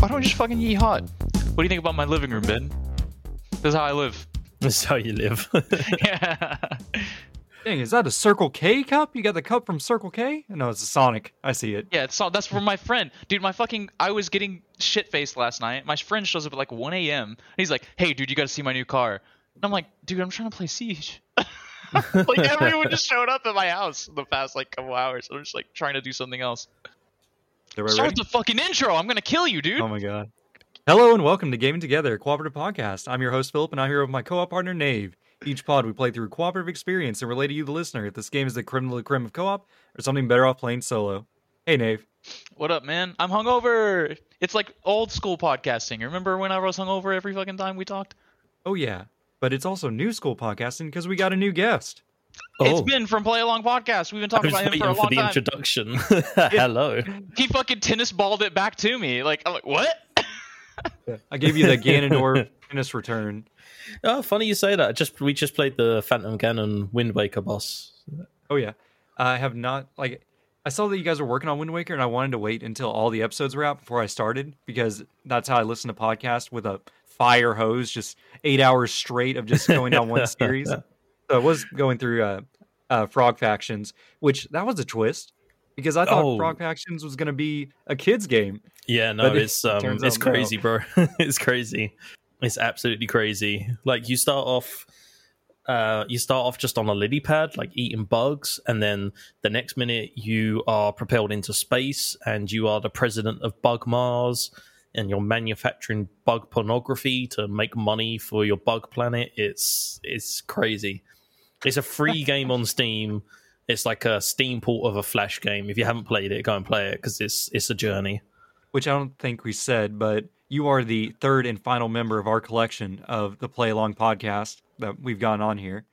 Why don't we just fucking yee hot? What do you think about my living room, Ben? This is how I live. This is how you live. yeah. Dang, is that a Circle K cup? You got the cup from Circle K? No, it's a Sonic. I see it. Yeah, it's all, that's from my friend. Dude, my fucking I was getting shit faced last night. My friend shows up at like 1 a.m. He's like, "Hey, dude, you got to see my new car." And I'm like, "Dude, I'm trying to play Siege." like everyone just showed up at my house in the past like couple hours. I'm just like trying to do something else. Start ready? the fucking intro. I'm gonna kill you, dude. Oh my god. Hello and welcome to Gaming Together, a cooperative podcast. I'm your host Philip, and I'm here with my co-op partner Nave. Each pod we play through cooperative experience and relate to you, the listener. If this game is the creme de la creme of co-op, or something better off playing solo. Hey Nave. What up, man? I'm hungover. It's like old school podcasting. Remember when I was hungover every fucking time we talked? Oh yeah, but it's also new school podcasting because we got a new guest. It's oh. Ben from Play Along Podcast. We've been talking about him for a long for, long the time. introduction. Hello. He fucking tennis balled it back to me. Like I'm like, what? I gave you the Ganondorf tennis return. Oh, funny you say that. Just we just played the Phantom Ganon Wind Waker boss. Oh yeah, I have not like. I saw that you guys were working on Wind Waker, and I wanted to wait until all the episodes were out before I started because that's how I listen to podcasts with a fire hose, just eight hours straight of just going down one series. So I was going through uh, uh, Frog Fractions, which that was a twist because I thought Oh. Frog Fractions was going to be a kids game. Yeah, no, it it's um, it's crazy, bro. it's crazy. It's absolutely crazy. Like you start off, uh, you start off just on a lily pad, like eating bugs, and then the next minute you are propelled into space, and you are the president of Bug Mars, and you're manufacturing bug pornography to make money for your bug planet. It's it's crazy. It's a free game on Steam. It's like a Steam port of a Flash game. If you haven't played it, go and play it because it's it's a journey. Which I don't think we said, but you are the third and final member of our collection of the Play Along podcast that we've gone on here.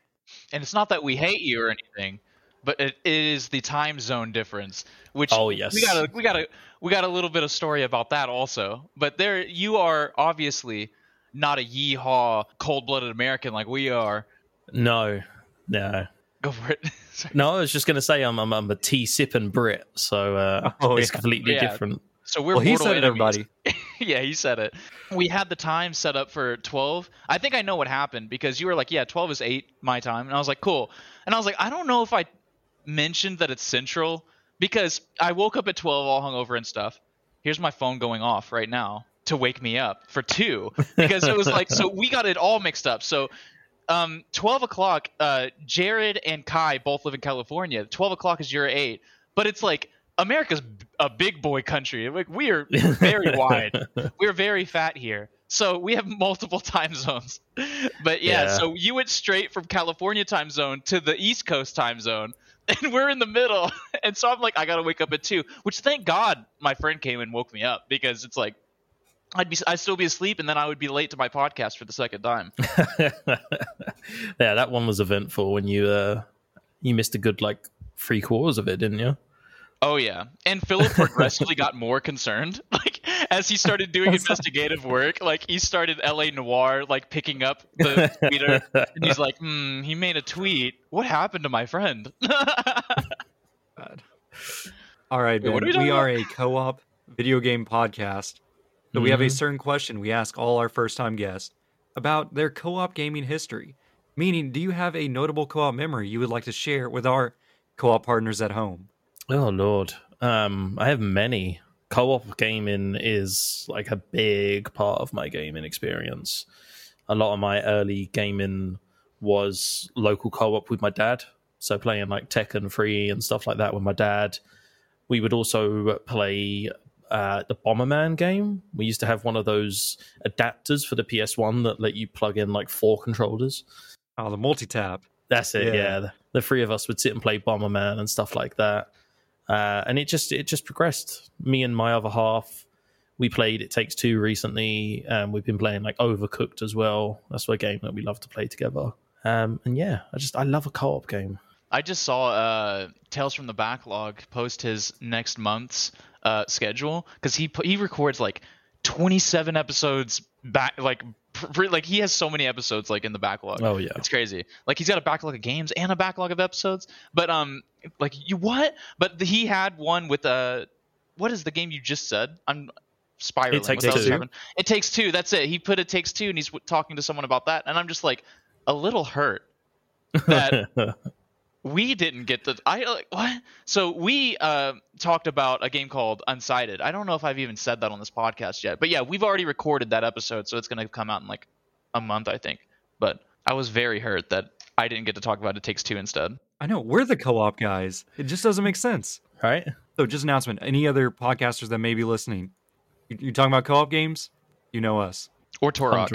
And it's not that we hate you or anything, but it is the time zone difference. Which Oh, yes. we got a we got a we got a little bit of story about that also. But there, you are obviously not a yeehaw cold blooded American like we are. No, no, Go for it. No. I was just going to say I'm, I'm I'm a tea sipping Brit, so uh, Oh, it's yeah. completely Yeah. different. so we're well, he said it, enemies. everybody. yeah, he said it. We had the time set up for 12. I think I know what happened because you were like, yeah, 12 is 8 my time. And I was like, cool. And I was like, I don't know if I mentioned that it's central because I woke up at 12 all hungover and stuff. Here's my phone going off right now to wake me up for 2 because it was like, so we got it all mixed up. So um, 12 o'clock, uh, Jared and Kai both live in California. 12 o'clock is your 8. But it's like, America's b- a big boy country. Like we are very wide. We're very fat here. So we have multiple time zones. But yeah, Yeah. so you went straight from California time zone to the East Coast time zone. And we're in the middle. And so I'm like, I gotta wake up at two. Which thank God my friend came and woke me up because it's like I'd be I'd still be asleep and then I would be late to my podcast for the second time. yeah, that one was eventful when you uh you missed a good like three quarters of it, didn't you? Oh yeah, and Philip progressively got more concerned. Like as he started doing investigative work, like he started L.A. Noir, like picking up the tweeter, and he's like, "Hmm, he made a tweet. What happened to my friend?" All right, Wait, what are we we are a co-op video game podcast. So we have a Mhm. certain question we ask all our first-time guests about their co-op gaming history. Meaning, do you have a notable co-op memory you would like to share with our co-op partners at home? Oh lord, um, I have many. Co-op gaming is like a big part of my gaming experience. A lot of my early gaming was local co-op with my dad, so playing like Tekken 3 and stuff like that with my dad. We would also play uh, the Bomberman game. We used to have one of those adapters for the PS1 that let you plug in like four controllers. Oh, the multi-tap. That's it. Yeah. Yeah, the three of us would sit and play Bomberman and stuff like that. Uh, and it just it just progressed. Me and my other half, we played It Takes Two recently. Um, we've been playing like Overcooked as well. That's a game that we love to play together. Um, and yeah, I just I love a co-op game. I just saw uh, Tales from the Backlog post his next month's uh, schedule because he he records like 27 episodes back like like he has so many episodes like in the backlog. Oh yeah. It's crazy. Like he's got a backlog of games and a backlog of episodes. But um, like you what? But he had one with uh, what is the game you just said? I'm spiraling. It Takes Two. It takes two. That's it. He put it takes two, and he's w- talking to someone about that, and I'm just like a little hurt that we didn't get the I like what? So we uh talked about a game called Unsighted. I don't know if I've even said that on this podcast yet. But yeah, we've already recorded that episode, so it's going to come out in like a month, I think. But I was very hurt that I didn't get to talk about It Takes Two instead. I know we're the co-op guys. It just doesn't make sense. right? So, just announcement. Any other podcasters that may be listening? You, you talking about co-op games? You know us. Or Turok.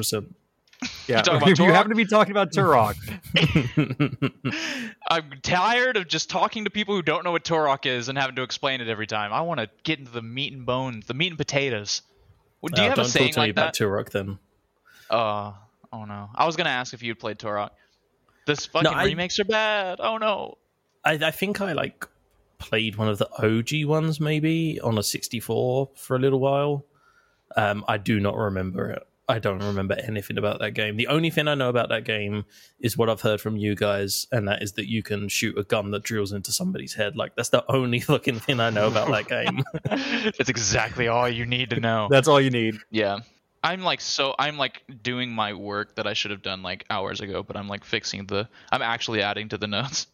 100%. Yeah, about if you happen to be talking about Turok, I'm tired of just talking to people who don't know what Turok is and having to explain it every time. I want to get into the meat and bones, the meat and potatoes. Well, Do you Uh, have don't a saying talk to me like about that? Turok then. Uh, oh no. I was gonna ask if you'd played Turok. This fucking I- remakes are bad. Oh no. I, I think I like played one of the OG ones maybe on a 64 for a little while. Um, I do not remember it. I don't remember anything about that game. The only thing I know about that game is what I've heard from you guys, and that is that you can shoot a gun that drills into somebody's head. Like that's the only fucking thing I know about that game. That's exactly all you need to know. that's all you need. yeah. I'm like so I'm like doing my work that I should have done like hours ago, but I'm like fixing the I'm actually adding to the notes.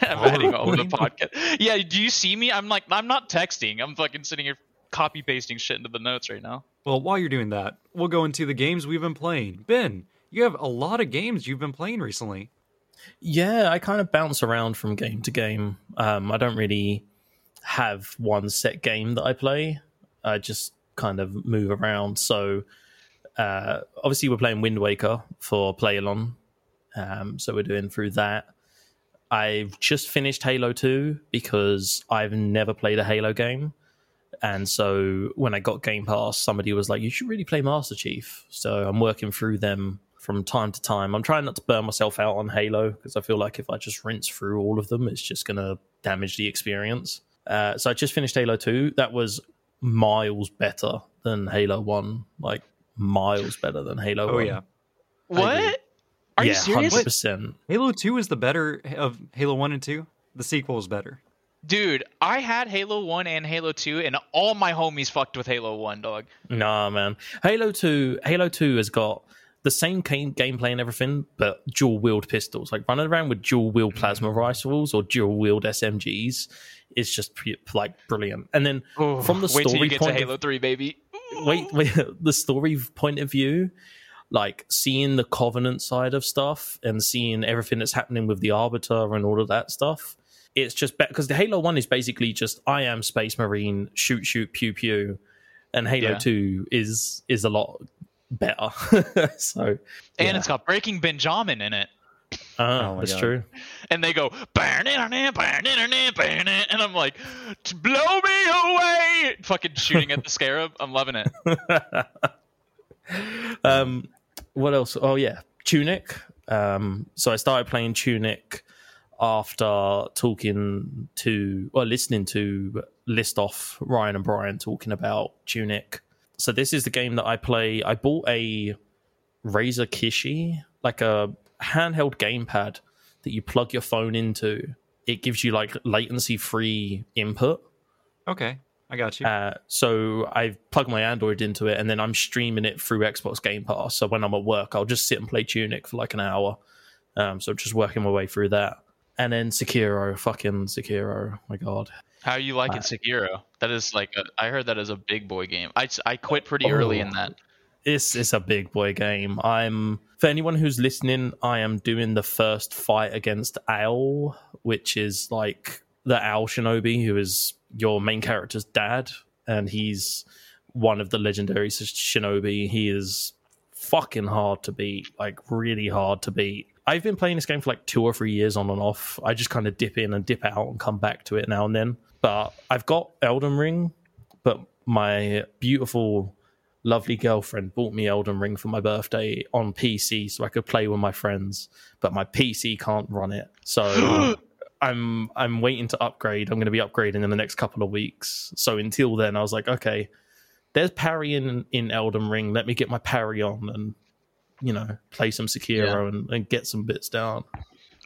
I'm Oh, adding all the podcast. Yeah, do you see me? I'm like I'm not texting. I'm fucking sitting here copy pasting shit into the notes right now. Well, while you're doing that, we'll go into the games we've been playing. Ben, you have a lot of games you've been playing recently. Yeah, I kind of bounce around from game to game. Um, I don't really have one set game that I play. I just kind of move around. So, uh, obviously, we're playing Wind Waker for Playalon. Um, so we're doing through that. I've just finished Halo 2 because I've never played a Halo game. And so when I got Game Pass, somebody was like, you should really play Master Chief. So I'm working through them from time to time. I'm trying not to burn myself out on Halo because I feel like if I just rinse through all of them, it's just going to damage the experience. Uh, so I just finished Halo 2. That was miles better than Halo 1. Like, miles better than Halo Oh 1. yeah, What? Are yeah, you serious? 100%. Halo Two is the better of Halo One and Two. The sequel is better. Dude, I had Halo 1 and Halo 2 and all my homies fucked with Halo 1, dog. Nah, man. Halo 2, Halo 2 has got the same game, gameplay and everything, but dual wield pistols. Like running around with dual wield mm-hmm. plasma rifles or dual wield SMGs is just like brilliant. And then from the Wait till story you get to point Halo of, 3, baby. wait, wait, the story point of view, like seeing the Covenant side of stuff and seeing everything that's happening with the Arbiter and all of that stuff. It's just better because the Halo One is basically just I am Space Marine, shoot, shoot, pew, pew, and Halo Yeah. Two is is a lot better. so, And yeah. it's got Breaking Benjamin in it. Ah, Oh my that's God. true. And they go, burn it, burn it, burn it, burn it. And I'm like, blow me away. Fucking shooting at the scarab. I'm loving it. um, what else? Oh yeah, Tunic. Um, so I started playing Tunic after talking to or listening to list off Ryan and Brian talking about Tunic. So this is the game that I play. I bought a Razer Kishi, like a handheld gamepad that you plug your phone into. It gives you like latency free input. Okay, I got you. Uh, so I plug my Android into it, and then I'm streaming it through Xbox Game Pass. So when I'm at work, I'll just sit and play Tunic for like an hour. Um, so just working my way through that, and then Sekiro, fucking Sekiro. My God, How you liking Uh, Sekiro? That is like, a, I heard that is a big boy game. I, I quit pretty early in Oh. that. it's it's a big boy game. I'm for anyone who's listening, I am doing the first fight against Owl, which is like the Owl Shinobi, who is your main character's dad, and he's one of the legendary Shinobi. He is fucking hard to beat, like really hard to beat. I've been playing this game for like two or three years on and off. I just kind of dip in and dip out and come back to it now and then. But I've got Elden Ring, but my beautiful lovely girlfriend bought me Elden Ring for my birthday on PC so I could play with my friends, but my PC can't run it. So I'm I'm waiting to upgrade. I'm going to be upgrading in the next couple of weeks. So until then, I was like, okay, there's parry in in Elden Ring. Let me get my parry on and you know play some Sekiro and, and get some bits down.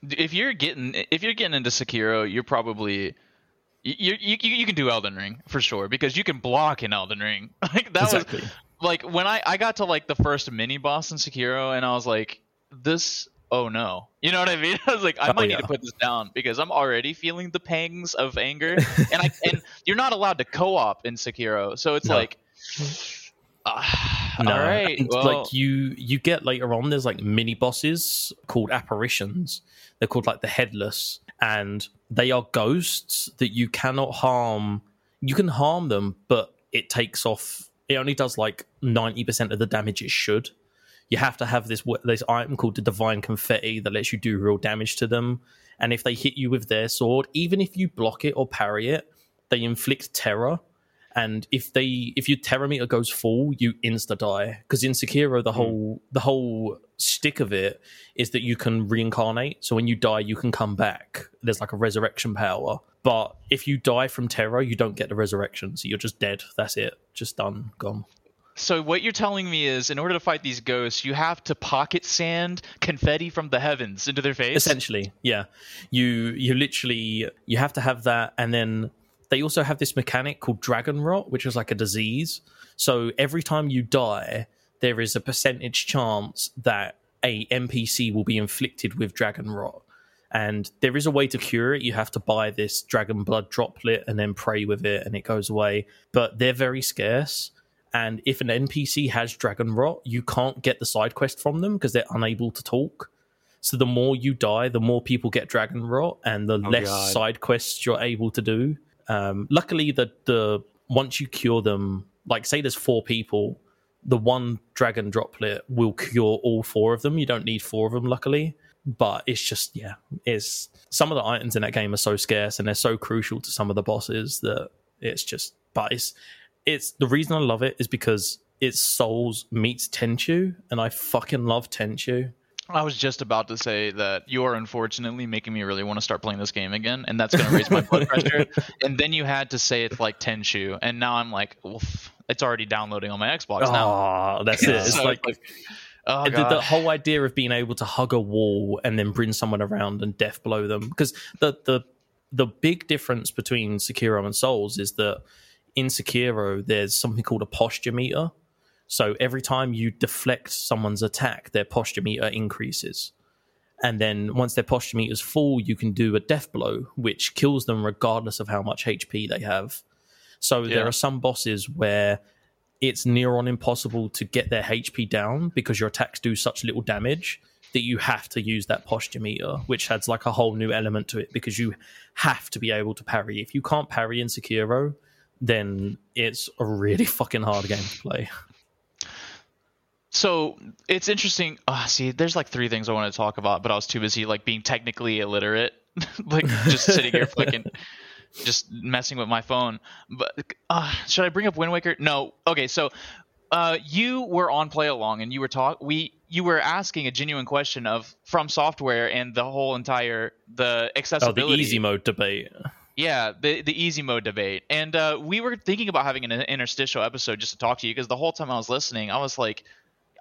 if you're getting if you're getting into Sekiro, you're probably you you you, can do Elden Ring for sure because you can block in Elden Ring. Like that exactly. was like when I I got to like the first mini boss in Sekiro and I was like this oh no. You know what I mean? I was like I Oh, might need to put this down because I'm already feeling the pangs of anger and I and you're not allowed to co-op in Sekiro. So it's No. like ah, No, all right. and, Well, like you you get later on there's like mini bosses called apparitions. They're called like the headless and they are ghosts that you cannot harm. You can harm them but it takes off it only does like 90% of the damage it should. You have to have this this item called the divine confetti that lets you do real damage to them and if they hit you with their sword even if you block it or parry it they inflict terror and if they if your terror meter goes full you insta die because in sekiro the hmm. whole the whole stick of it is that you can reincarnate. So when you die you can come back. There's like a resurrection power. But if you die from terror you don't get the resurrection. So you're just dead. That's it. Just done. Gone. So what you're telling me is, in order to fight these ghosts, you have to pocket sand confetti from the heavens into their face. essentially yeah. You you literally you have to have that and then they also have this mechanic called dragon rot which is like a disease. So every time you die there is a percentage chance that a npc will be inflicted with dragon rot. And there is a way to cure it. You have to buy this dragon blood droplet and then pray with it and it goes away. But they're very scarce. And if an npc has dragon rot you can't get the side quest from them because they're unable to talk. So the more you die, the more people get dragon rot, and the Oh, less God. side quests you're able to do. Um, luckily, the the once you cure them, like say there's four people, the one dragon droplet will cure all four of them. You don't need four of them, luckily. But it's just yeah, it's some of the items in that game are so scarce and they're so crucial to some of the bosses that it's just. But it's it's the reason I love it is because it's Souls meets Tenchu, and I fucking love Tenchu. I was just about to say that you are unfortunately making me really want to start playing this game again, and that's going to raise my blood pressure. And then you had to say it's like Tenchu, and now I'm like, well, it's already downloading on my Xbox now. Oh, that's it. It's So like, oh the, the whole idea of being able to hug a wall and then bring someone around and death blow them. Because the the the big difference between Sekiro and Souls is that in Sekiro there's something called a posture meter. So every time you deflect someone's attack, their posture meter increases. And then once their posture meter is full, you can do a death blow, which kills them regardless of how much HP they have. So Yeah. there are some bosses where it's near on impossible to get their HP down because your attacks do such little damage that you have to use that posture meter, which adds like a whole new element to it because you have to be able to parry. If you can't parry in Sekiro, then it's a really fucking hard game to play. So it's interesting. Uh, see, there's like three things I want to talk about, but I was too busy like being technically illiterate, like just sitting here fucking just messing with my phone. But uh, should I bring up Wind Waker? No. Okay, so uh, you were on Play Along and you were talk we you were asking a genuine question of FromSoftware and the whole entire the Oh, accessibility. the easy mode debate. Yeah, the the easy mode debate, and uh, we were thinking about having an interstitial episode just to talk to you because the whole time I was listening, I was like,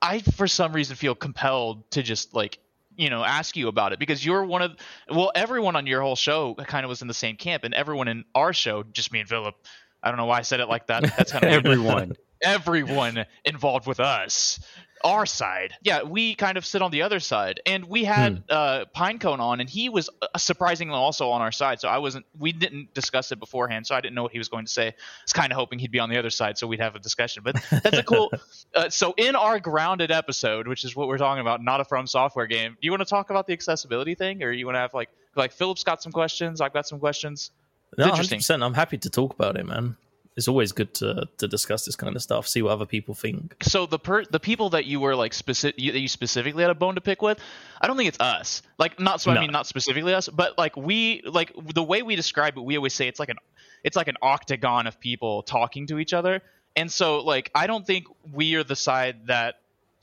I for some reason feel compelled to just like you know ask you about it because you're one of well everyone on your whole show kind of was in the same camp, and everyone in our show, just me and Philip. I don't know why I said it like that. That's kind of Everyone. everyone involved with us our side. Yeah we kind of sit on the other side. And we had uh pinecone on and he was uh, surprisingly also on our side. So i wasn't we didn't discuss it beforehand so i didn't know what he was going to say. I was kind of hoping he'd be on the other side so we'd have a discussion. But that's a cool uh, so in our grounded episode which is what we're talking about not a FromSoftware game do you want to talk about the accessibility thing or you want to have like like philip's got some questions i've got some questions? No, interesting. 100%. I'm happy to talk about it, man. It's always good to to discuss this kind of stuff, see what other people think. so the per the people that you were like specific you, that you specifically had a bone to pick with i don't think it's us. Like not so i mean not specifically us but like we like the way we describe it we always say it's like an it's like an octagon of people talking to each other. And so like i don't think we are the side that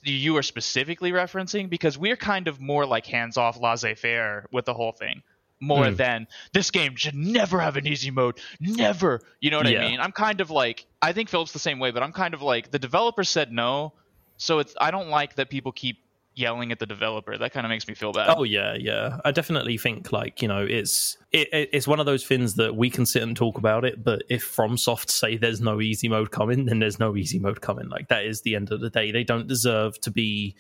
you are specifically referencing because we're kind of more like hands off laissez-faire with the whole thing more Hmm. than this game should never have an easy mode never you know what Yeah. i mean i'm kind of like i think philip's the same way but i'm kind of like the developer said no so it's i don't like that people keep yelling at the developer. That kind of makes me feel bad. Oh yeah, yeah. I definitely think like you know it's it, it's one of those things that we can sit and talk about it, but if FromSoft say there's no easy mode coming, then there's no easy mode coming. Like that is the end of the day. They don't deserve to be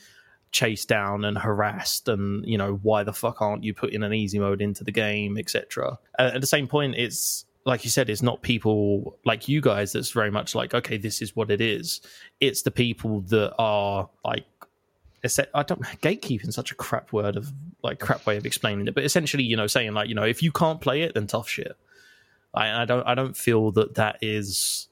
chased down and harassed and you know why the fuck aren't you putting an easy mode into the game etc at the same point it's like you said it's not people like you guys that's very much like okay this is what it is it's the people that are like I don't gatekeeping such a crap word of like crap way of explaining it, but essentially, you know, saying like, you know, if you can't play it, then tough shit. I, I don't, I don't feel that that is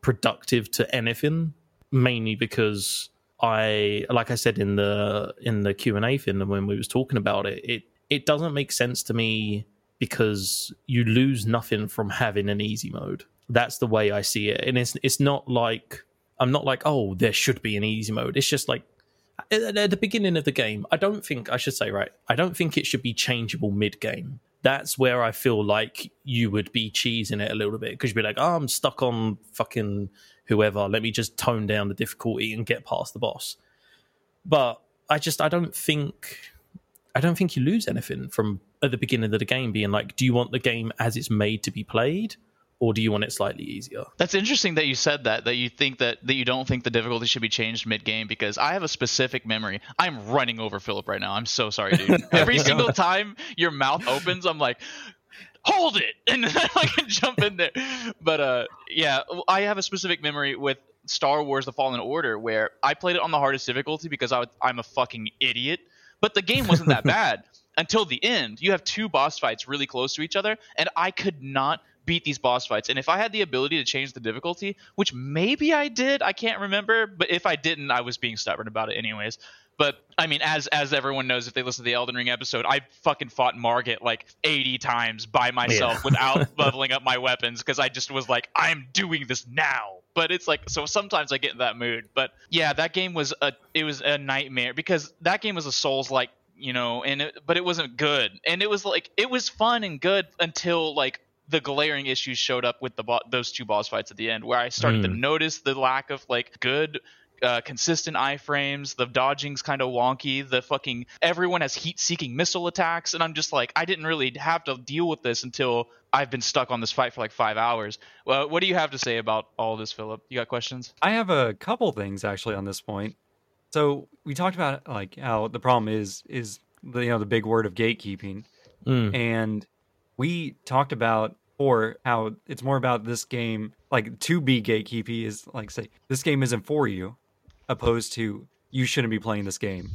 productive to anything. Mainly because I, like I said in the in the Q and A thing when we was talking about it, it it doesn't make sense to me because you lose nothing from having an easy mode. That's the way I see it, and it's it's not like I'm not like oh there should be an easy mode. It's just like at the beginning of the game, I don't think I should say right. I don't think it should be changeable mid game. That's where I feel like you would be cheesing it a little bit because you'd be like, "Oh, I'm stuck on fucking whoever. Let me just tone down the difficulty and get past the boss." But I just I don't think I don't think you lose anything from at the beginning of the game being like, "Do you want the game as it's made to be played?" or do you want it slightly easier? That's interesting that you said that that you think that that you don't think the difficulty should be changed mid game because I have a specific memory. I'm running over Philip right now. I'm so sorry, dude. Every single time your mouth opens, I'm like, hold it, and then I can jump in there. But uh, yeah, I have a specific memory with Star Wars: The Fallen Order where I played it on the hardest difficulty because I I'm a fucking idiot. But the game wasn't that bad until the end. You have two boss fights really close to each other, and I could not beat these boss fights. And if I had the ability to change the difficulty, which maybe I did, I can't remember, but if I didn't, I was being stubborn about it anyways. But I mean, as as everyone knows, if they listen to the Elden Ring episode, I fucking fought Margit like 80 times by myself yeah. without leveling up my weapons because I just was like, I'm doing this now. But it's like, so sometimes I get in that mood. But yeah, that game was a it was a nightmare because that game was a Souls like you know, and it, but it wasn't good, and it was like it was fun and good until like the glaring issues showed up with the bo- those two boss fights at the end, where I started mm. to hmm. notice the lack of like good uh, consistent iframes. The dodging's kind of wonky. The fucking everyone has heat-seeking missile attacks, and I'm just like, I didn't really have to deal with this until I've been stuck on this fight for like five hours. Well, what do you have to say about all this, Philip? You got questions? I have a couple things actually on this point. So we talked about like how the problem is is the you know the big word of gatekeeping, mm. and we talked about or how it's more about this game like to be gatekeepy is like say this game isn't for you opposed to you shouldn't be playing this game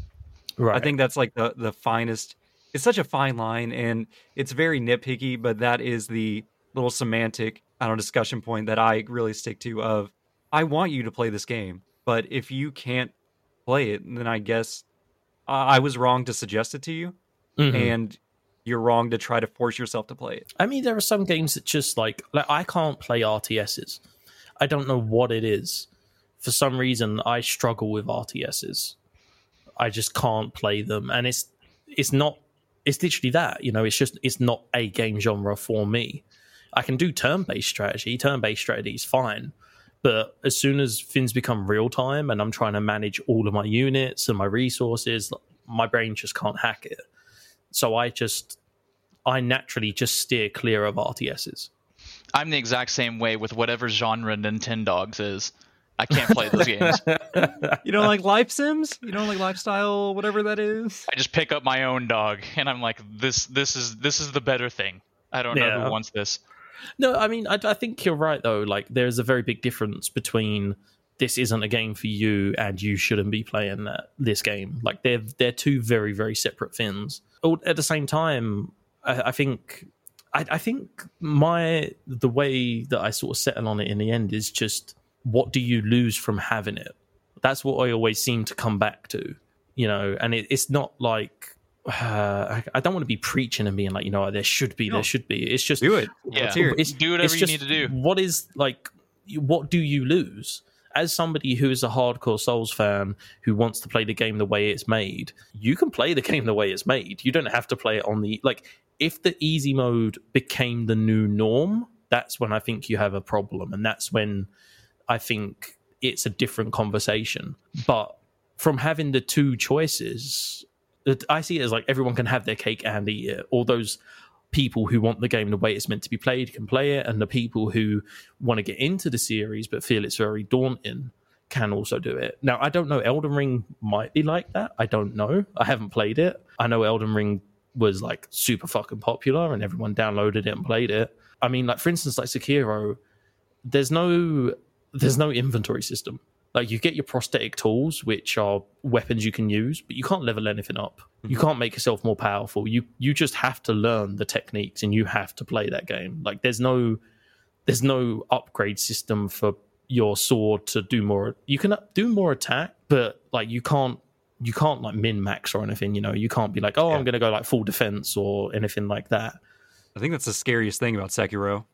right i think that's like the the finest it's such a fine line and it's very nitpicky but that is the little semantic i don't know discussion point that i really stick to of i want you to play this game but if you can't play it then i guess i was wrong to suggest it to you mm-hmm. and you're wrong to try to force yourself to play it. I mean, there are some games that just like like I can't play RTSs. I don't know what it is. For some reason, I struggle with RTSs. I just can't play them, and it's it's not. It's literally that. You know, it's just it's not a game genre for me. I can do turn-based strategy. Turn-based strategy is fine, but as soon as things become real time and I'm trying to manage all of my units and my resources, my brain just can't hack it. So I just, I naturally just steer clear of RTSs. I'm the exact same way with whatever genre Nintendogs is. I can't play those games. You don't like life sims? You don't like lifestyle, whatever that is? I just pick up my own dog, and I'm like, this, this is this is the better thing. I don't yeah. know who wants this. No, I mean, I, I think you're right though. Like, there's a very big difference between this isn't a game for you and you shouldn't be playing that, this game. Like, they're they're two very very separate things at the same time, I, I think I, I, think my the way that I sort of settle on it in the end is just what do you lose from having it? That's what I always seem to come back to, you know. And it, it's not like uh, I, I, don't want to be preaching and being like, you know, there should be, no. there should be. It's just do it. Yeah, it's, do whatever you need to do. What is like? What do you lose? as somebody who is a hardcore Souls fan who wants to play the game the way it's made, you can play the game the way it's made. You don't have to play it on the like if the easy mode became the new norm, that's when I think you have a problem and that's when I think it's a different conversation. But from having the two choices, I see it as like everyone can have their cake and eat it. All those people who want the game the way it's meant to be played can play it, and the people who want to get into the series but feel it's very daunting can also do it. Now, I don't know. Elden Ring might be like that. I don't know. I haven't played it. I know Elden Ring was like super fucking popular and everyone downloaded it and played it. I mean, like for instance, like Sekiro, there's no there's no inventory system. Like you get your prosthetic tools, which are weapons you can use, but you can't level anything up. You mm-hmm. can't make yourself more powerful. You you just have to learn the techniques and you have to play that game. Like there's no there's no upgrade system for your sword to do more. You can do more attack, but like you can't you can't like min max or anything. You know, you can't be like, oh, Yeah. I'm gonna go like full defense or anything like that. I think that's the scariest thing about Sekiro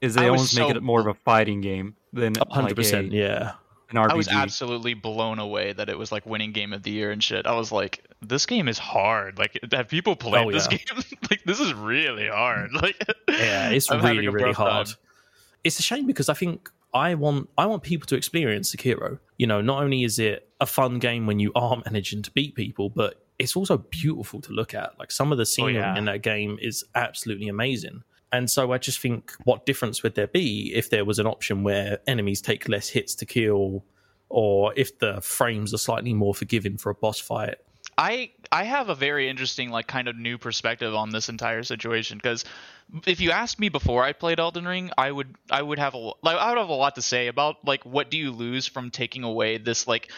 is they I was almost make it more of a fighting game than hundred like percent, a, yeah. an RPG. I was absolutely blown away that it was like winning game of the year and shit. I was like, this game is hard. Like, have people played Oh, this yeah. game? like, this is really hard. Like, Yeah, it's I'm really really hard. time. It's a shame because I think I want I want people to experience Sekiro. You know, not only is it a fun game when you are managing to beat people, but it's also beautiful to look at. Like some of the oh, scenery yeah. in that game is absolutely amazing. And so I just think, what difference would there be if there was an option where enemies take less hits to kill, or if the frames are slightly more forgiving for a boss fight? I I have a very interesting like kind of new perspective on this entire situation because if you asked me before I played Elden Ring, I would I would have a like I would have a lot to say about like what do you lose from taking away this like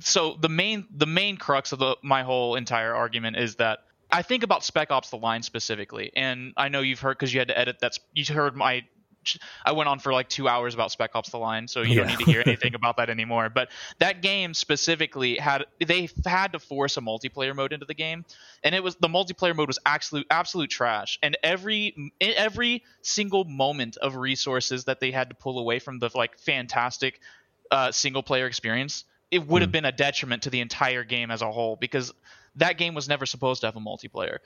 so the main the main crux of the my whole entire argument is that I think about Spec Ops: The Line specifically, and I know you've heard because you had to edit. That's you heard my. I went on for like two hours about Spec Ops: The Line, so you don't need to hear anything about that anymore. But that game specifically had they had to force a multiplayer mode into the game, and it was the multiplayer mode was absolute absolute trash. And every every single moment of resources that they had to pull away from the like fantastic uh, single player experience, it would have been a detriment to the entire game as a whole because that game was never supposed to have a multiplayer.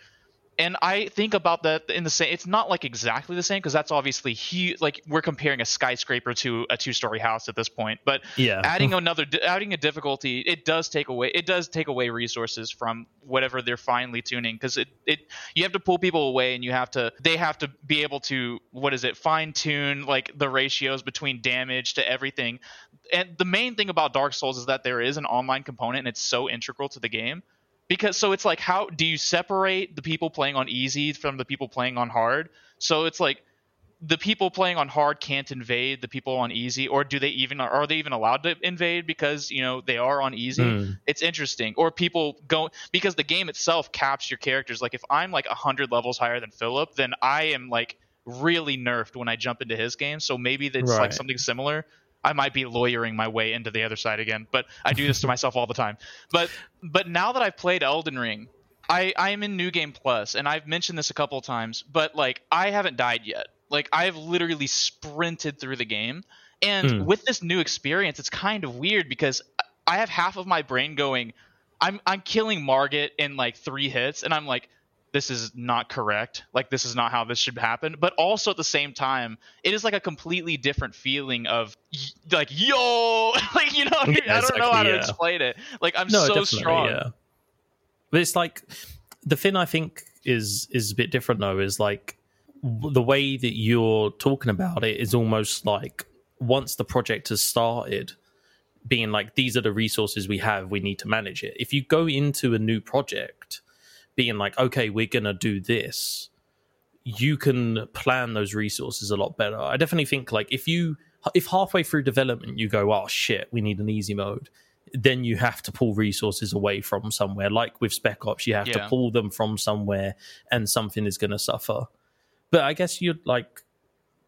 And I think about that in the same. It's not like exactly the same because that's obviously huge. Like we're comparing a skyscraper to a two-story house at this point. But Yeah, adding another, adding a difficulty, it does take away. It does take away resources from whatever they're finely tuning because it, it. You have to pull people away, and you have to. They have to be able to. What is it? Fine tune like the ratios between damage to everything. And the main thing about Dark Souls is that there is an online component, and it's so integral to the game because so it's like how do you separate the people playing on easy from the people playing on hard? So it's like the people playing on hard can't invade the people on easy or do they even are they even allowed to invade because you know they are on easy? Hmm. it's interesting. Or people go because the game itself caps your characters. Like if i'm like 100 levels higher than philip then i am like really nerfed when i jump into his game. So maybe it's like something similar I might be lawyering my way into the other side again, but I do this to myself all the time. But but now that I've played Elden Ring, I I am in New Game Plus, and I've mentioned this a couple times, but like I haven't died yet. Like I have literally sprinted through the game, and Hmm. with this new experience, it's kind of weird because I have half of my brain going, I'm I'm killing Margit in like three hits, and I'm like. This is not correct. Like this is not how this should happen. But also at the same time, it is like a completely different feeling of like yo, like you know, I don't know how exactly, to explain it. Like I'm no, so strong. Yeah. But it's like the thing I think is is a bit different though is like the way that you're talking about it is almost like once the project has started being like these are the resources we have we need to manage it if you go into a new project being like okay we're going to do this you can plan those resources a lot better. I definitely think like if you if halfway through development you go oh shit we need an easy mode then you have to pull resources away from somewhere. Like with spec ops you have Yeah. to pull them from somewhere and something is going to suffer. But i guess you'd like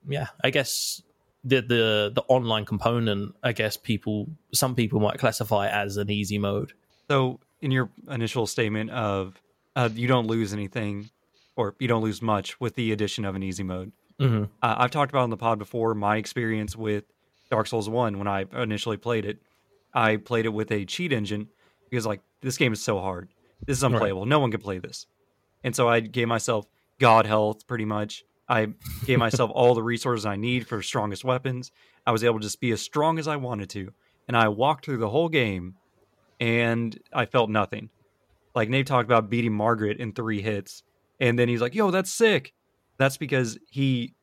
yeah i guess the the the online component i guess people some people might classify as an easy mode. So, in your initial statement of uh, you don't lose anything, or you don't lose much with the addition of an easy mode, hmm uh, I've talked about on the pod before my experience with Dark Souls One when I initially played it. I played it with a cheat engine because like this game is so hard. This is Right. unplayable. No one can play this. And so I gave myself god health pretty much. I gave myself all the resources I need for strongest weapons. I was able to just be as strong as I wanted to. And I walked through the whole game and I felt nothing. Like Nate talked about beating Margit in three hits, and then he's like, "Yo, that's sick." That's because he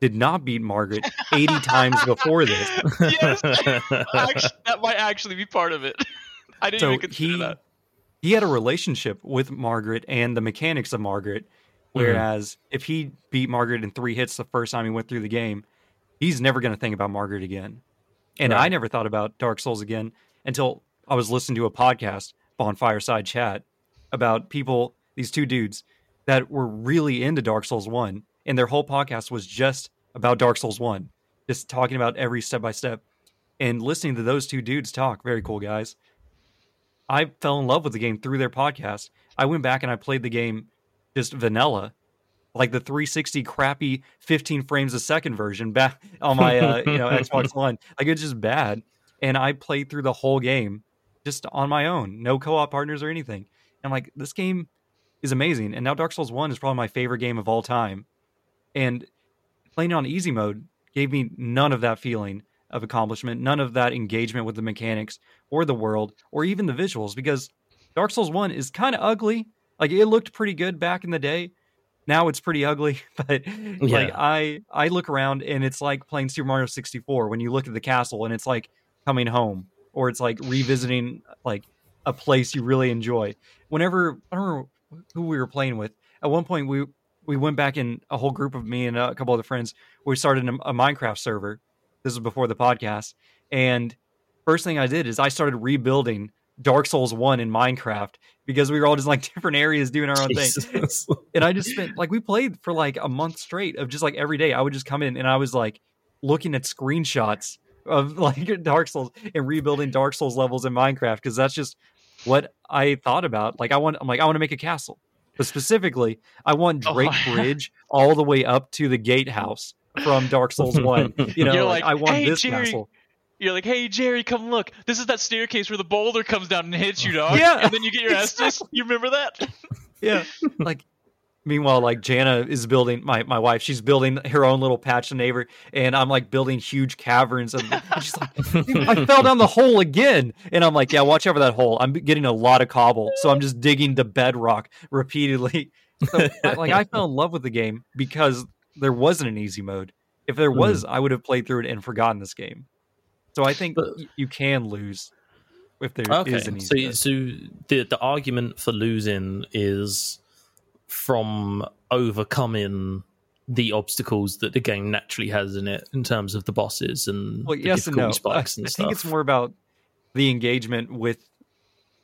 did not beat Margit 80 times before this. yes, actually, that might actually be part of it. I didn't So even consider he that. he had a relationship with Margit and the mechanics of Margit. Hmm. Whereas if he beat Margit in three hits the first time he went through the game, he's never going to think about Margit again. And I never thought about Dark Souls again until I was listening to a podcast on Fireside Chat about people, these two dudes that were really into Dark Souls 1. And their whole podcast was just about Dark Souls 1, just talking about every step by step. And listening to those two dudes talk, very cool guys. I fell in love with the game through their podcast. I went back and I played the game just vanilla, like the 360 crappy 15 frames a second version back on my uh, you know Xbox One. Like it's just bad. And I played through the whole game just on my own, no co-op partners or anything. And I'm like, this game is amazing. And now Dark Souls 1 is probably my favorite game of all time. And playing it on easy mode gave me none of that feeling of accomplishment, none of that engagement with the mechanics or the world or even the visuals because Dark Souls 1 is kind of ugly. Like it looked pretty good back in the day. Now it's pretty ugly, but like I I look around and it's like playing Super Mario 64 when you look at the castle and it's like coming home or it's like revisiting like a place you really enjoy. Whenever I don't remember who we were playing with. At one point we we went back in a whole group of me and a couple other friends. We started a, a Minecraft server. This was before the podcast. And first thing I did is I started rebuilding Dark Souls 1 in Minecraft because we were all just like different areas doing our own thing. And I just spent like we played for like a month straight of just like every day. I would just come in and I was like looking at screenshots of like Dark Souls and rebuilding Dark Souls levels in Minecraft because that's just what I thought about. Like I want I'm like I want to make a castle. But specifically, I want Oh, Drake yeah. Bridge all the way up to the gatehouse from Dark Souls 1. You know, You're like, like, I want "Hey, this Jerry, castle. You're like, hey Jerry, come look. This is that staircase where the boulder comes down and hits you, dog. Yeah, And then you get your Estus. You remember that? yeah like meanwhile like jana is building my my wife she's building her own little patch of neighbor and i'm like building huge caverns and, and she's like i fell down the hole again. And i'm like yeah watch out for that hole. I'm getting a lot of cobble so i'm just digging the bedrock repeatedly. So, like i fell in love with the game because there wasn't an easy mode. If there hmm. was i would have played through it and forgotten this game. So i think you can lose if there is okay, an easy so mode. so the the argument for losing is from overcoming the obstacles that the game naturally has in it in terms of the bosses and well the yes and no I, spikes and I stuff. think it's more about the engagement with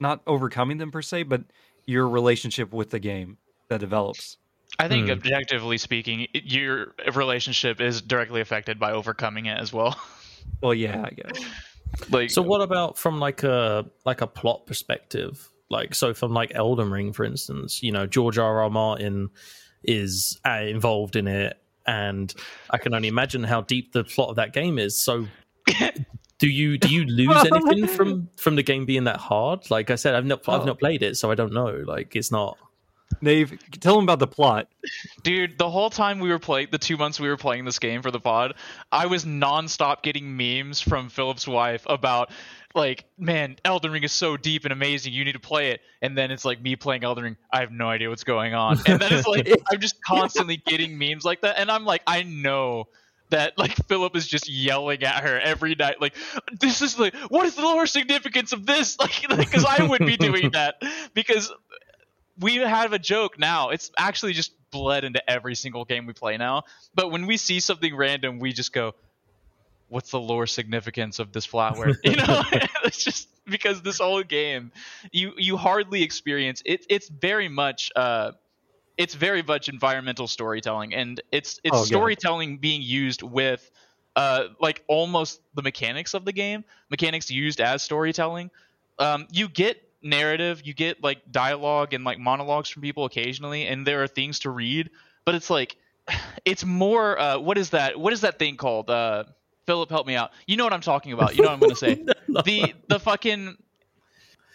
not overcoming them per se but your relationship with the game that develops I think Hmm. objectively speaking, your relationship is directly affected by overcoming it as well. well yeah i guess like So what about from like a like a plot perspective? Like so from like Elden Ring, for instance, you know George R. R. Martin is uh, involved in it, and I can only imagine how deep the plot of that game is. So. Do you do you lose anything from from the game being that hard? Like I said, I've not I've not played it, so I don't know. Like it's not. Nave, tell them about the plot Dude, the whole time we were playing, the two months we were playing this game for the pod, I was nonstop getting memes from Philip's wife about, like, man, Elden Ring is so deep and amazing. You need to play it. And then it's like me playing Elden Ring. I have no idea what's going on. And then it's like I'm just constantly getting memes like that, and I'm like, I know that like Philip is just yelling at her every night, like, this is like, what is the lore significance of this? Like, because I would be doing that because we have a joke now. It's actually just bled into every single game we play now. But when we see something random, we just go, "What's the lore significance of this flower?" You know, it's just because this whole game, you you hardly experience it. It's very much. Uh, it's very much environmental storytelling, and it's it's Oh, storytelling being used with, uh, like almost the mechanics of the game, mechanics used as storytelling. Um, you get narrative, you get like dialogue and like monologues from people occasionally, and there are things to read, but it's like, it's more. Uh, what is that? What is that thing called? Uh, Philip, help me out. You know what I'm talking about. You know what I'm gonna say. the the fucking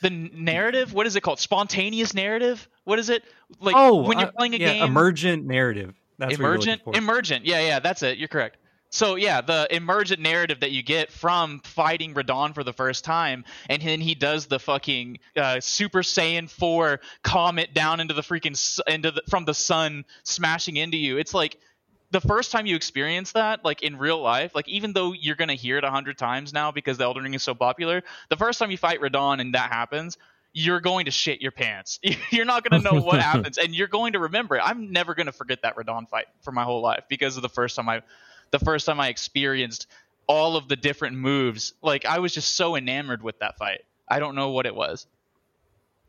the narrative. What is it called? Spontaneous narrative. What is it? Like oh when you're playing a yeah, game. emergent narrative that's what you're looking emergent emergent yeah yeah that's it you're correct So yeah, the emergent narrative that you get from fighting Radahn for the first time, and then he does the fucking uh, Super Saiyan four comet down into the freaking into the, from the sun, smashing into you. It's like the first time you experience that, like in real life, like even though you're gonna hear it a hundred times now because the Elden Ring is so popular, the first time you fight Radahn and that happens, you're going to shit your pants. You're not going to know what happens, and you're going to remember it. I'm never going to forget that Radahn fight for my whole life because of the first time I, the first time I experienced all of the different moves. Like I was just so enamored with that fight. I don't know what it was.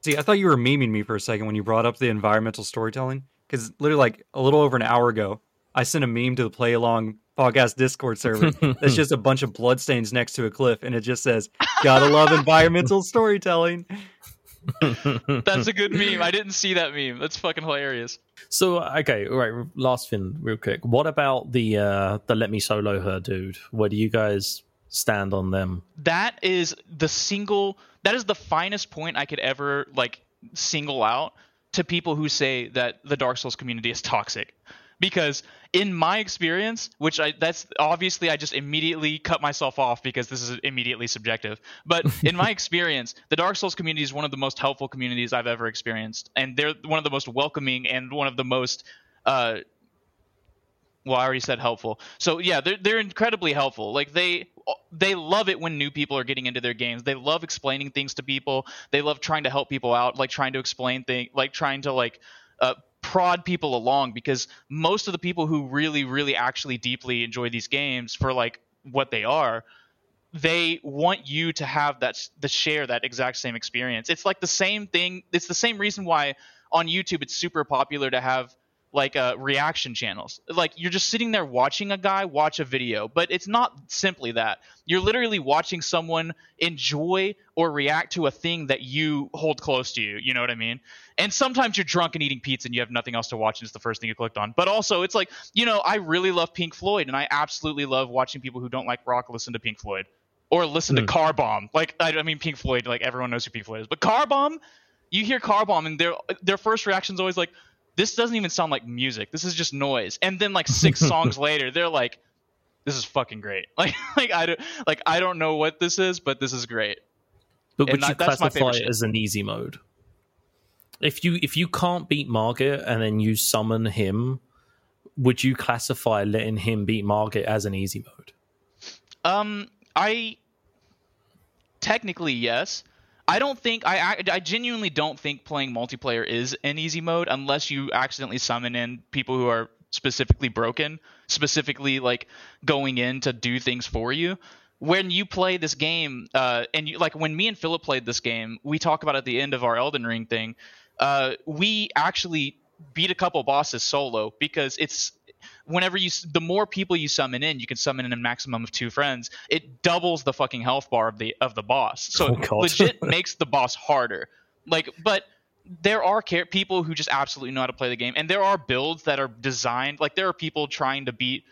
See, I thought you were memeing me for a second when you brought up the environmental storytelling. Because literally, like a little over an hour ago, I sent a meme to the Play Along podcast Discord server. That's just a bunch of bloodstains next to a cliff, and it just says, "Gotta love environmental storytelling." That's a good meme. I didn't see that meme. That's fucking hilarious. So okay, all right. Last thing, real quick. What about the uh the let me solo her dude? Where do you guys stand on them? that is the single that is the finest point I could ever like single out to people who say that the Dark Souls community is toxic. Because in my experience, which I that's obviously I just immediately cut myself off because this is immediately subjective. But in my experience, the Dark Souls community is one of the most helpful communities I've ever experienced, and they're one of the most welcoming and one of the most uh, well, I already said helpful. So yeah, they're they're incredibly helpful. Like they they love it when new people are getting into their games. They love explaining things to people. They love trying to help people out, like trying to explain things, like trying to like uh, prod people along. Because most of the people who really, really, actually deeply enjoy these games for like what they are, they want you to have that the share that exact same experience. It's like the same thing. It's the same reason why on YouTube it's super popular to have like uh, reaction channels. Like you're just sitting there watching a guy watch a video, but it's not simply that. You're literally watching someone enjoy or react to a thing that you hold close to you. You know what I mean? And sometimes you're drunk and eating pizza and you have nothing else to watch and it's the first thing you clicked on. But also, it's like you know, I really love Pink Floyd and I absolutely love watching people who don't like rock listen to Pink Floyd or listen Mm. to Car Bomb. Like I, I mean, Pink Floyd. Like everyone knows who Pink Floyd is, but Car Bomb. You hear Car Bomb and their their first reaction is always like, this doesn't even sound like music. This is just noise. And then like six songs later, they're like, this is fucking great. Like like I don't like I don't know what this is, but this is great. But And would you that- that's my classify favorite it as an easy mode? If you if you can't beat Margit and then you summon him, would you classify letting him beat Margit as an easy mode? Um, I technically yes. I don't think I I I genuinely don't think playing multiplayer is an easy mode unless you accidentally summon in people who are specifically broken, specifically like going in to do things for you. When you play this game, uh, and you like when me and Philip played this game, we talk about at the end of our Elden Ring thing. Uh, we actually beat a couple bosses solo because it's whenever you the more people you summon in, you can summon in a maximum of two friends. It doubles the fucking health bar of the of the boss. So Oh, it legit makes the boss harder. Like, but there are care- people who just absolutely know how to play the game, and there are builds that are designed. Like, there are people trying to beat.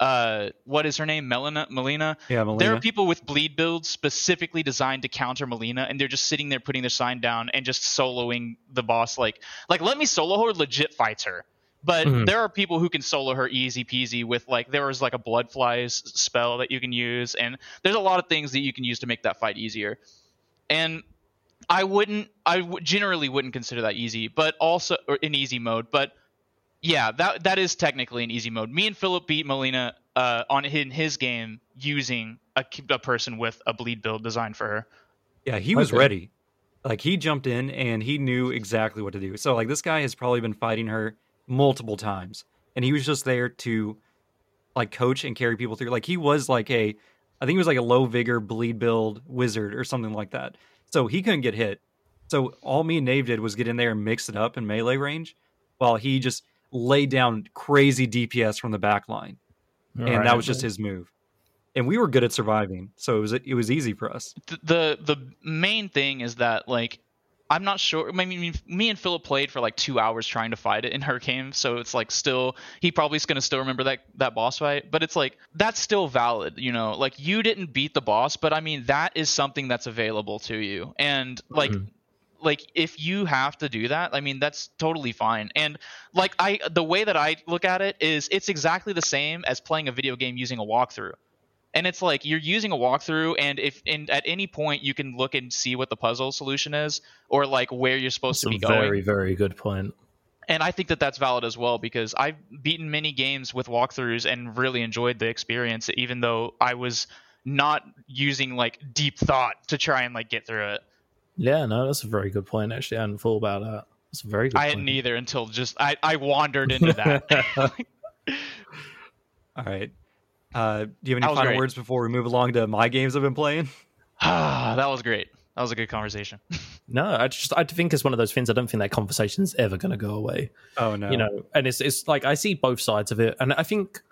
Uh, what is her name? Malenia. Malenia. Yeah, Malenia. There are people with bleed builds specifically designed to counter Malenia, and they're just sitting there putting their sign down and just soloing the boss. Like, like let me solo her. Legit fights her. But Mhm. there are people who can solo her easy peasy with like there is like a blood flies spell that you can use, and there's a lot of things that you can use to make that fight easier. And I wouldn't, I w- generally wouldn't consider that easy, but also or in easy mode. But yeah, that that is technically an easy mode. Me and Philip beat Malenia uh, on in his game using a, a person with a bleed build designed for her. Yeah, he was Okay. ready. Like he jumped in and he knew exactly what to do. So like this guy has probably been fighting her multiple times and he was just there to like coach and carry people through. Like he was like a I think he was like a low vigor bleed build wizard or something like that. So he couldn't get hit. So all me and Nave did was get in there and mix it up in melee range while he just laid down crazy DPS from the back line. and that was just his move. And we were good at surviving, so it was it was easy for us. the the main thing is that like I'm not sure. I mean, me and Philip played for like two hours trying to fight it in her game, so it's like still he probably is gonna still remember that that boss fight. But it's like that's still valid, you know. Like you didn't beat the boss, but I mean that is something that's available to you, and like Mhm. like if you have to do that, I mean that's totally fine. And like I the way that I look at it is it's exactly the same as playing a video game using a walkthrough. And it's like you're using a walkthrough and if in at any point you can look and see what the puzzle solution is or like where you're supposed That's to a be going. very, very good point. and I think that that's valid as well because I've beaten many games with walkthroughs and really enjoyed the experience, even though I was not using like deep thought to try and like get through it. Yeah, no, that's a very good point. Actually, I hadn't thought about that. That's a very good I point. hadn't either until just I, I wandered into that. All right. Uh, do you have any final great. words before we move along to my games I've been playing? Ah, that was great. That was a good conversation. No, I just I think it's one of those things. I don't think that conversation's ever going to go away. Oh no. You know, and it's it's like I see both sides of it, and I think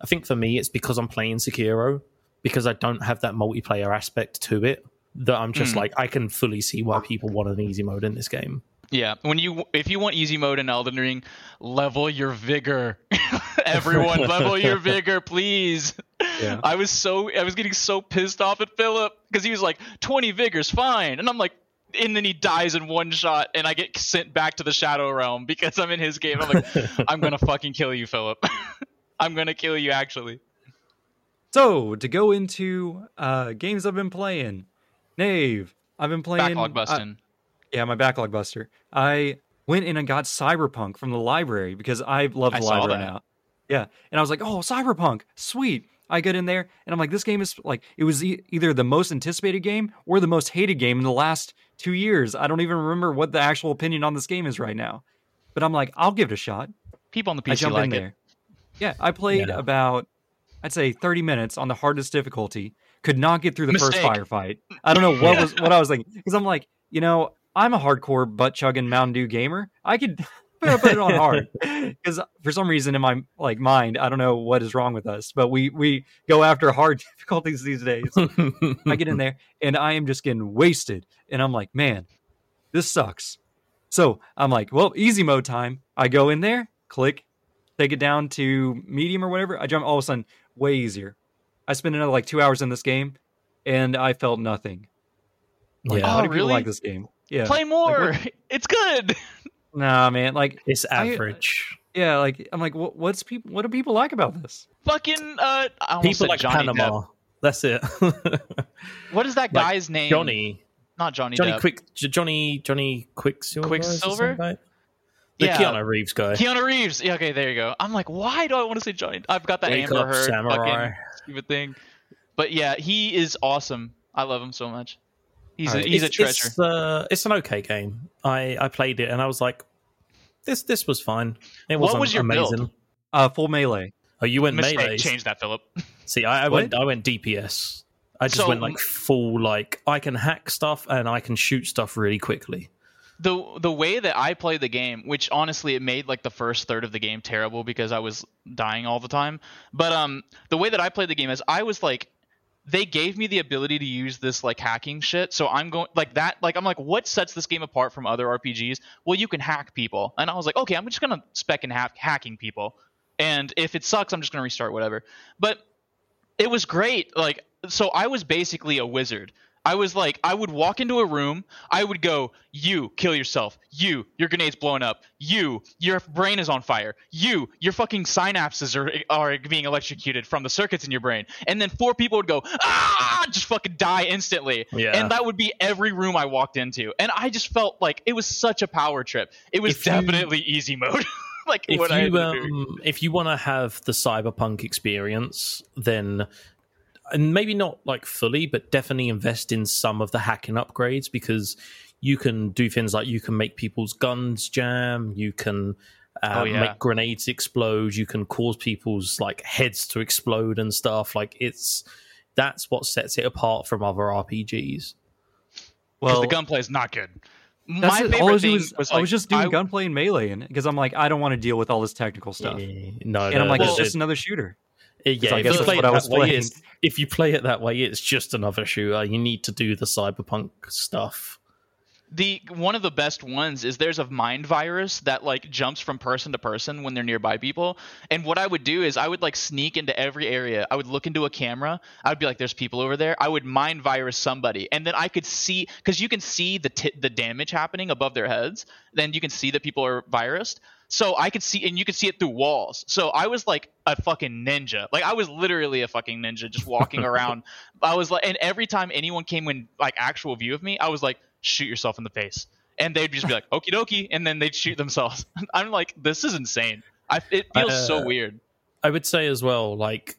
I think for me it's because I'm playing Sekiro because I don't have that multiplayer aspect to it that I'm just Mm. like I can fully see why people want an easy mode in this game. Yeah, when you if you want easy mode in Elden Ring, level your vigor. Everyone, level your vigor, please. Yeah. I was so I was getting so pissed off at Philip because he was like 20 vigors, fine, and I'm like, and then he dies in one shot, and I get sent back to the Shadow Realm because I'm in his game. I'm like, I'm gonna fucking kill you, Philip. I'm gonna kill you, actually. So to go into uh, games I've been playing, Nave. I've been playing Backlog uh, busting. Yeah, my backlog buster. I went in and got Cyberpunk from the library because I love the I saw library that. now. Yeah, and I was like, oh, Cyberpunk, sweet. I get in there and I'm like, this game is like, it was e- either the most anticipated game or the most hated game in the last two years. I don't even remember what the actual opinion on this game is right now. But I'm like, I'll give it a shot. People on the I PC jumped like in it. there. Yeah, I played Yeah. about, I'd say 30 minutes on the hardest difficulty. Could not get through the Mistake. first firefight. I don't know what was what I was thinking because I'm like, you know, I'm a hardcore butt chugging Mountain Dew gamer. I could put it on hard because for some reason in my like mind, I don't know what is wrong with us, but we we go after hard difficulties these days. I get in there and I am just getting wasted. And I'm like, man, this sucks. So I'm like, well, easy mode time. I go in there, click, take it down to medium or whatever. I jump all of a sudden way easier. I spent another like two hours in this game and I felt nothing. Like, Yeah. how Oh, do people really? like this game? Yeah. Play more. what- it's good. Nah, man. Like, it's I- average. yeah, like I'm like, what, what's people? What do people like about this? Fucking uh, I People like Johnny Panama. Depp. That's it. What is that Like, guy's name? Johnny, not Johnny. Johnny Depp. Quick, J- Johnny, Johnny Quicksilver. Quicksilver? The Yeah. Keanu Reeves guy. Keanu Reeves. Yeah, okay, there you go. I'm like, why do I want to say Johnny? I've got that Wake Amber up, Heard samurai. fucking stupid thing. But yeah, he is awesome. I love him so much. He's a, Alright. he's a it's, treasure. It's, uh, it's an okay game. I, I played it and I was like, this this was fine. It What wasn't was your build? amazing. Uh, full melee. Oh, you went Mistake. melee. Change that, Philip. See, I, I went I went DPS. I just So- went like full like I can hack stuff and I can shoot stuff really quickly. the the way that I played the game, which honestly it made like the first third of the game terrible because I was dying all the time. But um, the way that I played the game is I was like, they gave me the ability to use this like hacking shit. So I'm going like that. Like I'm like, what sets this game apart from other RPGs? Well, you can hack people, and I was like, okay, I'm just gonna spec in hack hacking people, and if it sucks, I'm just gonna restart whatever. But it was great. Like, so I was basically a wizard. I was like, I would walk into a room, I would go, You, kill yourself. You, your grenade's blowing up. You, your brain is on fire. You, your fucking synapses are, are being electrocuted from the circuits in your brain. And then four people would go, Ah, just fucking die instantly. Yeah. And that would be every room I walked into. And I just felt like it was such a power trip. It was If you- definitely easy mode. like, if what I you um, if you want to have the cyberpunk experience, then and maybe not like fully, but definitely invest in some of the hacking upgrades because you can do things like you can make people's guns jam, you can uh, Oh, yeah. make grenades explode, you can cause people's like heads to explode and stuff. Like it's that's what sets it apart from other RPGs. Because Well, the gunplay is not good. My favorite all I, do thing was, was I was just doing I- gunplay and melee because I'm like, I don't want to deal with all this technical stuff. Yeah, no, And I'm like, no, it's it- just another shooter. It- yeah, if guess you that's play it what I that was way, playing. it's, if you play it that way, it's just another shooter. You need to do the cyberpunk stuff. the one of the best ones is there's a mind virus that like jumps from person to person when they're nearby people. And what i would do is i would like sneak into every area. I would look into a camera. I would be like there's people over there. I would mind virus somebody. And then i could see because you can see the t- the damage happening above their heads. Then you can see that people are virused so i could see and you could see it through walls so i was like a fucking ninja like i was literally a fucking ninja just walking around i was like and every time anyone came in like actual view of me i was like shoot yourself in the face. And they'd just be like, okie dokie, and then they'd shoot themselves. I'm like, this is insane. I, it feels Uh, so weird. I would say as well, like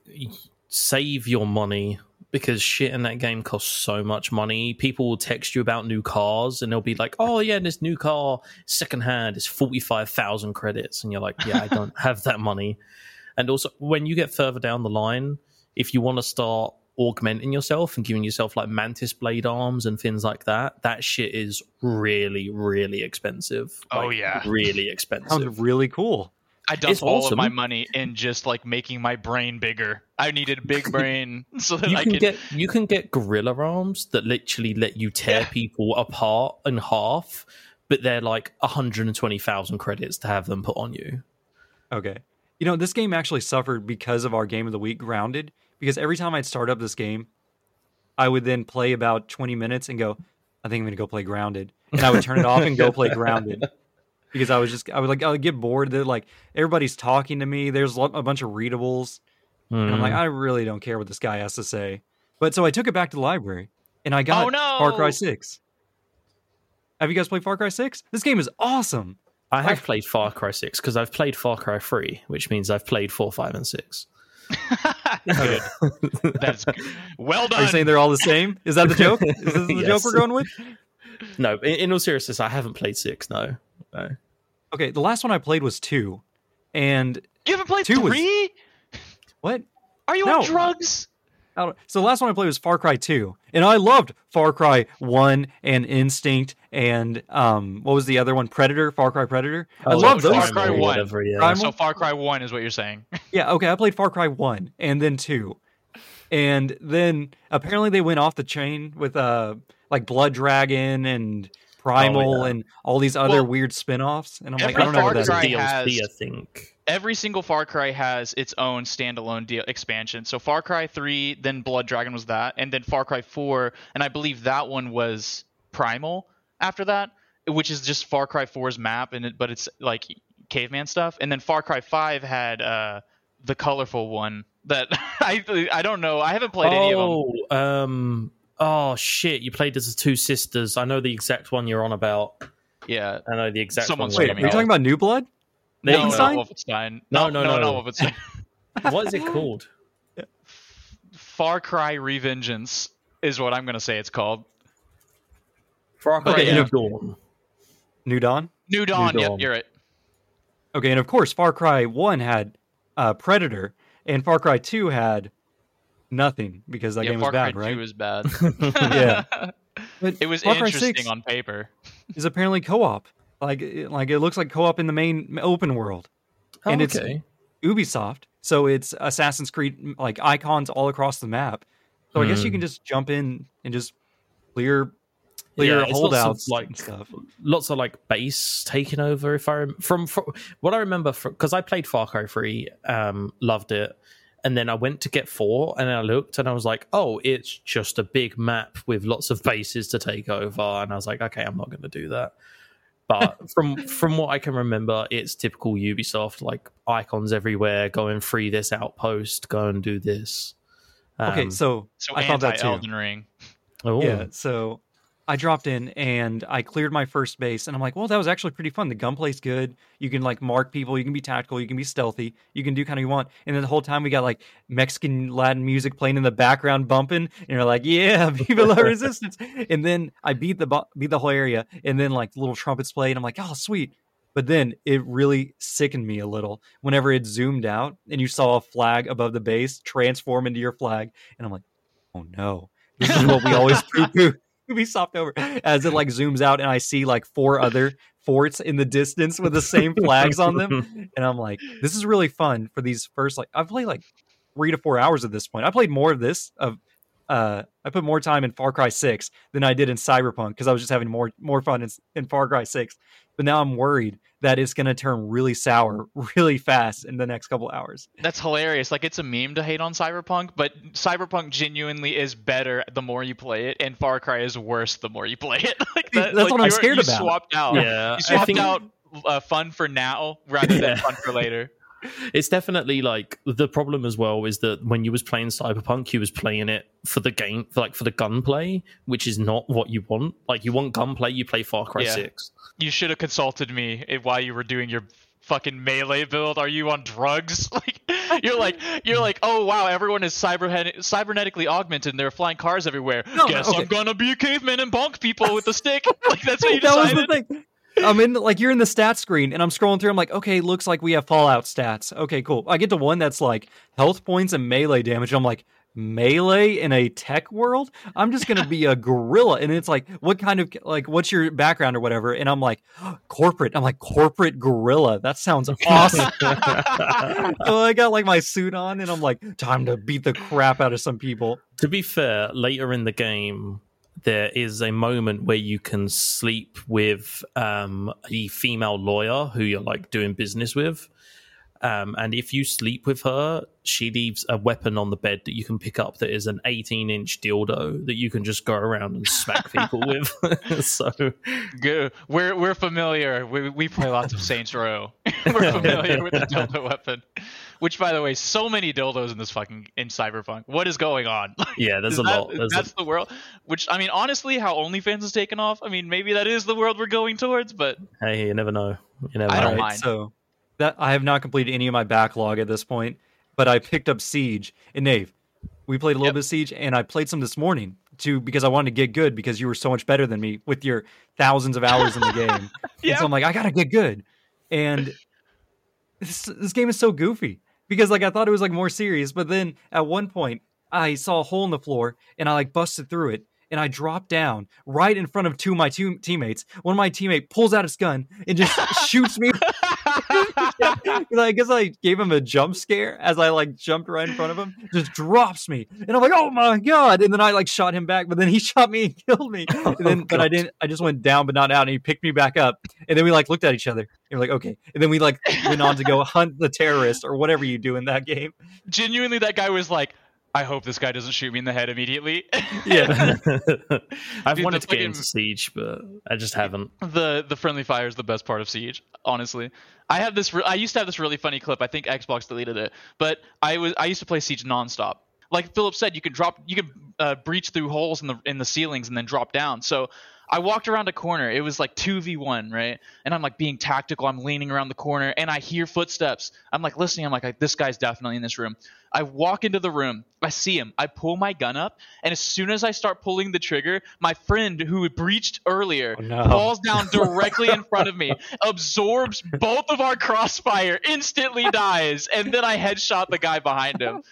save your money because shit in that game costs so much money. People will text you about new cars and they'll be like, "Oh yeah, this new car secondhand is forty five thousand credits," and you're like, "Yeah, I don't have that money." And also, when you get further down the line, if you want to start augmenting yourself and giving yourself like mantis blade arms and things like that, that shit is really, really expensive. Oh, Like, yeah. really expensive. Sounds really cool. I dumped it's all awesome. of my money in just like making my brain bigger. I needed a big brain so that you I can could. get you can get gorilla arms that literally let you tear Yeah. people apart in half, but they're like 120,000 credits to have them put on you. Okay. You know, this game actually suffered because of our game of the week, Grounded, because every time I'd start up this game, I would then play about 20 minutes and go, I think I'm going to go play Grounded. And I would turn it off and go play Grounded. Because I was just, I would like, I would get bored that like everybody's talking to me. There's a bunch of readables. And I'm like, Mm. I really don't care what this guy has to say. But so I took it back to the library and I got Oh, no! Far Cry 6. Have you guys played Far Cry 6? This game is awesome. I have played Far Cry 6 because I've played Far Cry 3, which means I've played 4, 5, and 6. Good. That's good. well done. Are you saying they're all the same? Is that the joke? Is this the joke we're going with? No, in, in all seriousness, I haven't played 6, no. no. Okay, the last one I played was two, and you haven't played Two was- three? what? Are you No. on drugs? I don't- So the last one I played was Far Cry Two, and I loved Far Cry One and Instinct, and um, what was the other one? Predator, Far Cry Predator. I Oh, love Far. Cry one. whatever, yeah. So Far Cry One is what you're saying. Yeah, okay, I played Far Cry One and then Two, and then apparently they went off the chain with uh like Blood Dragon and Primal Oh, yeah. and all these other Well, weird spin-offs, and I'm like, I don't know Far what that Cry. DLC, has- I think. every single Far Cry has its own standalone deal expansion. So Far Cry 3, then Blood Dragon was that, and then Far Cry 4, and I believe that one was Primal after that, which is just Far Cry 4's map and it, but it's like caveman stuff. And then Far Cry 5 had uh the colorful one that I I don't know. I haven't played any of them. oh, um, oh shit! You played as the two sisters. I know the exact one you're on about. Yeah. I know the exact Someone's one. Wait, you're are you talking about New Blood? No, Wolfenstein? no, Wolfenstein. No, no, no, no, no. Wolfenstein. what is it called? Far Cry Revengeance is what I'm gonna say it's called. Far Cry Okay, New. Dawn. New Dawn. New Dawn. Dawn. Yep, you're right. Okay, and of course, Far Cry One had uh, Predator, and Far Cry Two had nothing because that yeah, game Far was bad, Cry right? 2 is bad. Yeah. But It was Far interesting on paper. is apparently co-op. Like, it- like it looks like co-op in the main open world. Oh, And it's- Ubisoft, so it's Assassin's Creed like icons all across the map. So I guess you Hmm. can just jump in and just clear clear Yeah, it's lots of, holdouts like, stuff. lots of like base taking over. If I rem- from, from what I remember, because I played Far Cry Three, um, loved it, and then I went to get four, and I looked, and I was like, oh, it's just a big map with lots of bases to take over, and I was like, okay, I'm not going to do that. But from from what I can remember, it's typical Ubisoft, like icons everywhere, going free this outpost, go and do this. Okay, Um, so So I thought that anti too. Elden Ring. oh, Yeah, so I dropped in and I cleared my first base, and I'm like, well, that was actually pretty fun. The gunplay's good. You can like mark people. You can be tactical. You can be stealthy. You can do kind of you want. And then the whole time we got like Mexican Latin music playing in the background, bumping, and you're like, yeah, Viva la Resistance. And then I beat the beat the whole area, and then like little trumpets played. And I'm like, oh, sweet. But then it really sickened me a little whenever it zoomed out and you saw a flag above the base transform into your flag, and I'm like, oh no, this is what we always poo poo. Ubisoft over as it like zooms out and I see like four other forts in the distance with the same flags on them. And I'm like, this is really fun for these first like I've played like three to four hours at this point. I played more of this of uh, I put more time in Far Cry Six than I did in Cyberpunk because I was just having more more fun in, in Far Cry Six. But now I'm worried that it's going to turn really sour really fast in the next couple hours. That's hilarious. Like it's a meme to hate on Cyberpunk, but Cyberpunk genuinely is better the more you play it, and Far Cry is worse the more you play it. like that, That's like what I'm scared you about. Swapped out. Yeah, you swapped think... out uh, fun for now rather than yeah. fun for later it's definitely like the problem as well is that when you was playing cyberpunk you was playing it for the game for like for the gunplay which is not what you want. Like you want gunplay you play far cry yeah. 6 you should have consulted me while you were doing your fucking melee build. Are you on drugs? Like you're like you're like oh wow everyone is cyber cybernetically augmented and there are flying cars everywhere. No, guess okay. i'm gonna be a caveman and bonk people with a stick. Like that's what you decided. was the thing I'm in like you're in the stats screen and I'm scrolling through. I'm like, okay, looks like we have Fallout stats. Okay, cool. I get to one that's like health points and melee damage. I'm like, melee in a tech world? I'm just gonna be a gorilla. And it's like, what kind of like what's your background or whatever? And I'm like, oh, corporate. I'm like, corporate gorilla. That sounds awesome. so I got like my suit on and I'm like, time to beat the crap out of some people. To be fair, later in the game, there is a moment where you can sleep with um, a female lawyer who you're like doing business with. Um, and if you sleep with her, she leaves a weapon on the bed that you can pick up that is an 18 inch dildo that you can just go around and smack people with. so good. We're we're familiar. We we play lots of Saints Row. we're familiar with the dildo weapon. Which, by the way, so many dildos in this fucking in Cyberpunk. What is going on? Yeah, there's a that, lot. There's that's a... the world. Which I mean, honestly, how OnlyFans has taken off. I mean, maybe that is the world we're going towards. But hey, you never know. You never. I know. don't mind. So that I have not completed any of my backlog at this point, but I picked up Siege and Nave. We played a little yep. bit of Siege, and I played some this morning too because I wanted to get good because you were so much better than me with your thousands of hours in the game. yeah. And so I'm like, I gotta get good. And this, this game is so goofy because like I thought it was like more serious, but then at one point I saw a hole in the floor and I like busted through it and I dropped down right in front of two of my two teammates. One of my teammate pulls out his gun and just shoots me. I guess I gave him a jump scare as I like jumped right in front of him. Just drops me, and I'm like, "Oh my god!" And then I like shot him back, but then he shot me and killed me. And then, oh, but I didn't. I just went down, but not out. And he picked me back up, and then we like looked at each other. And we're like, "Okay." And then we like went on to go hunt the terrorist or whatever you do in that game. Genuinely, that guy was like I hope this guy doesn't shoot me in the head immediately. yeah, I've Dude, wanted to get into Siege, but I just haven't. The the friendly fire is the best part of Siege. Honestly, I have this. Re- I used to have this really funny clip. I think Xbox deleted it, but I was I used to play Siege nonstop. Like Philip said, you can drop, you can uh, breach through holes in the in the ceilings and then drop down. So I walked around a corner. It was like 2v1, right? And I'm like being tactical. I'm leaning around the corner and I hear footsteps. I'm like listening. I'm like, this guy's definitely in this room. I walk into the room. I see him. I pull my gun up. And as soon as I start pulling the trigger, my friend who breached earlier oh, no. falls down directly in front of me, absorbs both of our crossfire, instantly dies. And then I headshot the guy behind him.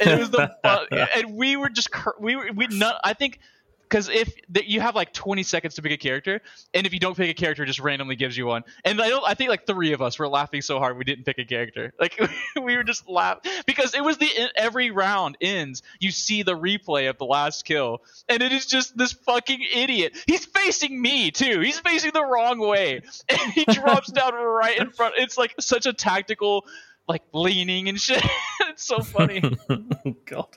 And it was the uh, and we were just we were we not I think because if the, you have like 20 seconds to pick a character, and if you don't pick a character, just randomly gives you one. And I don't. I think like three of us were laughing so hard we didn't pick a character. Like we were just laughing because it was the every round ends. You see the replay of the last kill, and it is just this fucking idiot. He's facing me too. He's facing the wrong way, and he drops down right in front. It's like such a tactical, like leaning and shit. it's so funny. Oh, God.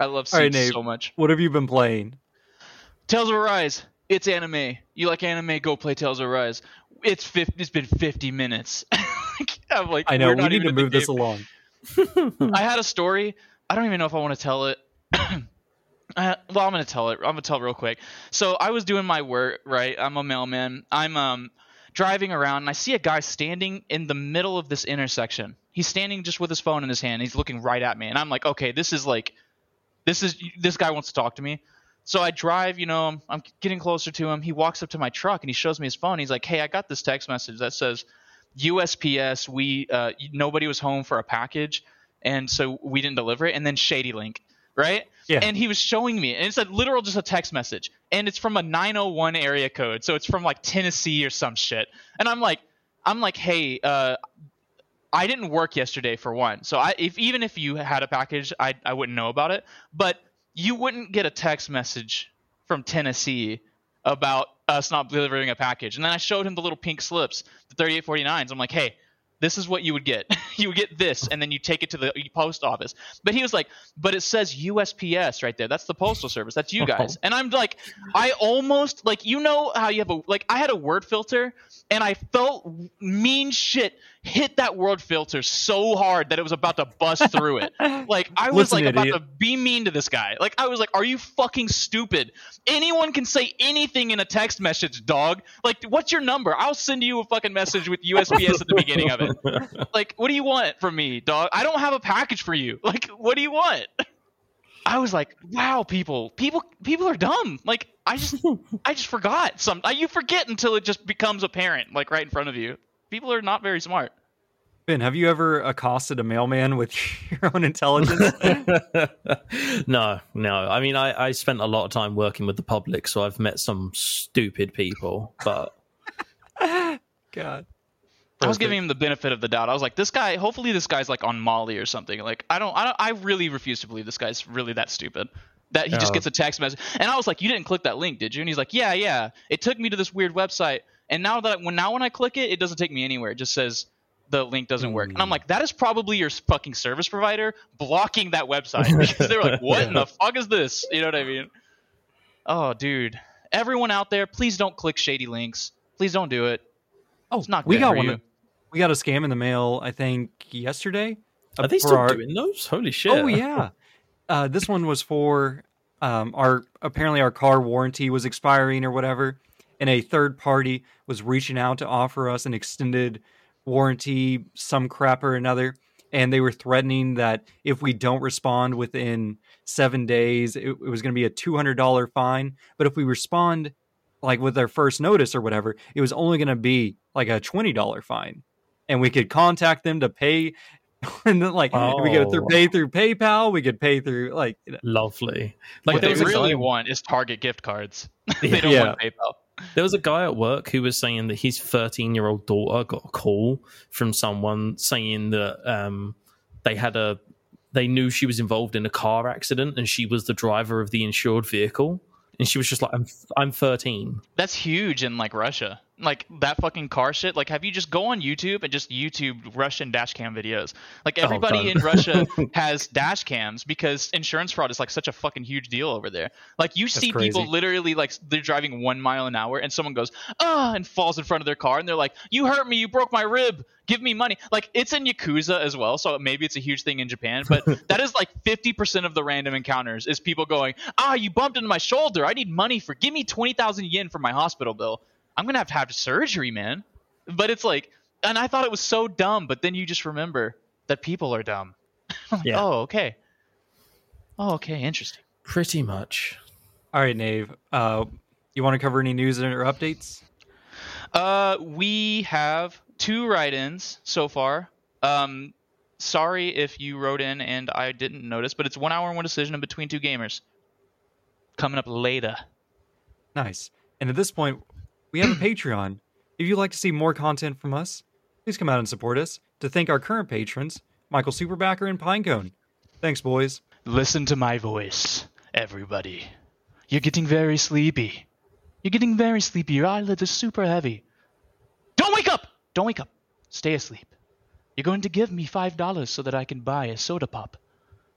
I love Siege right, Nate, so much. What have you been playing? Tales of Arise. It's anime. You like anime? Go play Tales of Arise. It's 50, It's been 50 minutes. I'm like, I know. We need to move this along. I had a story. I don't even know if I want to tell it. uh, well, I'm gonna tell it. I'm gonna tell it real quick. So I was doing my work. Right. I'm a mailman. I'm um driving around and I see a guy standing in the middle of this intersection. He's standing just with his phone in his hand. He's looking right at me, and I'm like, okay, this is like, this is this guy wants to talk to me. So I drive, you know, I'm, I'm, getting closer to him. He walks up to my truck and he shows me his phone. He's like, "Hey, I got this text message that says USPS. We uh, nobody was home for a package, and so we didn't deliver it." And then Shady Link, right? Yeah. And he was showing me, and it's a literal just a text message, and it's from a 901 area code, so it's from like Tennessee or some shit. And I'm like, I'm like, hey, uh, I didn't work yesterday for one, so I if even if you had a package, I I wouldn't know about it, but you wouldn't get a text message from Tennessee about us not delivering a package. And then I showed him the little pink slips, the 3849s. I'm like, hey, this is what you would get. you would get this, and then you take it to the post office. But he was like, but it says USPS right there. That's the postal service. That's you oh. guys. And I'm like, I almost like you know how you have a like I had a word filter, and I felt mean shit hit that world filter so hard that it was about to bust through it. Like I was Listen, like about to be mean to this guy. Like I was like, are you fucking stupid? Anyone can say anything in a text message, dog. Like, what's your number? I'll send you a fucking message with USPS at the beginning of it. Like, what do you want from me, dog? I don't have a package for you. Like, what do you want? I was like, wow, people, people, people are dumb. Like, I just, I just forgot some. You forget until it just becomes apparent, like right in front of you. People are not very smart. Ben, have you ever accosted a mailman with your own intelligence? no, no. I mean, I, I spent a lot of time working with the public, so I've met some stupid people. But God. I was giving him the benefit of the doubt. I was like, this guy. Hopefully, this guy's like on Molly or something. Like, I don't, I don't, I really refuse to believe this guy's really that stupid. That he just gets a text message. And I was like, you didn't click that link, did you? And he's like, yeah, yeah. It took me to this weird website. And now that when now when I click it, it doesn't take me anywhere. It just says the link doesn't work. And I'm hmm. like, that is probably your fucking service provider blocking that website because they're like, what in the fuck is this? You know what I mean? Oh, dude. Everyone out there, please don't click shady links. Please don't do it. Oh, It's not we got one. of- We got a scam in the mail. I think yesterday. uh, are they still our- doing those? Holy shit! Oh yeah. Uh, this one was for um, our apparently our car warranty was expiring or whatever, and a third party was reaching out to offer us an extended warranty, some crap or another, and they were threatening that if we don't respond within seven days, it, it was going to be a two hundred dollar fine. But if we respond like with our first notice or whatever, it was only going to be like a twenty dollar fine, and we could contact them to pay. And then, like, we could through Oh. pay through PayPal. We could pay through like Lovely. Like what they really guy, want is Target gift cards. they don't Yeah. want PayPal. there was a guy at work who was saying that his 13 year old daughter got a call from someone saying that um, they had a they knew she was involved in a car accident and she was the driver of the insured vehicle and she was just like i'm i'm 13 That's huge in like Russia. Like that fucking car shit. Like, have you just go on YouTube and just YouTube Russian dash cam videos? Like everybody done. in Russia has dash cams because insurance fraud is like such a fucking huge deal over there. Like you see people literally like they're driving one mile an hour and someone goes ah and falls in front of their car and they're like, "You hurt me. You broke my rib. Give me money." Like it's in Yakuza as well, so maybe it's a huge thing in Japan. But that is like fifty percent of the random encounters is people going, "Ah, you bumped into my shoulder. I need money for. Give me twenty thousand yen for my hospital bill." I'm gonna have to have surgery, man. But it's like, and I thought it was so dumb, but then you just remember that people are dumb. Like, Yeah. Oh, okay. Oh, okay, interesting. pretty much all right, Nave. Uh, you want to cover any news or updates? Uh, we have two write-ins so far. Um, sorry if you wrote in and I didn't notice, but it's one hour and one decision in between two gamers. Coming up later. Nice. And at this point, we have a Patreon. If you'd like to see more content from us, please come out and support us. To thank our current patrons, Michael Superbacker and Pinecone. Thanks, boys. Listen to my voice, everybody. You're getting very sleepy. You're getting very sleepy. Your eyelids are super heavy. Don't wake up! Don't wake up. Stay asleep. You're going to give me five dollars so that I can buy a soda pop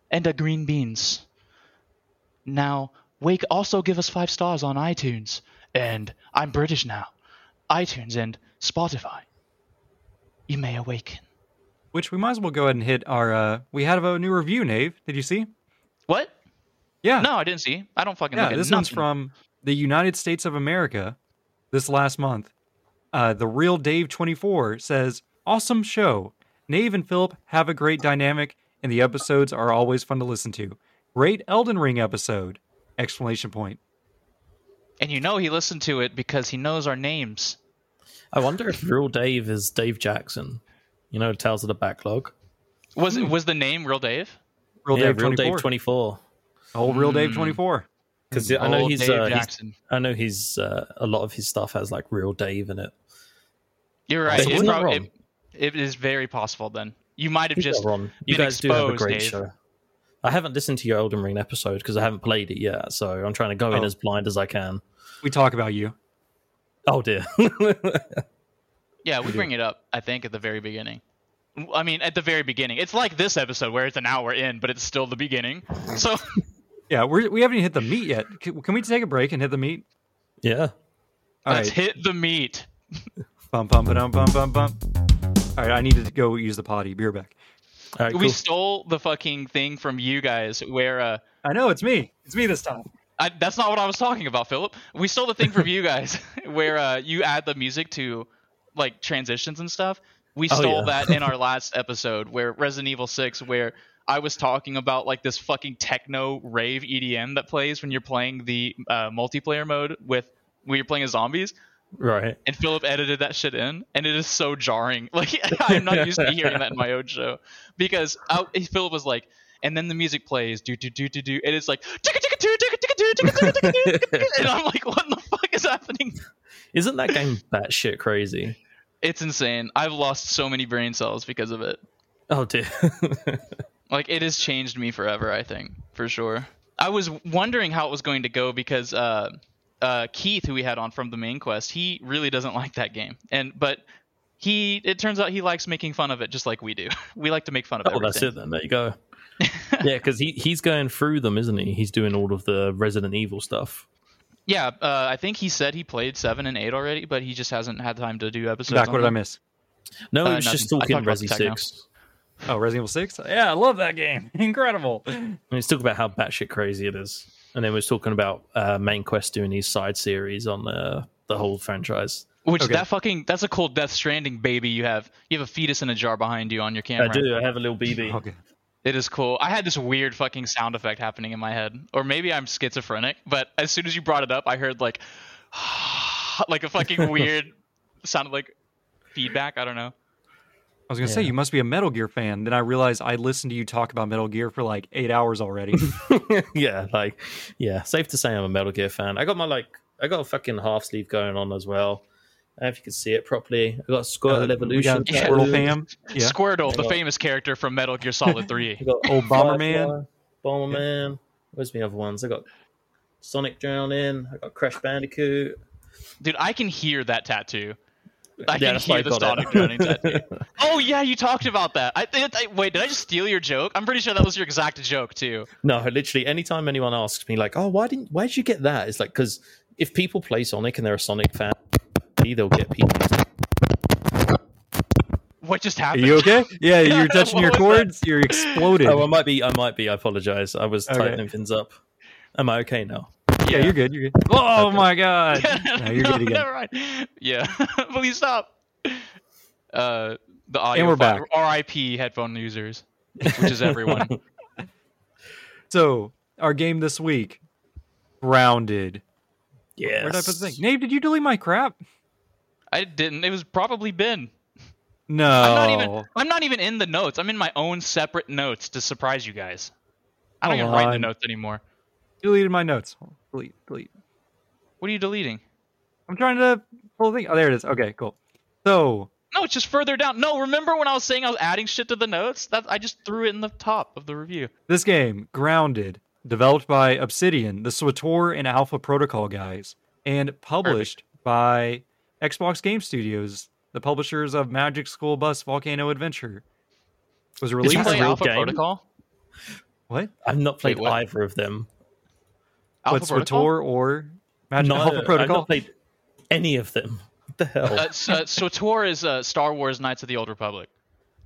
and a green beans. Now, wake also give us five stars on iTunes. And I'm British now. iTunes and Spotify. You may awaken. Which we might as well go ahead and hit our. Uh, we had a new review, Nave. Did you see? What? Yeah. No, I didn't see. I don't fucking Yeah, this one's from the United States of America this last month. Uh, the real Dave 24 says, Awesome show. Nave and Philip have a great dynamic, and the episodes are always fun to listen to. Great Elden Ring episode! Explanation point. And you know he listened to it because he knows our names. i wonder if real dave is dave jackson you know tales of the backlog Was Hmm. was the name Real Dave? Real yeah Dave real 24. dave 24 Oh, Real Dave Hmm. 24. because i know he's, Dave uh, he's Jackson. i know he's uh, a lot of his stuff has like real dave in it You're right. So It, he's not prob- wrong. it, it is very possible then. You might have He's just wrong. you been guys do have a great Dave. show I haven't listened to your Elden Ring episode because I haven't played it yet. So I'm trying to go in Oh. as blind as I can. We talk about you. Oh dear. Yeah, we bring it up. I think at the very beginning. I mean, at the very beginning. It's like this episode where it's an hour in, but it's still the beginning. So Yeah, we're, we haven't even hit the meat yet. Can, can we take a break and hit the meat? yeah. All let's right. hit the meat. Bum bum ba-dum, bum bum bum. All right, I need to go use the potty. Be right back. All right. We Cool. stole the fucking thing from you guys where uh I know it's me. It's me this time. I, that's not what I was talking about, Philip. We stole the thing from you guys where uh, you add the music to like transitions and stuff. We Oh, stole yeah. that in our last episode where Resident Evil 6 where I was talking about like this fucking techno rave EDM that plays when you're playing the uh, multiplayer mode with when you're playing as zombies right. and Philip edited that shit in and it is so jarring. Like I'm not used to hearing that in my own show because I, Philip was like and then the music plays do do do do do and it's like and I'm like what the fuck is happening Isn't that game batshit crazy? it's insane i've lost so many brain cells because of it Oh dear. like it has changed me forever i think for sure i was wondering how it was going to go because uh uh keith who we had on from the main quest he really doesn't like that game and but he it turns out he likes making fun of it just like we do we like to make fun of oh, everything that's it then. There you go. yeah, because he, he's going through them, isn't he? He's doing all of the Resident Evil stuff. yeah uh, i think he said he played 7 and 8 already but he just hasn't had time to do episodes Back, on what did I miss? No, Uh, it was just nothing. I talking talked about the Resi techno. 6. Oh, Resident Evil 6? Yeah, I love that game. Incredible. And he's talking about how batshit crazy it is. And then we was talking about uh, Main Quest doing his side series on the the whole franchise. which Okay. that fucking that's a cool death stranding baby you have you have a fetus in a jar behind you on your camera I do. I have a little BB. Okay. It is cool. I had this weird fucking sound effect happening in my head, or maybe I'm schizophrenic. But as soon as you brought it up, I heard like, like a fucking weird sounded like feedback. I don't know. I was gonna say you must be a Metal Gear fan. Then I realized I listened to you talk about Metal Gear for like eight hours already. yeah, like yeah, safe to say I'm a Metal Gear fan. I got my like I got a fucking half sleeve going on as well. I don't know if you can see it properly. I got Squirtle Uh, Evolution. We got Yeah. Squirtle fam. Yeah. Squirtle, the famous character from Metal Gear Solid Three. I got Old Bomberman. Firefly, Bomberman. Where's the other ones? I got Sonic Drowning. I got Crash Bandicoot. Dude, I can hear that tattoo. I Yeah, can that's hear the got Sonic it. drowning tattoo. Oh yeah, you talked about that. I, I, I- wait, did I just steal your joke? I'm pretty sure that was your exact joke too. No, literally, anytime anyone asks me, like, "Oh, why didn't? Why did you get that?" It's like because if people play Sonic and they're a Sonic fan, they'll get people. What just happened? Are happened? you okay? Yeah, you're touching your was that? cords. You're exploding. Oh, I might be. I might be. I apologize. I was Okay. tightening things up. Am I okay now? Yeah, you're good. You're good. Oh Okay. my god. No, you're good again. Never mind. Yeah, please stop. Uh, the audio. And we're back. RIP headphone users, which is everyone. So our game this week, grounded. Yeah. Where did I put the thing? Nave, did you delete my crap? I didn't. It was probably Ben. No. I'm not even. I'm not even in the notes. I'm in my own separate notes to surprise you guys. I don't Hold even write the notes anymore. deleted my notes. Delete. Delete. What are you deleting? I'm trying to pull the thing. Oh, there it is. Okay, cool. So No, it's just further down. No, remember when I was saying I was adding shit to the notes? That I just threw it in the top of the review. this game, Grounded, developed by Obsidian, the SWTOR and Alpha Protocol guys, and published by Xbox Game Studios, the publishers of Magic School Bus Volcano Adventure. Was Did released. you play Alpha game? Protocol? what? I've not played what? either of them. Alpha What Protocol? SWTOR or Magic No, Alpha Protocol? I've Protocol? not played any of them. What the hell? Uh, S- uh, SWTOR is uh, Star Wars Knights of the Old Republic,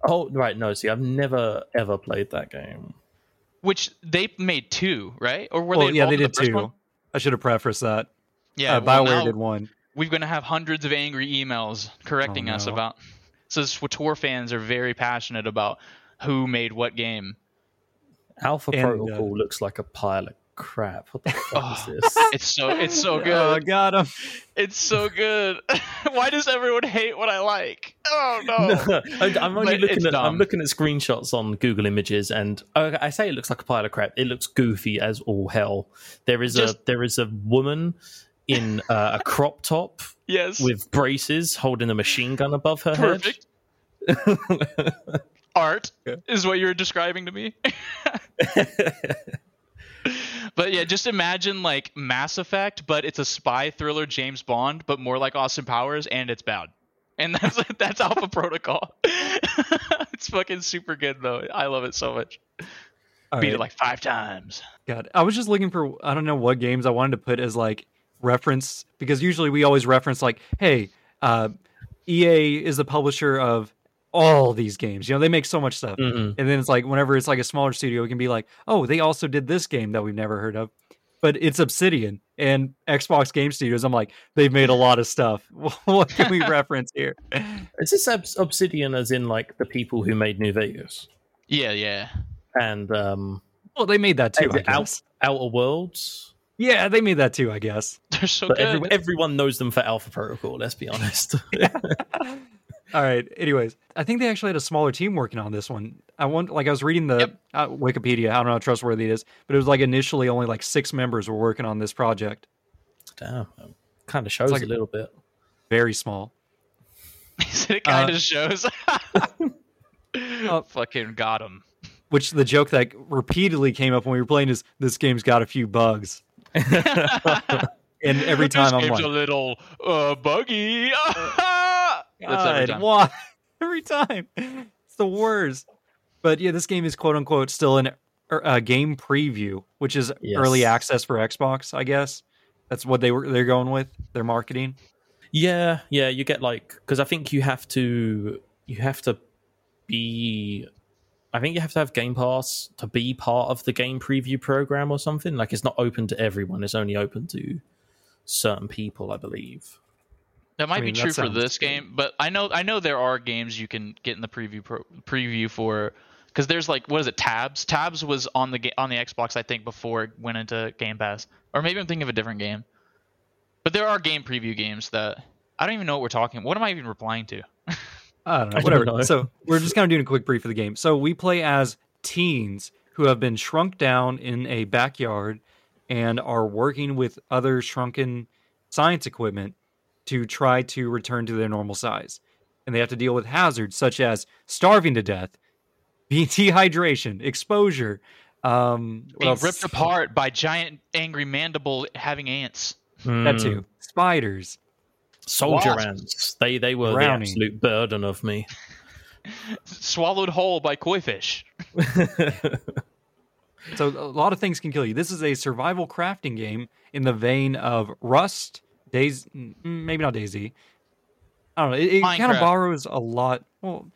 oh, right. No, see, I've never ever played that game. which they made two, right? Or were well, they yeah, they in the did first two. one? I should have prefaced that. Yeah, uh, well, Bioware did one. we're going to have hundreds of angry emails correcting Oh, us no. about. So SWTOR fans are very passionate about who made what game. Alpha And, uh, Protocol looks like a pile of crap. What the fuck Oh. is this? It's so it's so Oh, good. got him. It's so good. Why does everyone hate what I like? Oh no. I- I'm only But looking at I'm looking at screenshots on Google Images, and oh, I say it looks like a pile of crap. It looks goofy as all hell. There is a there is a woman in uh, a crop top yes. with braces, holding a machine gun above her Perfect. head. art is what you're describing to me. But yeah, just imagine like Mass Effect, but it's a spy thriller James Bond, but more like Austin Powers, and it's bad. And that's that's Alpha Protocol. it's fucking super good though. I love it so much. All Beat right. it like five times. God, I was just looking for I don't know what games I wanted to put as like reference because usually we always reference like, hey, uh, EA is the publisher of all these games. You know, they make so much stuff. Mhm. And then it's like whenever it's like a smaller studio, it can be like, oh, they also did this game that we've never heard of. But it's Obsidian and Xbox Game Studios. I'm like, they've made a lot of stuff. what can we reference here? Is this Obsidian as in like the people who made New Vegas Yeah, yeah. and um, Well, they made that too, I it Out- Outer Worlds? Yeah, they made that too, I guess. They're so But good. every, everyone knows them for Alpha Protocol. Let's be honest. All right. Anyways, I think they actually had a smaller team working on this one. I want, like, I was reading the Yep. uh, Wikipedia. I don't know how trustworthy it is, but it was like initially only like six members were working on this project. Damn, kind of shows like- a little bit. Very small. it kind Uh, of shows. uh, Fucking got him. Which the joke that repeatedly came up when we were playing is this game's got a few bugs. And every time this I'm like, a little uh, buggy. That's every God, time. why? every time. It's the worst. But yeah, this game is quote unquote still in er, a game preview, which is early access for Xbox, I guess. That's what they were they're going with, their marketing. Yeah, yeah, you get like because I think you have to you have to be I think you have to have Game Pass to be part of the game preview program or something. Like it's not open to everyone; it's only open to certain people, I believe. That might I mean, be true for sounds this good. game, but I know I know there are games you can get in the preview pro, preview for because there's like what is it Tabs? Tabs was on the ga- on the Xbox I think before it went into Game Pass, or maybe I'm thinking of a different game. But there are game preview games that I don't even know what we're talking. What am I even replying to? I don't know, I don't whatever. know. So we're just kind of doing a quick brief of the game. So we play as teens who have been shrunk down in a backyard and are working with other shrunken science equipment to try to return to their normal size. And they have to deal with hazards such as starving to death, being dehydration, exposure, um, Being else? ripped apart by giant angry mandible having ants. That Mm, too. Spiders. soldier Wasps. ants. They they were Drowning. the absolute burden of me. Swallowed whole by koi fish. So a lot of things can kill you. This is a survival crafting game in the vein of Rust, DayZ, mm, maybe not DayZ. I don't know. It, it kind of borrows a lot. Well,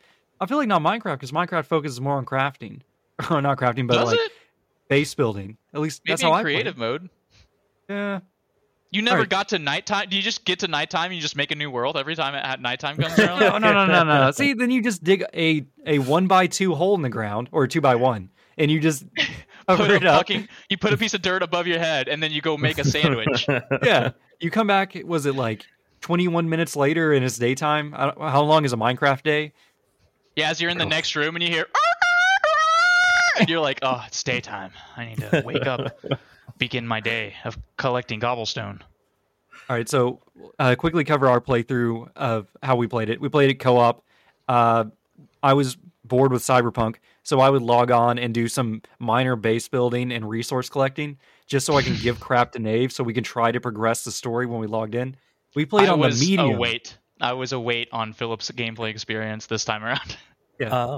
I feel like not Minecraft because Minecraft focuses more on crafting, or not crafting, but Does like it? base building. At least Maybe that's in how I creative play. mode. Yeah. You never Alright. got to nighttime. Do you just get to nighttime and you just make a new world every time at nighttime comes around? No, no, no, no, no. See, then you just dig a a one by two hole in the ground or two by one, and you just put a it up. fucking, you put a piece of dirt above your head and then you go make a sandwich. yeah. You come back. Was it like 21 minutes later and it's daytime? I don't, how long is a Minecraft day? yeah, as you're in the next room and you hear, and you're like, oh, it's daytime. I need to wake up, begin my day of collecting cobblestone. All right, so uh, quickly cover our playthrough of how we played it. We played it co-op. Uh, I was bored with Cyberpunk, so I would log on and do some minor base building and resource collecting, just so I can give crap to Nave, so we can try to progress the story when we logged in. We played I on was the medium. a wait. I was a wait on Philip's gameplay experience this time around. oh,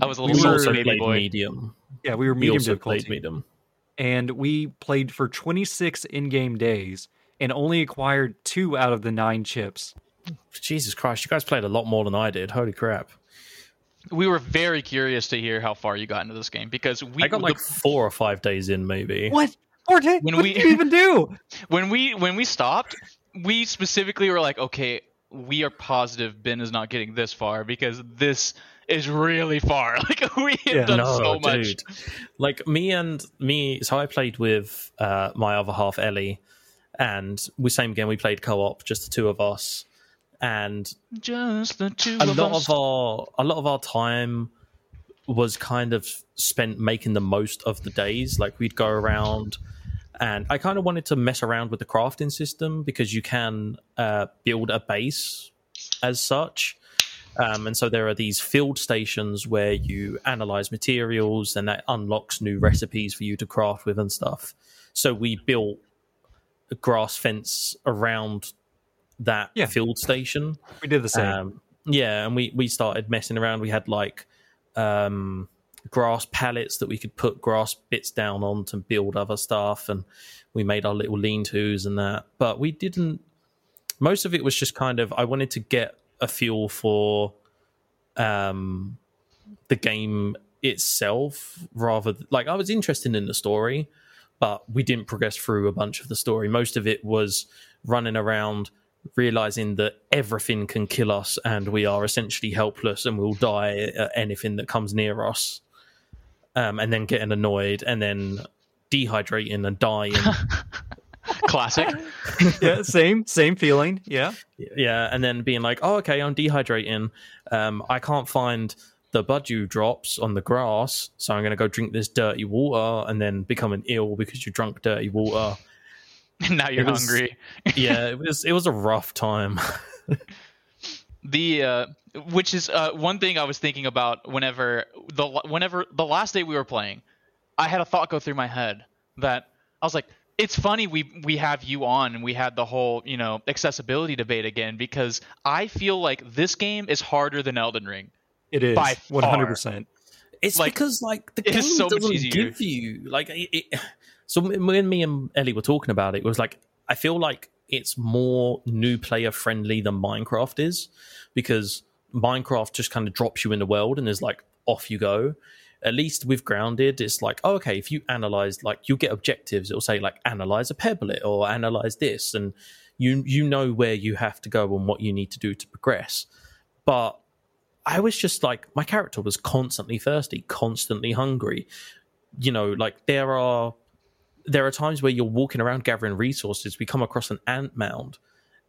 I was a We little we were- salty also baby boy. medium. Yeah, we were We medium also difficulty, played medium. and we played for 26 in-game days and only acquired two out of the nine chips. Jesus Christ, you guys played a lot more than I did. Holy crap! We were very curious to hear how far you got into this game because we I got like the- four or five days in, maybe. What? Four days? When what we- did you even do? when we when we stopped, we specifically were like, okay, we are positive Ben is not getting this far because this is really far. Like we have Yeah. done no, so much. dude. Like me and me. So I played with uh, my other half, Ellie, and we same again. We played co-op, just the two of us, and Just the two a of lot us. of our a lot of our time was kind of spent making the most of the days. Like we'd go around, and I kind of wanted to mess around with the crafting system because you can uh, build a base as such. Um, and so there are these field stations where you analyze materials and that unlocks new recipes for you to craft with and stuff. So we built a grass fence around that Yeah. field station. We did the same. Um, yeah, and we we started messing around. We had like um, grass pallets that we could put grass bits down on to build other stuff, and we made our little lean-tos and that. But we didn't. Most of it was just kind of I wanted to get a feel for um, the game itself, rather th- like I was interested in the story, but we didn't progress through a bunch of the story. Most of it was running around realizing that everything can kill us and we are essentially helpless and we'll die at anything that comes near us um, and then getting annoyed and then dehydrating and dying Classic. yeah, same, same feeling. Yeah. yeah and then being like oh okay i'm dehydrating um, i can't find the budgie drops on the grass so i'm going to go drink this dirty water and then becoming ill because you drunk dirty water now you're was- hungry. yeah it was it was a rough time the uh, which is uh, one thing I was thinking about whenever the whenever the last day we were playing, I had a thought go through my head that I was like, it's funny we we have you on and we had the whole you know accessibility debate again because I feel like this game is harder than Elden Ring. It is By one hundred percent. It's Like, because like the game is so doesn't give you like it, it, so when me and Ellie were talking about it, it was like I feel like it's more new player friendly than Minecraft is because Minecraft just kind of drops you in the world and is like off you go. At least with grounded, it's like oh, okay. If you analyze, like you get objectives, it'll say like analyze a pebblet or analyze this, and you you know where you have to go and what you need to do to progress. But I was just like my character was constantly thirsty, constantly hungry. You know, like there are there are times where you're walking around gathering resources. We come across an ant mound,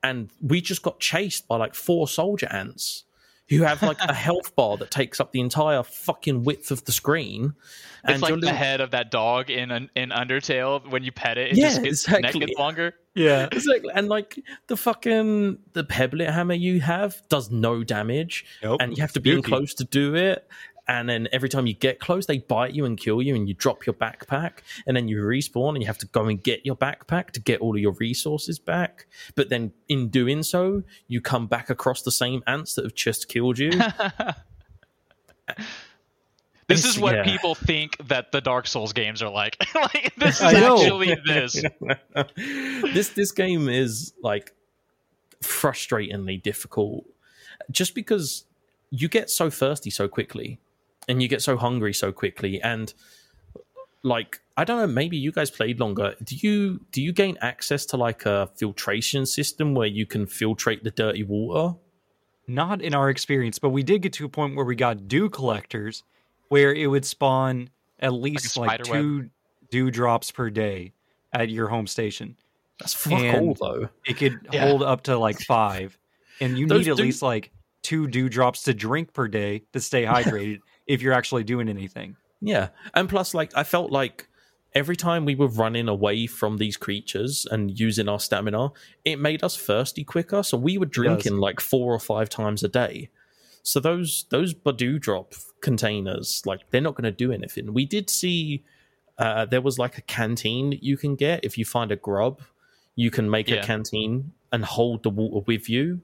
and we just got chased by like four soldier ants who have like a health bar that takes up the entire fucking width of the screen. It's like your the little- head of that dog in in Undertale when you pet it, it Yeah, just gets its neck gets longer. Yeah. Exactly. And like the fucking the pebblet hammer you have does no damage, Nope. and you have to be in close to do it. And then every time you get close, they bite you and kill you, and you drop your backpack, and then you respawn, and you have to go and get your backpack to get all of your resources back. But then in doing so, you come back across the same ants that have just killed you. This is what yeah. people think that the Dark Souls games are like. like this is actually this. this this game is like frustratingly difficult just because you get so thirsty so quickly and you get so hungry so quickly and like i don't know maybe you guys played longer do you do you gain access to like a filtration system where you can filtrate the dirty water Not in our experience, but we did get to a point where we got dew collectors where it would spawn at least like, spider web? two dew drops per day at your home station. that's fuck And- all though It could Yeah. hold up to like five. And you Those need at dew- least like two dew drops to drink per day to stay hydrated if you're actually doing anything. Yeah, and plus, like I felt like every time we were running away from these creatures and using our stamina, it made us thirsty quicker. So we were drinking like four or five times a day. So those those Badu drop containers, like they're not going to do anything. We did see uh, there was like a canteen that you can get if you find a grub. You can make Yeah. a canteen and hold the water with you,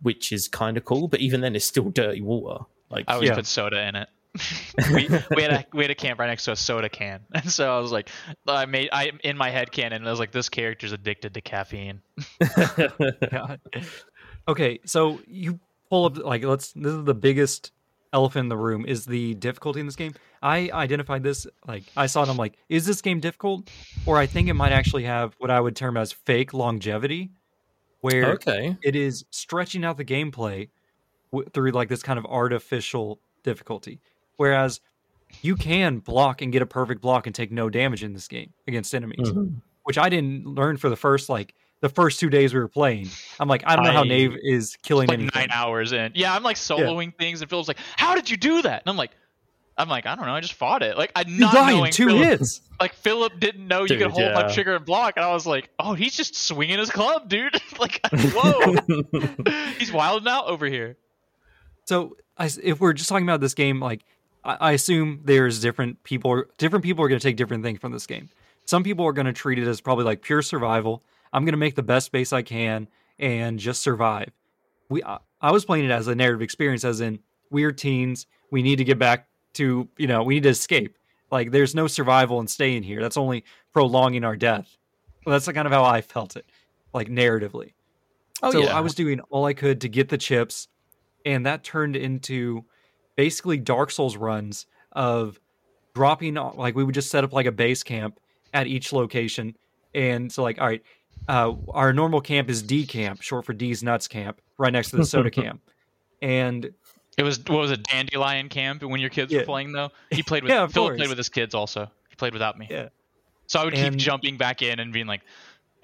which is kind of cool. But even then, it's still dirty water. Like I always Yeah. put soda in it. we, we had a we had a camp right next to a soda can, and so I was like, I made I in my head canon. I was like, this character's addicted to caffeine. Okay, so you pull up like let's this is the biggest elephant in the room is the difficulty in this game. I identified this like I saw it I'm like, is this game difficult? Or I think it might actually have what I would term as fake longevity where okay, it is stretching out the gameplay w- through like this kind of artificial difficulty. Whereas you can block and get a perfect block and take no damage in this game against enemies, Mhm. which I didn't learn for the first like the first two days we were playing. I'm like, I don't know how Nave is killing like anything. nine hours in. Yeah, I'm like soloing things, and Phil's like, "How did you do that?" And I'm like, "I'm like, I don't know. I just fought it. Like, I You not die knowing two Philip, hits. Like Philip didn't know you could hold yeah. up trigger and block, and I was like, "Oh, he's just swinging his club, dude. like, whoa, he's wilding out over here." So I, if we're just talking about this game, like I, I assume there's different people. Different people are going to take different things from this game. Some people are going to treat it as probably like pure survival. I'm going to make the best base I can and just survive. We I, I was playing it as a narrative experience, as in we're teens. We need to get back to you know we need to escape. Like there's no survival and staying here. That's only prolonging our death. Well, that's kind of how I felt it, like narratively. Oh so yeah, I was doing all I could to get the chips, and that turned into basically Dark Souls runs of dropping like we would just set up like a base camp at each location, and so like all right, uh, our normal camp is D camp, short for D's nuts camp, right next to the soda camp, and It was what was it, Dandelion Camp when your kids Yeah. were playing though? He played with Yeah, of Philip course. played with his kids also. He played without me. yeah, So I would keep jumping back in and being like,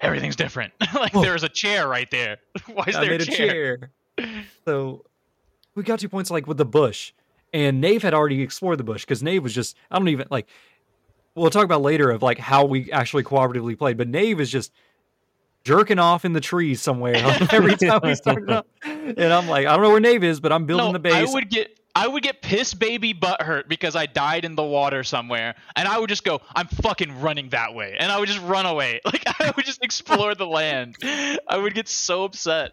everything's different. like Whoa. there's a chair right there. Why is I there made a chair? chair. So we got two points like with the bush, and Nave had already explored the bush because Nave was just I don't even like. We'll talk about later of like how we actually cooperatively played, but Nave is just jerking off in the trees somewhere every time we start up, and I'm like, I don't know where Nave is, but I'm building No, the base. I would get I would get piss baby butt hurt because I died in the water somewhere, and I would just go, I'm fucking running that way, and I would just run away. Like I would just explore the land. I would get so upset.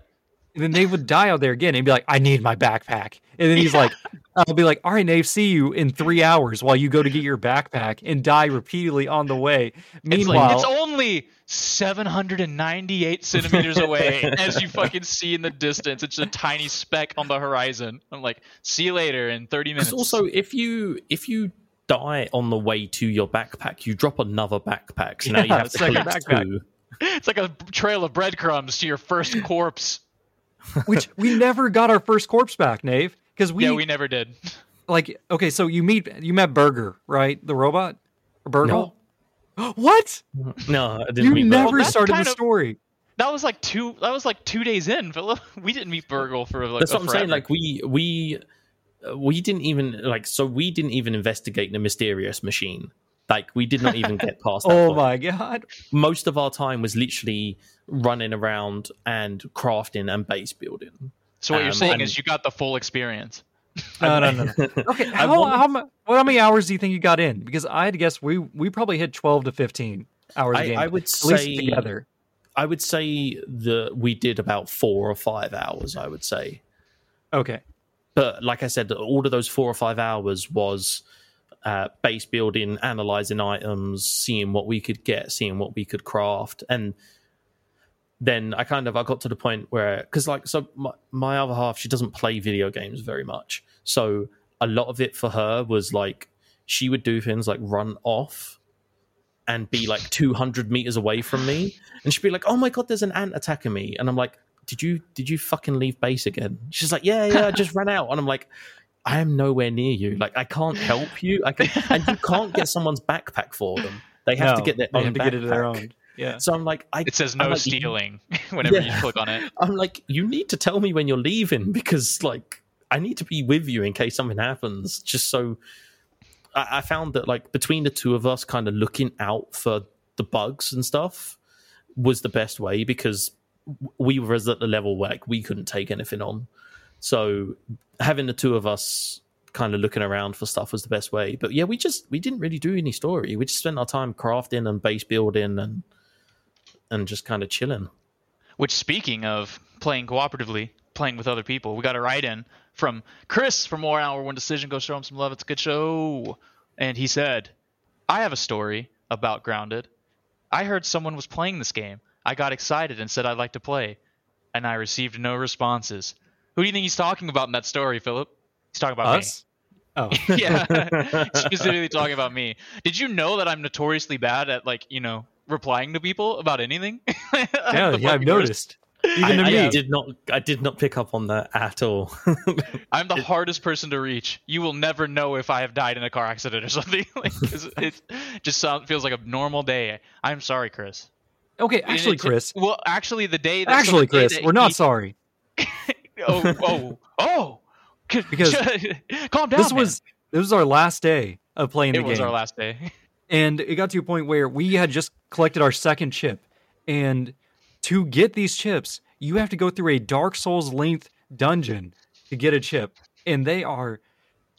And then Nave would die out there again and be like, I need my backpack. And then he's like, I'll be like, all right, Nave, see you in three hours while you go to get your backpack and die repeatedly on the way. It's Meanwhile, like it's only 798 centimeters away, as you fucking see in the distance. It's a tiny speck on the horizon. I'm like, see you later in 30 minutes. Also, if you if you die on the way to your backpack, you drop another backpack. So now you Yeah, have to second collect backpack. two. it's like a trail of breadcrumbs to your first corpse. Which we never got our first corpse back, Nave, because we, yeah, we never did. like okay, so you meet you met Burger, right? The robot, or Burgle. what? No, I didn't You mean never that's started the of- story. That was like two. That was like two days in, Philip. We didn't meet Burgle for like. That's a what I'm saying. Like we we uh, we didn't even like so we didn't even investigate the mysterious machine. Like we did not even get past. That Oh point. my god! Most of our time was literally running around and crafting and base building. So what you're um, saying and- is you got the full experience. No, no, no. no. Okay, how, wanted- how, mu- well, how many hours do you think you got in? Because I had to guess we we probably hit twelve to fifteen hours of I, game. I would at least say together. I would say that we did about four or five hours. I would say. Okay, but like I said, all of those four or five hours was uh, base building, analyzing items, seeing what we could get, seeing what we could craft, and then I kind of I got to the point where because like so my, my other half she doesn't play video games very much, so a lot of it for her was like she would do things like run off and be like 200 meters away from me. And she'd be like oh my god there's an ant attacking me. And i'm like did you did you fucking leave base again? She's like yeah yeah i just ran out. And i'm like i am nowhere near you like i can't help you i can and you can't get someone's backpack for them they have to get their they own have to get it their own. Yeah. so i'm like i It says no like, stealing whenever Yeah. you click on it. i'm like you need to tell me when you're leaving because like i need to be with you in case something happens just so I, I found that like between the two of us kind of looking out for the bugs and stuff was the best way because we were at the level where like, we couldn't take anything on so having the two of us kind of looking around for stuff was the best way but yeah we just we didn't really do any story we just spent our time crafting and base building and and just kind of chilling Which, speaking of playing cooperatively, playing with other people, we got a write in from Chris from War Hour One Decision. Go show him some love. It's a good show. And he said, I have a story about Grounded. I heard someone was playing this game. I got excited and said I'd like to play, and I received no responses. Who do you think he's talking about in that story, Philip? He's talking about Us? Oh, me. yeah, specifically talking about me. Did you know that I'm notoriously bad at like you know replying to people about anything? I'm yeah, the yeah. I've noticed. Even I, to I me. did not. I did not pick up on that at all. I'm the hardest person to reach. You will never know if I have died in a car accident or something. like, it just sound, feels like a normal day. I'm sorry, Chris. Okay, actually, it- Chris. Well, actually, the day that Actually, the day Chris, that we're not he- sorry. Oh, oh, oh! Because calm down. This man. was this was our last day of playing the it was game. our last day. and it got to a point where we had just collected our second chip and to get these chips you have to go through a dark souls length dungeon to get a chip and they are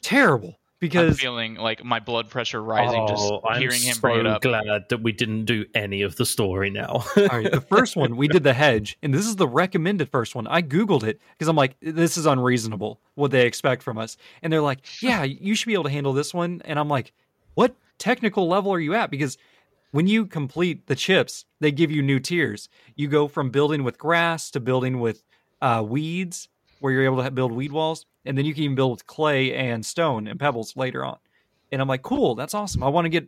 terrible I'm because feeling like my blood pressure rising just Oh, I'm hearing him so bring it up. I'm glad that we didn't do any of the story now. all right, the first one we did the hedge, and this is the recommended first one. I googled it because I'm like, this is unreasonable what they expect from us, and they're like, yeah, you should be able to handle this one, and I'm like, what technical level are you at? Because when you complete the chips, they give you new tiers. You go from building with grass to building with uh, weeds, where you're able to build weed walls, and then you can even build with clay and stone and pebbles later on. And I'm like, cool, that's awesome. I want to get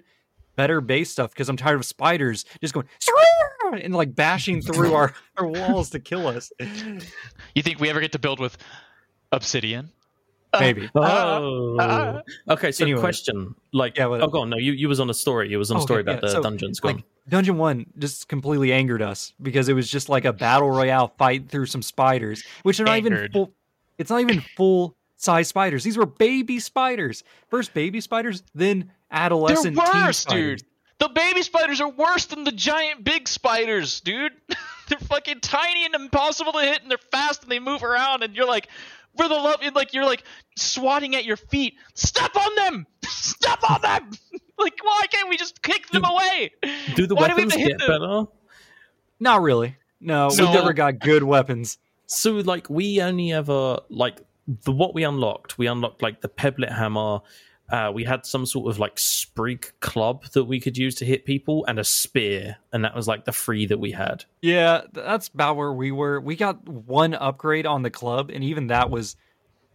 better base stuff because I'm tired of spiders just going and like bashing through our, our walls to kill us. You think we ever get to build with obsidian? Maybe. Oh. oh, okay. So, Anyway. question, like, Yeah, what- oh, go on. No, you you was on a story. You was on a Okay, story about yeah, the so, dungeons. Go like on. Dungeon One just completely angered us because it was just like a battle royale fight through some spiders, which are not even Angered. full. It's not even full size spiders. These were baby spiders. First baby spiders, then adolescent They're teen worse, spiders. dude. The baby spiders are worse than the giant big spiders, dude. they're fucking tiny and impossible to hit, and they're fast and they move around, and you're like, for the love, and like you're like swatting at your feet. Step on them! Step on them! like, why can't we just kick them Do- away? Do the why do we have to hit get them? better? Not really. No, we No. never got good weapons. So, like, we only ever like the what we unlocked. We unlocked like the pebblet hammer. Uh, we had some sort of like sprig club that we could use to hit people, and a spear, and that was like the free that we had. Yeah, that's about where we were. We got one upgrade on the club, and even that was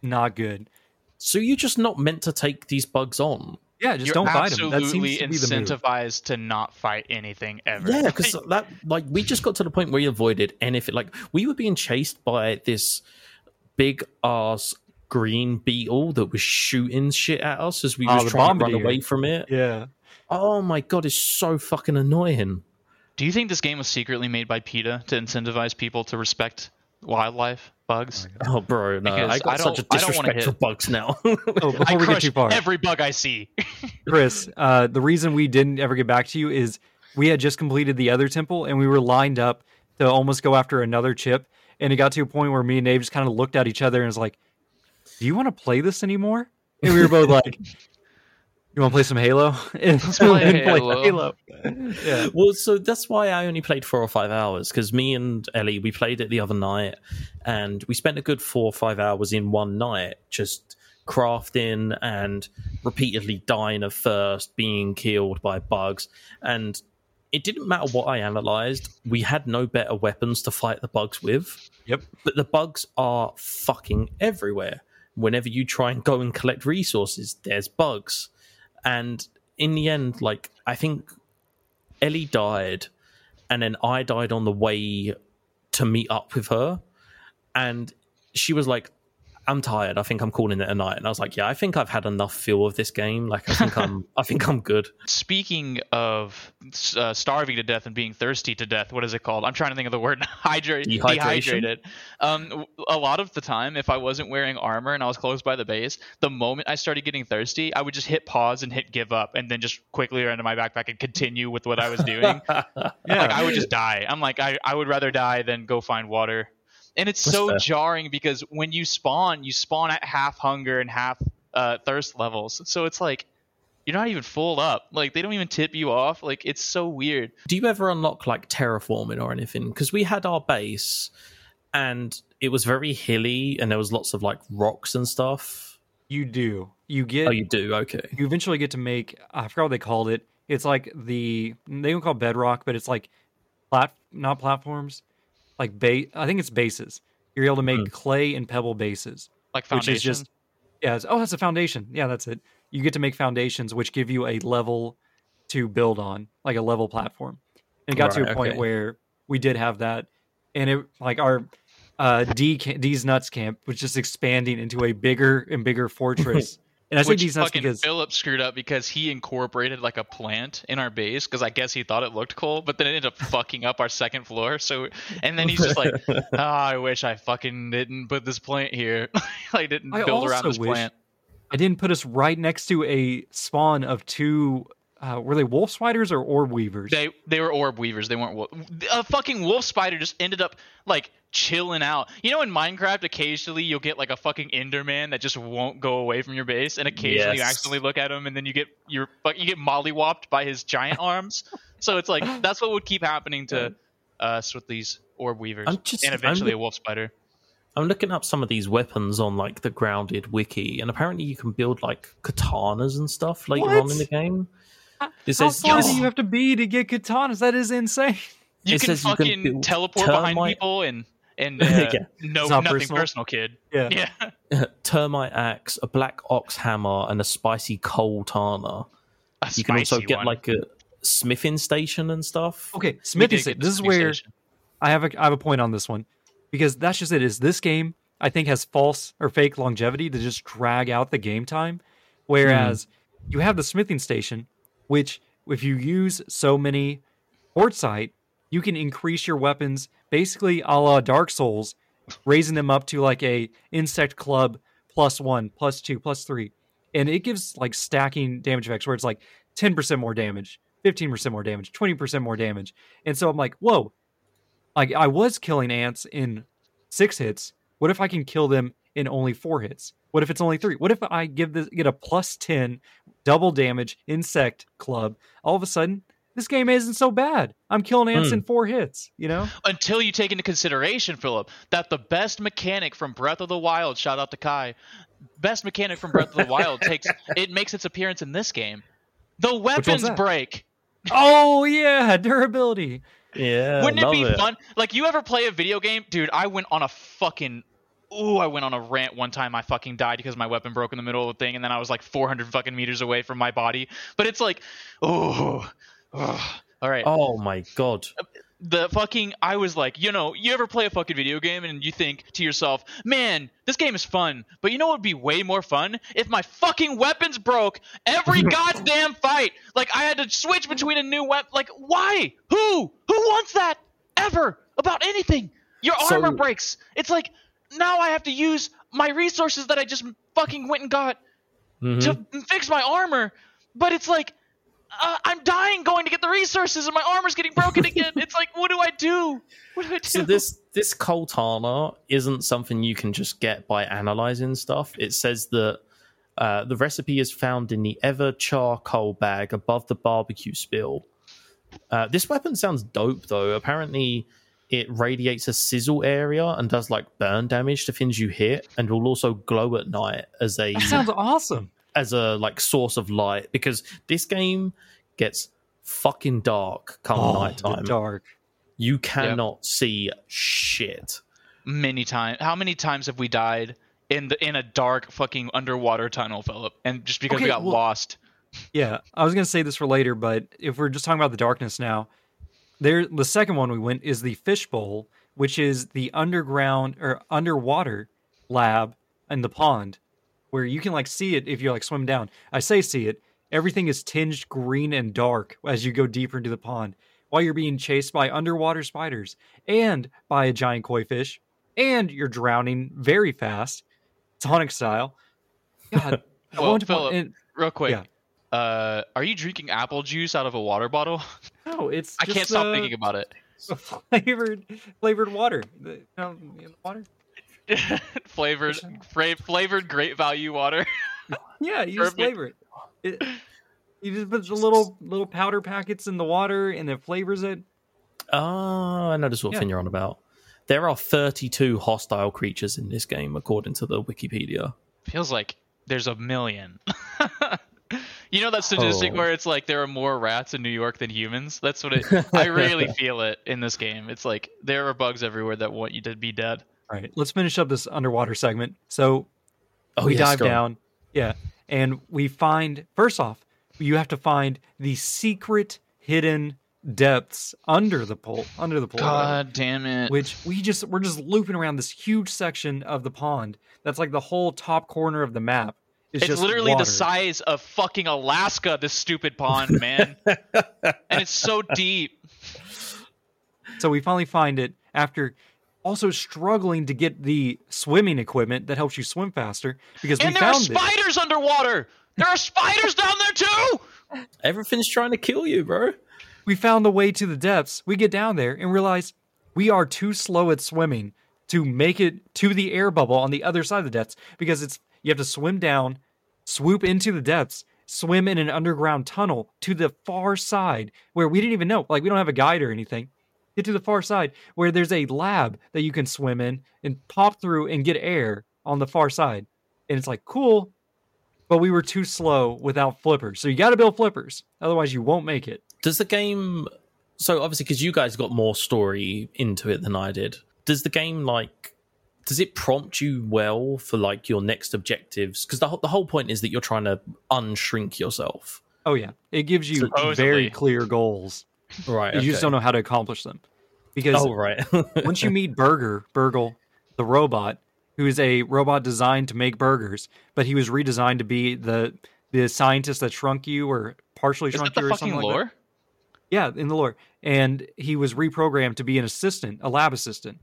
not good. So you're just not meant to take these bugs on. Yeah, just You're don't fight them. That absolutely seems to be the move. incentivized to not fight anything ever. Yeah, because that like we just got to the point where we avoided anything. Like we were being chased by this big ass green beetle that was shooting shit at us as we Oh, was trying to run away from it. Yeah. Oh my god, it's so fucking annoying. Do you think this game was secretly made by PETA to incentivize people to respect wildlife, bugs? Oh, bro, no, I got I such a don't- wanna disrespect for hit- bugs now. Oh, I before we get crush too far, every bug I see. Chris, uh, the reason we didn't ever get back to you is we had just completed the other temple and we were lined up to almost go after another chip. And it got to a point where me and Dave just kind of looked at each other and was like, Do you want to play this anymore? And we were both like, You want to play some Halo? And so play didn't play Halo. Halo. Yeah. well, so that's why I only played four or five hours because me and Ellie we played it the other night, and we spent a good four or five hours in one night just crafting and repeatedly dying of thirst, being killed by bugs, and it didn't matter what I analyzed. We had no better weapons to fight the bugs with. Yep. but the bugs are fucking everywhere. Whenever you try and go and collect resources, there's bugs. And in the end, like, I think Ellie died, and then I died on the way to meet up with her. And she was like, I'm tired. I think I'm calling it a night. And I was like, Yeah, I think I've had enough feel of this game. Like, I think I'm, I think I'm good. Speaking of uh, starving to death and being thirsty to death, what is it called? I'm trying to think of the word. Hydrate, Dehydration? dehydrated. Um, w- a lot of the time, if I wasn't wearing armor and I was close by the base, the moment I started getting thirsty, I would just hit pause and hit give up, and then just quickly run to my backpack and continue with what I was doing. Yeah. like I would just die. I'm like I, I would rather die than go find water. And it's That's so fair. jarring because when you spawn, you spawn at half hunger and half uh, thirst levels. So it's like you're not even full up. Like they don't even tip you off. Like it's so weird. Do you ever unlock like terraforming or anything? Because we had our base and it was very hilly and there was lots of like rocks and stuff. You do. You get Oh, you do? Okay. you eventually get to make I forgot what they called it. It's like the they don't call it bedrock, but it's like plat not platforms, like base. I think it's bases. You're able to make Hmm. clay and pebble bases, Like which is just yeah. It's, oh, that's a foundation. Yeah, that's it. You get to make foundations, which give you a level to build on, like a level platform. And it got to Right, a point okay. where we did have that, and it like our uh, D D's nuts camp was just expanding into a bigger and bigger fortress. And I say nuts fucking because Philip screwed up because he incorporated like a plant in our base because I guess he thought it looked cool, but then it ended up fucking up our second floor. So and then he's just like, oh, I wish I fucking didn't put this plant here. I didn't I build around this plant. I didn't put us right next to a spawn of two uh, were they wolf spiders or orb weavers? They they were orb weavers. They weren't wolf. A fucking wolf spider just ended up like chilling out. You know, in Minecraft, occasionally you'll get like a fucking Enderman that just won't go away from your base, and occasionally you accidentally look at him, and then you get your fuck you get mollywopped by his giant arms. So it's like that's what would keep happening to us with these orb weavers, I'm just- and I'm eventually a wolf spider. I'm looking up some of these weapons on like the grounded wiki, and apparently you can build like katanas and stuff later on in the game. It How says far yes. do you have to be to get katanas? That is insane. You It can says you can fucking build teleport behind people and and uh, Yeah. no not nothing personal? personal, kid. Yeah. Yeah, termite axe, a black ox hammer, and a spicy Coaltana. a You can also get one. like a smithing station and stuff. Okay, smithing Smithy did this is where Station. I have a I have a point on this one because that's just it. Is this game I think has false or fake longevity to just drag out the game time, whereas you have the smithing station, which if you use so many quartzite, you can increase your weapons basically a la Dark Souls, raising them up to like a insect club plus one, plus two, plus three, and it gives like stacking damage effects where it's like ten percent more damage. 15% more damage, 20% more damage. And so I'm like, whoa, like I was killing ants in six hits. What if I can kill them in only four hits? What if it's only three? What if I give this get a plus ten double damage insect club? All of a sudden, this game isn't so bad. I'm killing ants Hmm. in four hits. You know? until you take into consideration, Philip, that the best mechanic from Breath of the Wild, shout out to Kai, best mechanic from Breath of the Wild takes it makes its appearance in this game. The weapons break. oh yeah, durability. Yeah, Wouldn't it love be fun? Like you ever play a video game, dude? I went on a fucking. Ooh, I went on a rant one time. I fucking died because my weapon broke in the middle of the thing, and then I was like 400 fucking meters away from my body. But it's like, oh, all right. Oh my god! Uh, the fucking I was like, you know, you ever play a fucking video game and you think to yourself, man, this game is fun, but you know what would be way more fun if my fucking weapons broke every goddamn fight. Like I had to switch between a new weapon. Like why? Who? Who wants that ever about anything? Your So- armor breaks. It's like now I have to use my resources that I just fucking went and got Mhm. to fix my armor, but it's like uh, I'm dying going to get the resources, and my armor's getting broken again. it's like, what do I do? What do I do? So this this Coaltana isn't something you can just get by analyzing stuff. It says that uh, the recipe is found in the ever charcoal bag above the barbecue spill. Uh, this weapon sounds dope though. Apparently, it radiates a sizzle area and does like burn damage to things you hit, and will also glow at night as a That sounds awesome. as a like source of light because this game gets fucking dark come Oh, nighttime. dark. You cannot see shit. many times. How many times have we died in the in a dark fucking underwater tunnel, Philip? And just because we got well- lost. Yeah, I was gonna say this for later, but if we're just talking about the darkness now, there the second one we went is the fishbowl, which is the underground or underwater lab in the pond, where you can like see it if you like swim down. I say see it. Everything is tinged green and dark as you go deeper into the pond, while you're being chased by underwater spiders and by a giant koi fish, and you're drowning very fast, Sonic style. God, I Well, want to Philip, and- Real quick. Yeah. Uh, are you drinking apple juice out of a water bottle? No, it's. I can't just, stop uh, thinking about it. flavored flavored water. The, you know, in the water. flavored, fra- flavored great value water. Yeah, you just Perfect. flavor it. it. You just put the little little powder packets in the water, and it flavors it. Oh, I know the sort of Yeah. thing you're on about. There are 32 hostile creatures in this game, according to the Wikipedia. Feels like there's a million. You know that statistic Oh. where it's like there are more rats in New York than humans? That's what it I really feel it in this game. It's like there are bugs everywhere that want you to be dead. All right, let's finish up this underwater segment. So Oh, we yes, dive go on. down, yeah, and we find first off, you have to find the secret hidden depths under the pool, under the pool. whatever. God damn it. which we just we're just looping around this huge section of the pond that's like the whole top corner of the map is It's just literally water. the size of fucking Alaska, this stupid pond, man. and it's so deep. so we finally find it after also struggling to get the swimming equipment that helps you swim faster because And we there are found it spiders underwater. There are spiders down there too. Everything's trying to kill you, bro. we found the way to the depths. We get down there and realize we are too slow at swimming to make it to the air bubble on the other side of the depths because it's you have to swim down, swoop into the depths, swim in an underground tunnel to the far side where we didn't even know. Like we don't have a guide or anything. Get to the far side where there's a lab that you can swim in and pop through and get air on the far side. And it's like cool, but we were too slow without flippers. So you got to build flippers, otherwise you won't make it. Does the game? So obviously, because you guys got more story into it than I did, does the game like? Does it prompt you well for like your next objectives? Because the whole, the whole point is that you're trying to unshrink yourself, Oh yeah, it gives you Supposedly. very clear goals. right? You just don't know how to accomplish them because Oh right. once you meet Burger, Burgle, the robot, who is a robot designed to make burgers, but he was redesigned to be the the scientist that shrunk you or partially shrunk you the or something fucking like that. lore? Yeah, in the lore. And he was reprogrammed to be an assistant, a lab assistant.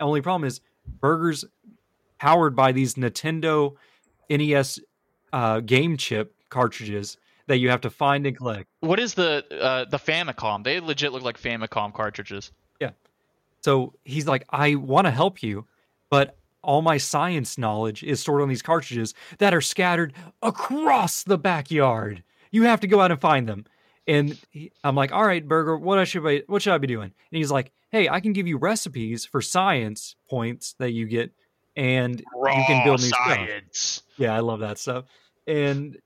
Only problem is Burger's powered by these Nintendo NES uh, game chip cartridges that you have to find and collect. What is the uh, the Famicom? They legit look like Famicom cartridges. Yeah. So he's like, I want to help you, but all my science knowledge is stored on these cartridges that are scattered across the backyard. You have to go out and find them. And he, I'm like, all right, Burger, what I should I, what should I be doing? And he's like, hey, I can give you recipes for science points that you get, and you can build new stuff. Yeah, I love that stuff. And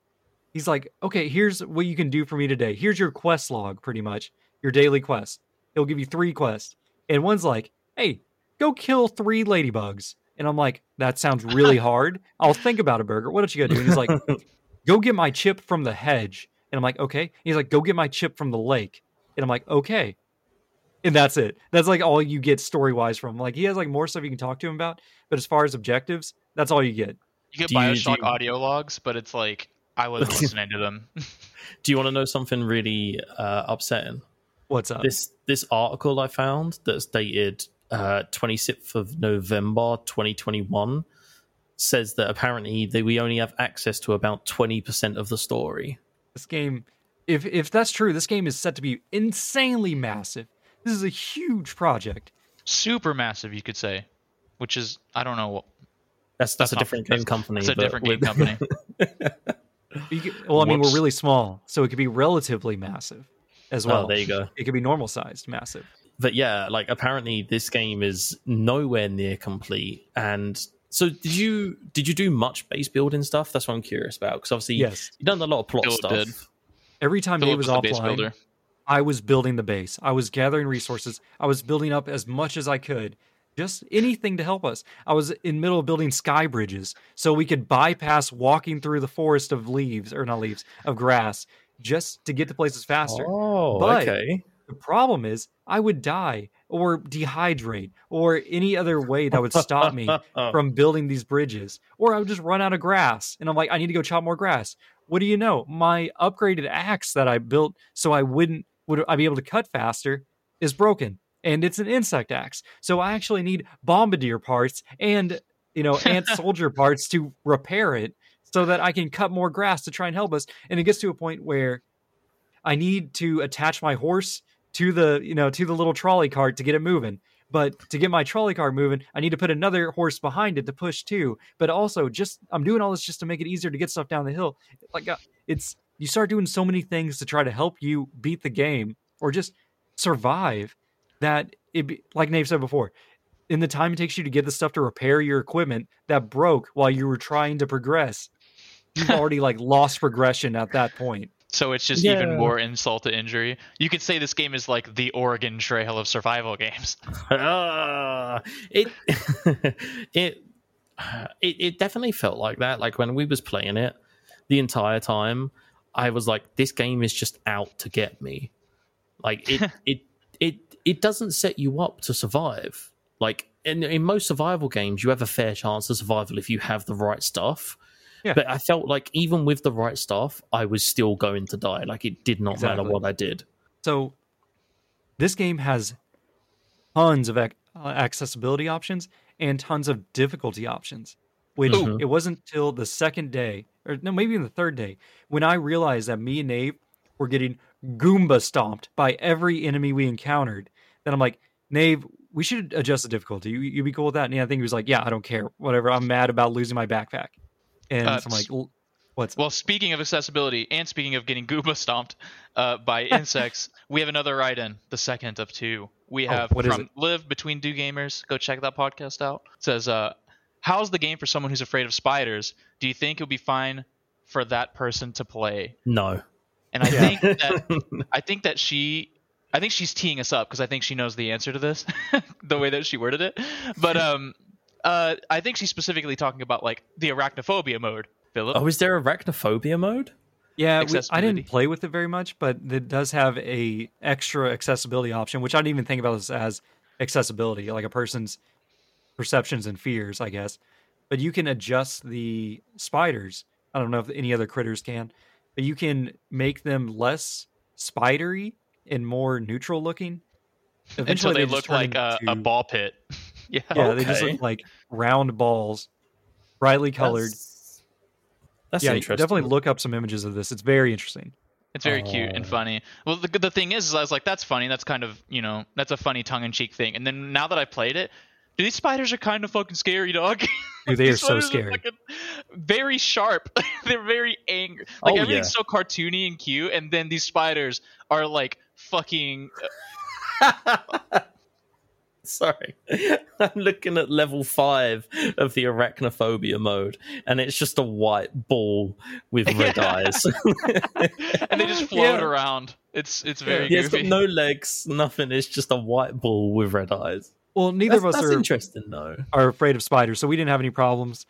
he's like, okay, here's what you can do for me today. Here's your quest log, pretty much, your daily quest. He'll give you three quests. And one's like, hey, go kill three ladybugs. And I'm like, that sounds really hard. I'll think about it, Burger. What don't you gotta do? And he's like, go get my chip from the hedge. And I'm like, okay. He's like, go get my chip from the lake. And I'm like, okay. And that's it. That's like all you get story wise from. Like he has like more stuff you can talk to him about, but as far as objectives, that's all you get. You get Do Bioshock you- audio logs, but it's like I wasn't listening to them. Do you want to know something really uh, upsetting? What's up? This this article I found that's dated uh, 26th of November 2021 says that apparently they, we only have access to about 20% of the story. This game, if if that's true, this game is set to be insanely massive. This is a huge project. Super massive, you could say. Which is I don't know. what That's that's, That's a not- different game company. It's a different game company. You could- well, I mean, we're really small, so it could be relatively massive as oh, well. oh, there you go. It could be normal sized, massive. But yeah, like apparently this game is nowhere near complete. And so did you did you do much base building stuff? That's what I'm curious about because obviously Yes. you've done a lot of plot Philip stuff. did. Every time Philip Dave was was the base offline, builder. I was building the base. I was gathering resources. I was building up as much as I could. Just anything to help us. I was in the middle of building sky bridges so we could bypass walking through the forest of leaves or not leaves of grass just to get to places faster. Oh, But- okay. The problem is I would die or dehydrate or any other way that would stop me from building these bridges. Or I would just run out of grass and I'm like, I need to go chop more grass. What do you know? My upgraded axe that I built so I wouldn't would I be able to cut faster is broken. And it's an insect axe. So I actually need bombardier parts and you know ant soldier parts to repair it so that I can cut more grass to try and help us. And it gets to a point where I need to attach my horse to the you know to the little trolley cart to get it moving. But to get my trolley cart moving, I need to put another horse behind it to push too. But also, just I'm doing all this just to make it easier to get stuff down the hill. Like uh, it's you start doing so many things to try to help you beat the game or just survive that it be, like Nave said before. In the time it takes you to get the stuff to repair your equipment that broke while you were trying to progress, you've already like lost progression at that point. So it's just Yeah. even more insult to injury. You could say this game is like the Oregon Trail of survival games. Ah, it it it it definitely felt like that. Like when we was playing it, the entire time, I was like, "This game is just out to get me." Like it it it it doesn't set you up to survive. Like in in most survival games, you have a fair chance of survival if you have the right stuff. Yeah. But I felt like even with the right stuff, I was still going to die. Like it did not matter what I did. So this game has tons of ac- uh, accessibility options and tons of difficulty options, which Ooh. it wasn't till the second day or no, maybe in the third day, when I realized that me and Nave were getting Goomba stomped by every enemy we encountered. Then I'm like, Nave, we should adjust the difficulty. You, you be cool with that? And I think he was like, yeah, I don't care. Whatever. I'm mad about losing my backpack. And Uh, I'm like, "L- what's Well, speaking of accessibility and speaking of getting Goomba stomped uh, by insects, we have another write-in, the second of two. We Oh, have what is from? Live Between Two Gamers. Go check that podcast out. It says, uh, "How's the game for someone who's afraid of spiders? Do you think it'll be fine for that person to play?" No. And I Yeah. think that I think that she I think she's teeing us up because I think she knows the answer to this, the way that she worded it. But um, uh, I think she's specifically talking about like the arachnophobia mode. Philip. oh, is there arachnophobia mode? Yeah, we, I didn't play with it very much, but it does have a extra accessibility option, which I didn't even think about this as accessibility, like a person's perceptions and fears, I guess. But you can adjust the spiders. I don't know if any other critters can, but you can make them less spidery and more neutral looking. until Eventually, they look like a, a ball pit. yeah. Yeah, they just look like round balls, brightly colored. That's, that's yeah, interesting. definitely look up some images of this. It's very interesting. It's very cute and Oh. funny. Well, the the thing is, is I was like, that's funny. That's kind of you know, that's a funny tongue in cheek thing. And then now that I played it, dude, these spiders are kind of fucking scary, dog. Dude, they are so scary. fucking very sharp. They're very angry. Like Oh, everything's yeah. so cartoony and cute, and then these spiders are like fucking. Sorry. I'm looking at level five of the arachnophobia mode, and it's just a white ball with red Yeah. eyes. and they just float Yeah. around. It's it's very yeah, it's got no legs, nothing. It's just a white ball with red eyes. Well, neither That's, of us that's are interesting, though. are afraid of spiders, so we didn't have any problems.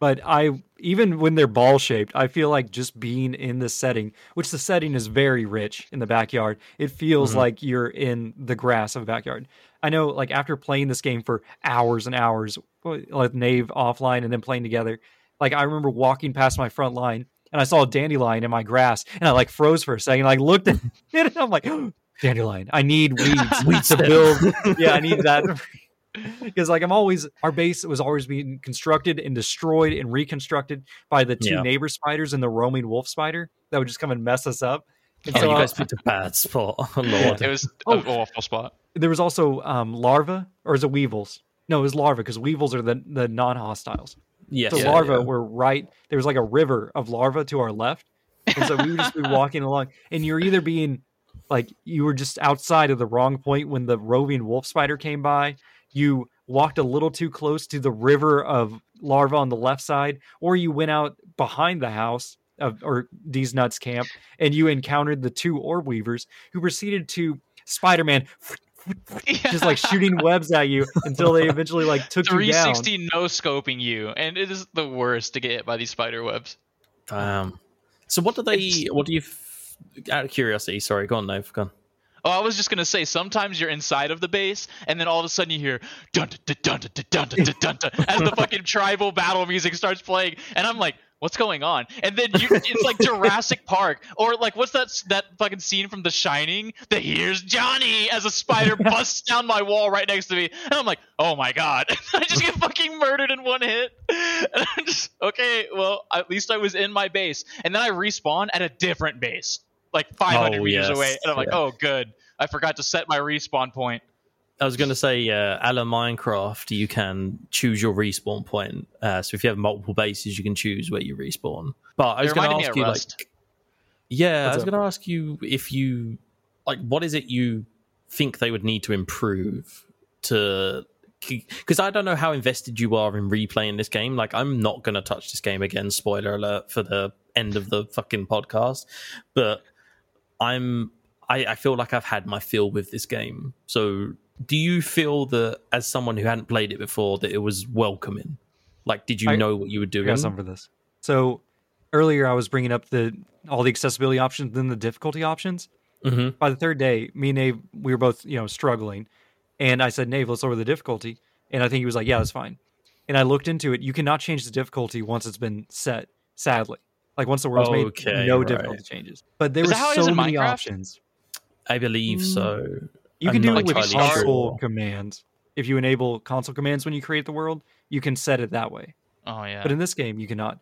But I, even when they're ball shaped, I feel like just being in the setting, which the setting is very rich in the backyard, it feels Mhm. like you're in the grass of a backyard. I know, like after playing this game for hours and hours, like Nave offline and then playing together, like I remember walking past my front line and I saw a dandelion in my grass, and I like froze for a second, like looked at it, and I'm like, dandelion, I need weeds weeds to build yeah, I need that because like I'm always our base was always being constructed and destroyed and reconstructed by the two Yeah. neighbor spiders and the roaming wolf spider that would just come and mess us up. And Oh, so you uh, guys picked a bad spot. Oh, Lord. It was Oh. awful spot. There was also um, larva or is it weevils? No, it was larva because weevils are the the non hostiles. Yes, So yeah, larva yeah. were right. There was like a river of larva to our left, and so we would just be walking along, and you're either being like you were just outside of the wrong point when the roving wolf spider came by. You walked a little too close to the river of larva on the left side, or you went out behind the house of or these nuts camp, and you encountered the two orb weavers who proceeded to yeah. just like shooting webs at you until they eventually like took 360 you down. no scoping you, and it is the worst to get hit by these spider webs. Um. So what do they? It's, what do you? Out of curiosity, sorry. Go on, Dave. Go on. Oh, I was just gonna say. Sometimes you're inside of the base, and then all of a sudden you hear dun dun dun dun dun dun dun as the fucking tribal battle music starts playing, and I'm like, what's going on? And then you, it's like Jurassic Park, or like what's that that fucking scene from The Shining? The here's Johnny as a spider busts down my wall right next to me, and I'm like, oh my god, I just get fucking murdered in one hit. And I'm just okay, well at least I was in my base, and then I respawn at a different base. Like 500 Oh, meters yes, away, and I'm like, yeah. "Oh, good! I forgot to set my respawn point." I was going to say, uh, a la Minecraft, you can choose your respawn point. Uh, so if you have multiple bases, you can choose where you respawn. But I was going to ask of you, like, yeah, What's I was going to ask you if you, like, what is it you think they would need to improve to? Because I don't know how invested you are in replaying this game. Like, I'm not going to touch this game again. Spoiler alert for the end of the fucking podcast. But I'm I, I feel like I've had my fill with this game. So do you feel that as someone who hadn't played it before that it was welcoming? Like did you I- know what you were I doing? got something for this. So earlier I was bringing up the all the accessibility options, then the difficulty options. hmm By the third day, me and Nave, we were both you know struggling, and I said, Nave, let's lower the difficulty, and I think he was like, Yeah, that's fine. And I looked into it. You cannot change the difficulty once it's been set. Sadly, like once the world's Okay, made, no right. difficulty changes. But there were that how it is so many Minecraft? options. I believe Mm. so. You I'm can do it with sure. console commands. If you enable console commands when you create the world, you can set it that way. Oh yeah. But in this game, you cannot.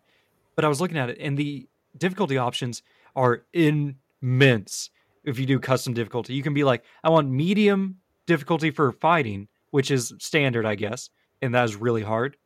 but I was looking at it, and the difficulty options are immense. If you do custom difficulty, you can be like, I want medium difficulty for fighting, which is standard, I guess, and that is really hard.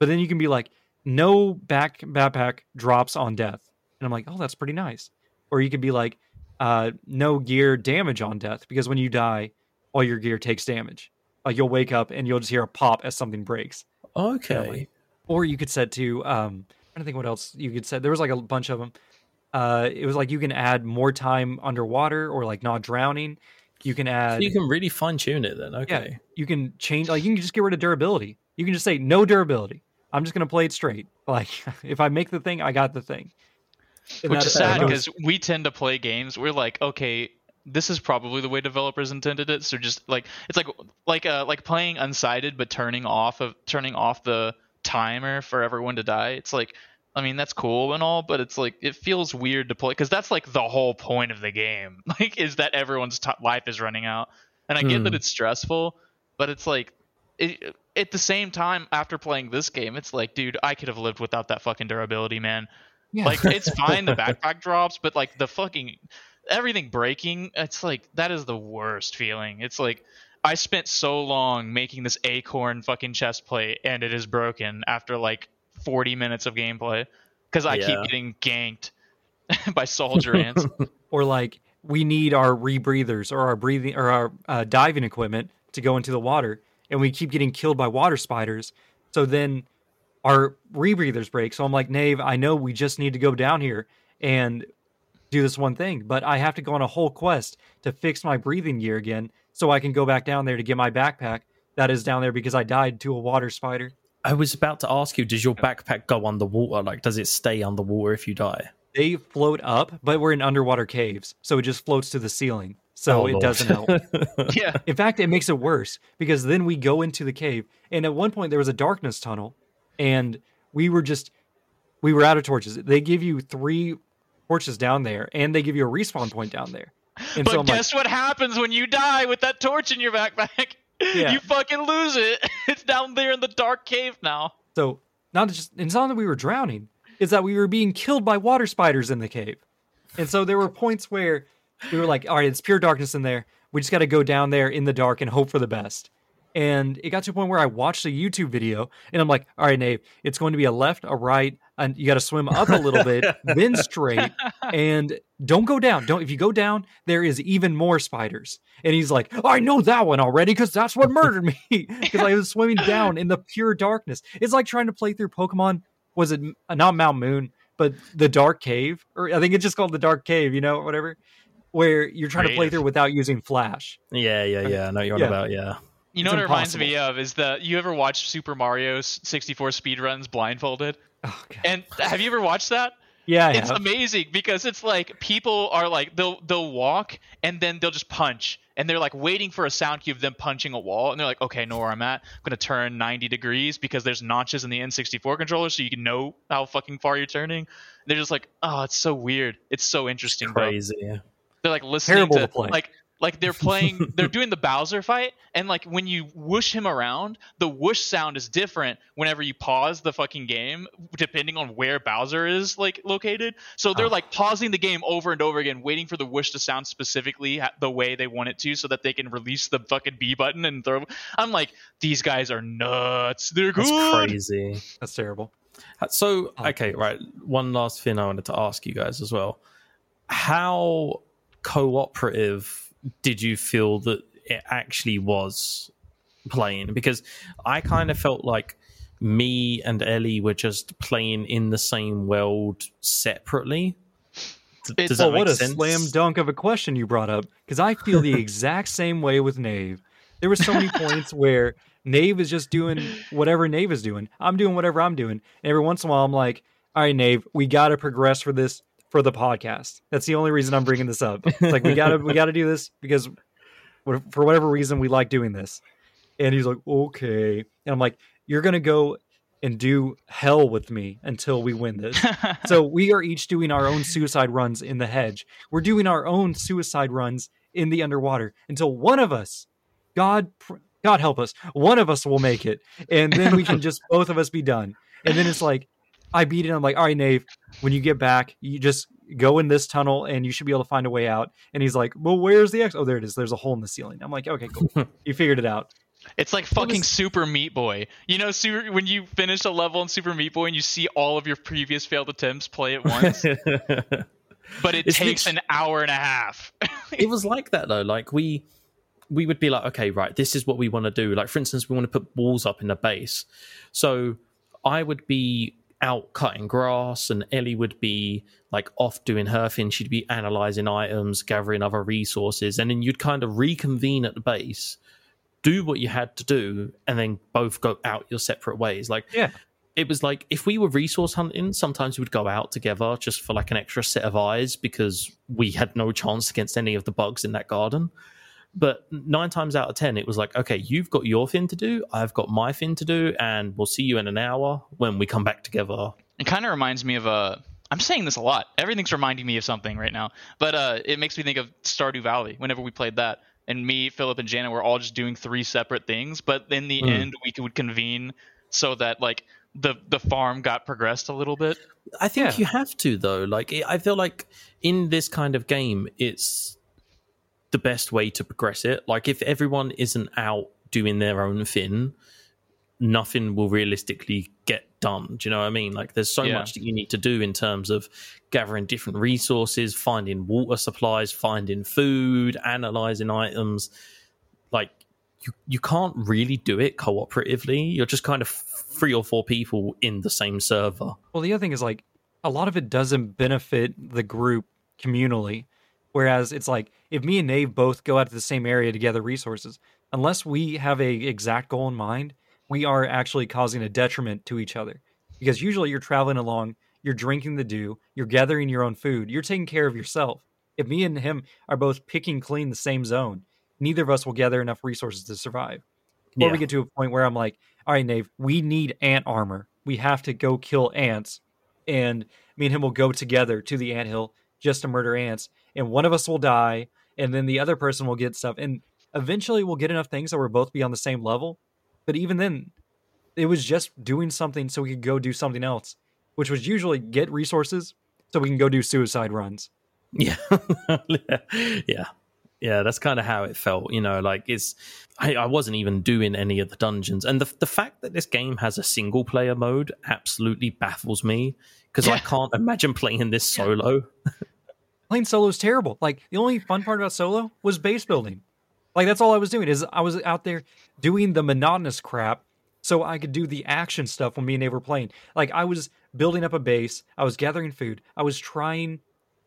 But then you can be like, no back backpack drops on death, and I'm like, oh, that's pretty nice. Or you could be like, uh, no gear damage on death because when you die, all your gear takes damage. Like you'll wake up and you'll just hear a pop as something breaks. Okay. Or you could set to um I don't think what else you could set. There was like a bunch of them. Uh it was like you can add more time underwater or like not drowning. You can So add you can really fine tune it then. Okay. Yeah, you can change like you can just get rid of durability. You can just say no durability. I'm just gonna play it straight. Like if I make the thing, I got the thing. Which is sad because we tend to play games. We're like, okay, this is probably the way developers intended it. So just like it's like like uh like playing unsighted, but turning off of turning off the timer for everyone to die. It's like, I mean, that's cool and all, but it's like it feels weird to play because that's like the whole point of the game. Like, is that everyone's t- life is running out, and I get that Hmm. it's stressful, but it's like. It, at the same time, after playing this game, it's like, dude, I could have lived without that fucking durability, man. Yeah. Like it's fine the backpack drops, but like the fucking everything breaking, it's like that is the worst feeling. It's like I spent so long making this acorn fucking chest plate and it is broken after like 40 minutes of gameplay cuz I Yeah. keep getting ganked by soldier ants. or like we need our rebreathers or our breathing or our uh, diving equipment to go into the water and we keep getting killed by water spiders so then our rebreathers break so i'm like nave i know we just need to go down here and do this one thing but i have to go on a whole quest to fix my breathing gear again so i can go back down there to get my backpack that is down there because i died to a water spider I was about to ask you, does your backpack go underwater? Like, does it stay underwater if you die? they float up but we're in underwater caves so it just floats to the ceiling so Oh, it Lord. doesn't help yeah. In fact, it makes it worse because then we go into the cave, and at one point there was a darkness tunnel, and we were just we were out of torches. They give you three torches down there, and they give you a respawn point down there. And But so I'm like, guess what happens when you die with that torch in your backpack? Yeah. You fucking lose it. It's down there in the dark cave now. so not just it's not that we were drowning, it's that we were being killed by water spiders in the cave. And so there were points where we were like, all right, it's pure darkness in there. We just got to go down there in the dark and hope for the best. And it got to a point where I watched a YouTube video and I'm like, all right, Nave, it's going to be a left, a right, and you got to swim up a little bit, then straight, and don't go down. Don't if you go down, there is even more spiders. And he's like, I know that one already because that's what murdered me because I was swimming down in the pure darkness. It's like trying to play through Pokemon. Was it uh, not Mount Moon, but the Dark Cave, or I think it's just called the Dark Cave, you know, whatever, where you're trying to play through without using Flash. yeah, yeah, yeah. I know what you're on Yeah. about. Yeah. You know It's what it reminds me of is that you ever watched Super Mario 64 speedruns blindfolded? Oh. And have you ever watched that? Yeah, I it's have. amazing because it's like people are like they'll they'll walk and then they'll just punch and they're like waiting for a sound cue of them punching a wall and they're like okay know where I'm at I'm gonna turn 90 degrees because there's notches in the N64 controller so you can know how fucking far you're turning they're just like oh it's so weird it's so interesting bro Crazy. they're like listening Terrible to, to play. like like they're playing they're doing the Bowser fight and like when you whoosh him around the whoosh sound is different whenever you pause the fucking game depending on where Bowser is like located so they're Ah. like pausing the game over and over again waiting for the whoosh to sound specifically the way they want it to so that they can release the fucking B button and throw I'm like these guys are nuts they're That's good crazy. That's terrible. So, Oh. okay, right. One last thing I wanted to ask you guys as well. How cooperative did you feel that it actually was playing? Because I kind of felt like me and Ellie were just playing in the same world separately. Does that Well, make what a sense? slam dunk of a question you brought up because I feel the exact same way with Nave. There were so many points where Nave is just doing whatever Nave is doing. I'm doing whatever I'm doing. And every once in a while, I'm like, all right, Nave, we got to progress for this for the podcast. That's the only reason I'm bringing this up. It's like we got to we got to do this because for whatever reason we like doing this. And he's like, okay. And I'm like, you're gonna go and do hell with me until we win this so we are each doing our own suicide runs in the hedge. We're doing our own suicide runs in the underwater until one of us, God, God help us, one of us will make it, and then we can just both of us be done. And then it's like, I beat it. I'm like, all right, Nave, when you get back, you just go in this tunnel and you should be able to find a way out. And he's like, well, where's the X? Oh, there it is. There's a hole in the ceiling. I'm like, okay, cool. you figured it out. It's like fucking was- Super Meat Boy. You know, super, when you finish a level in Super Meat Boy and you see all of your previous failed attempts play at once, but it It's takes lit- an hour and a half. it was like that though. Like we we would be like, okay, right, this is what we want to do. Like for instance, we want to put walls up in the base. So I would be out cutting grass and Ellie would be like off doing her thing. She'd be analyzing items, gathering other resources, and then you'd kind of reconvene at the base, do what you had to do, and then both go out your separate ways. Like Yeah. it was like if we were resource hunting, sometimes we would go out together just for like an extra set of eyes because we had no chance against any of the bugs in that garden. But nine times out of ten, it was like, okay, you've got your thing to do, I've got my thing to do, and we'll see you in an hour when we come back together. It kind of reminds me of Uh, I'm saying this a lot. Everything's reminding me of something right now, but uh, it makes me think of Stardew Valley. Whenever we played that, and me, Philip, and Jana were all just doing three separate things, but in the Mm. end, we could convene so that like the the farm got progressed a little bit. I think Yeah. you have to though. Like I feel like in this kind of game, it's the best way to progress it. Like if everyone isn't out doing their own thing, nothing will realistically get done. Do you know what I mean? Like there's so Yeah. much that you need to do in terms of gathering different resources, finding water supplies, finding food, analyzing items. Like you you can't really do it cooperatively. You're just kind of three or four people in the same server. Well, the other thing is like a lot of it doesn't benefit the group communally. Whereas it's like if me and Nave both go out to the same area to gather resources, unless we have a exact goal in mind, we are actually causing a detriment to each other. Because usually you're traveling along, you're drinking the dew, you're gathering your own food, you're taking care of yourself. If me and him are both picking clean the same zone, neither of us will gather enough resources to survive. Or Yeah. we get to a point where I'm like, all right, Nave, we need ant armor. We have to go kill ants. And me and him will go together to the ant hill just to murder ants. And one of us will die, and then the other person will get stuff. And eventually we'll get enough things that we'll both be on the same level. But even then, it was just doing something so we could go do something else, which was usually get resources so we can go do suicide runs. Yeah. yeah. Yeah, that's kind of how it felt, you know, like it's I, I wasn't even doing any of the dungeons. And the the fact that this game has a single player mode absolutely baffles me because I can't imagine playing this solo. playing solo is terrible. Like the only fun part about solo was base building. Like that's all I was doing is I was out there doing the monotonous crap so I could do the action stuff when me and Nate were playing. Like I was building up a base, I was gathering food, I was trying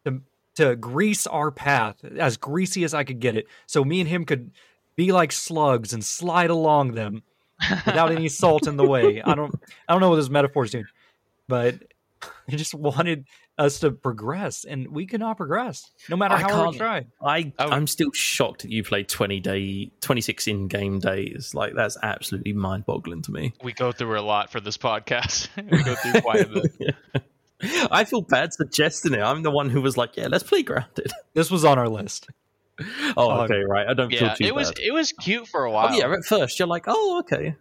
to to grease our path as greasy as I could get it, so me and him could be like slugs and slide along them without any salt in the way. I don't I don't know what this metaphor is doing, but I just wanted us to progress, and we cannot progress no matter I how hard we try. I I would- I'm still shocked that you played 20 day 26 in game days. Like that's absolutely mind boggling to me. We go through a lot for this podcast. we go through quite a bit. I feel bad suggesting it. I'm the one who was like, "Yeah, let's play grounded." This was on our list. Oh, Um, okay, right. I don't feel Yeah, too it was bad. it was cute for a while. Oh, yeah, at first you're like, "Oh, okay."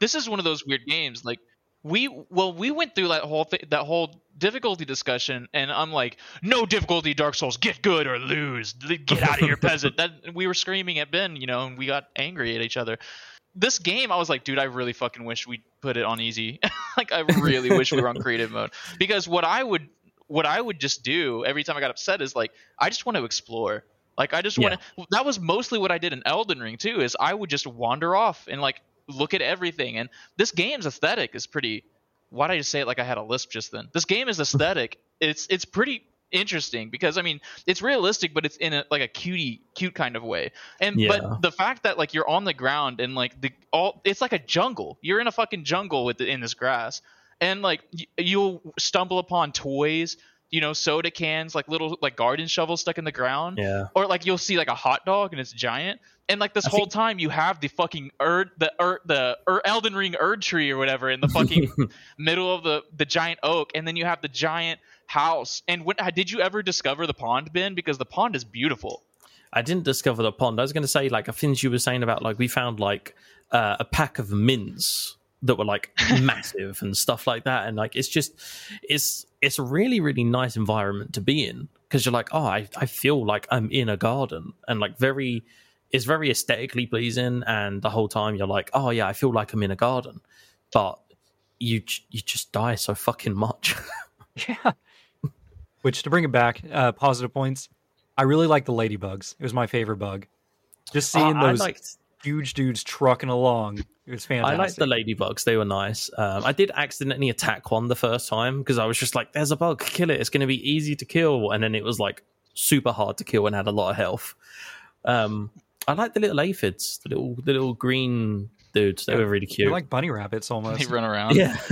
this is one of those weird games. Like we, well, we went through that whole th- that whole difficulty discussion, and I'm like, no difficulty, Dark Souls, get good or lose, get out of here, peasant. That we were screaming at Ben, you know, and we got angry at each other. This game, I was like, dude, I really fucking wish we put it on easy. like, I really wish we were on creative mode because what I would, what I would just do every time I got upset is like, I just want to explore. Like, I just want to. That was mostly what I did in Elden Ring too. Is I would just wander off and like look at everything. And this game's aesthetic is pretty. Why did I just say it like I had a lisp just then? This game is aesthetic. it's it's pretty interesting because I mean it's realistic, but it's in a like a cutie cute kind of way. And Yeah. but the fact that like you're on the ground and like the all it's like a jungle. You're in a fucking jungle with the, in this grass, and like y- you'll stumble upon toys. You know, soda cans, like little like garden shovels stuck in the ground. Yeah. or like you'll see like a hot dog and it's giant. And like this I whole think- time you have the fucking erd the erd the elden ring erd tree or whatever in the fucking middle of the the giant oak. And then you have the giant house. And when did you ever discover the pond ben? Because the pond is beautiful. I didn't discover the pond. I was going to say like things you were saying about like we found like uh, a pack of mints that were like massive and stuff like that. And like it's just it's it's a really really nice environment to be in because you're like oh I, I feel like i'm in a garden and like very it's very aesthetically pleasing and the whole time you're like oh yeah i feel like i'm in a garden but you you just die so fucking much Yeah. Which to bring it back, uh, positive points. I really like the ladybugs. It was my favorite bug. Just seeing I, I those liked huge dudes trucking along. It was I liked the ladybugs; they were nice. Um, I did accidentally attack one the first time because I was just like, "There's a bug, kill it! It's going to be easy to kill." And then it was like super hard to kill and had a lot of health. Um, I like the little aphids, the little the little green dudes. They were really cute. They're like bunny rabbits almost. They run around. yeah,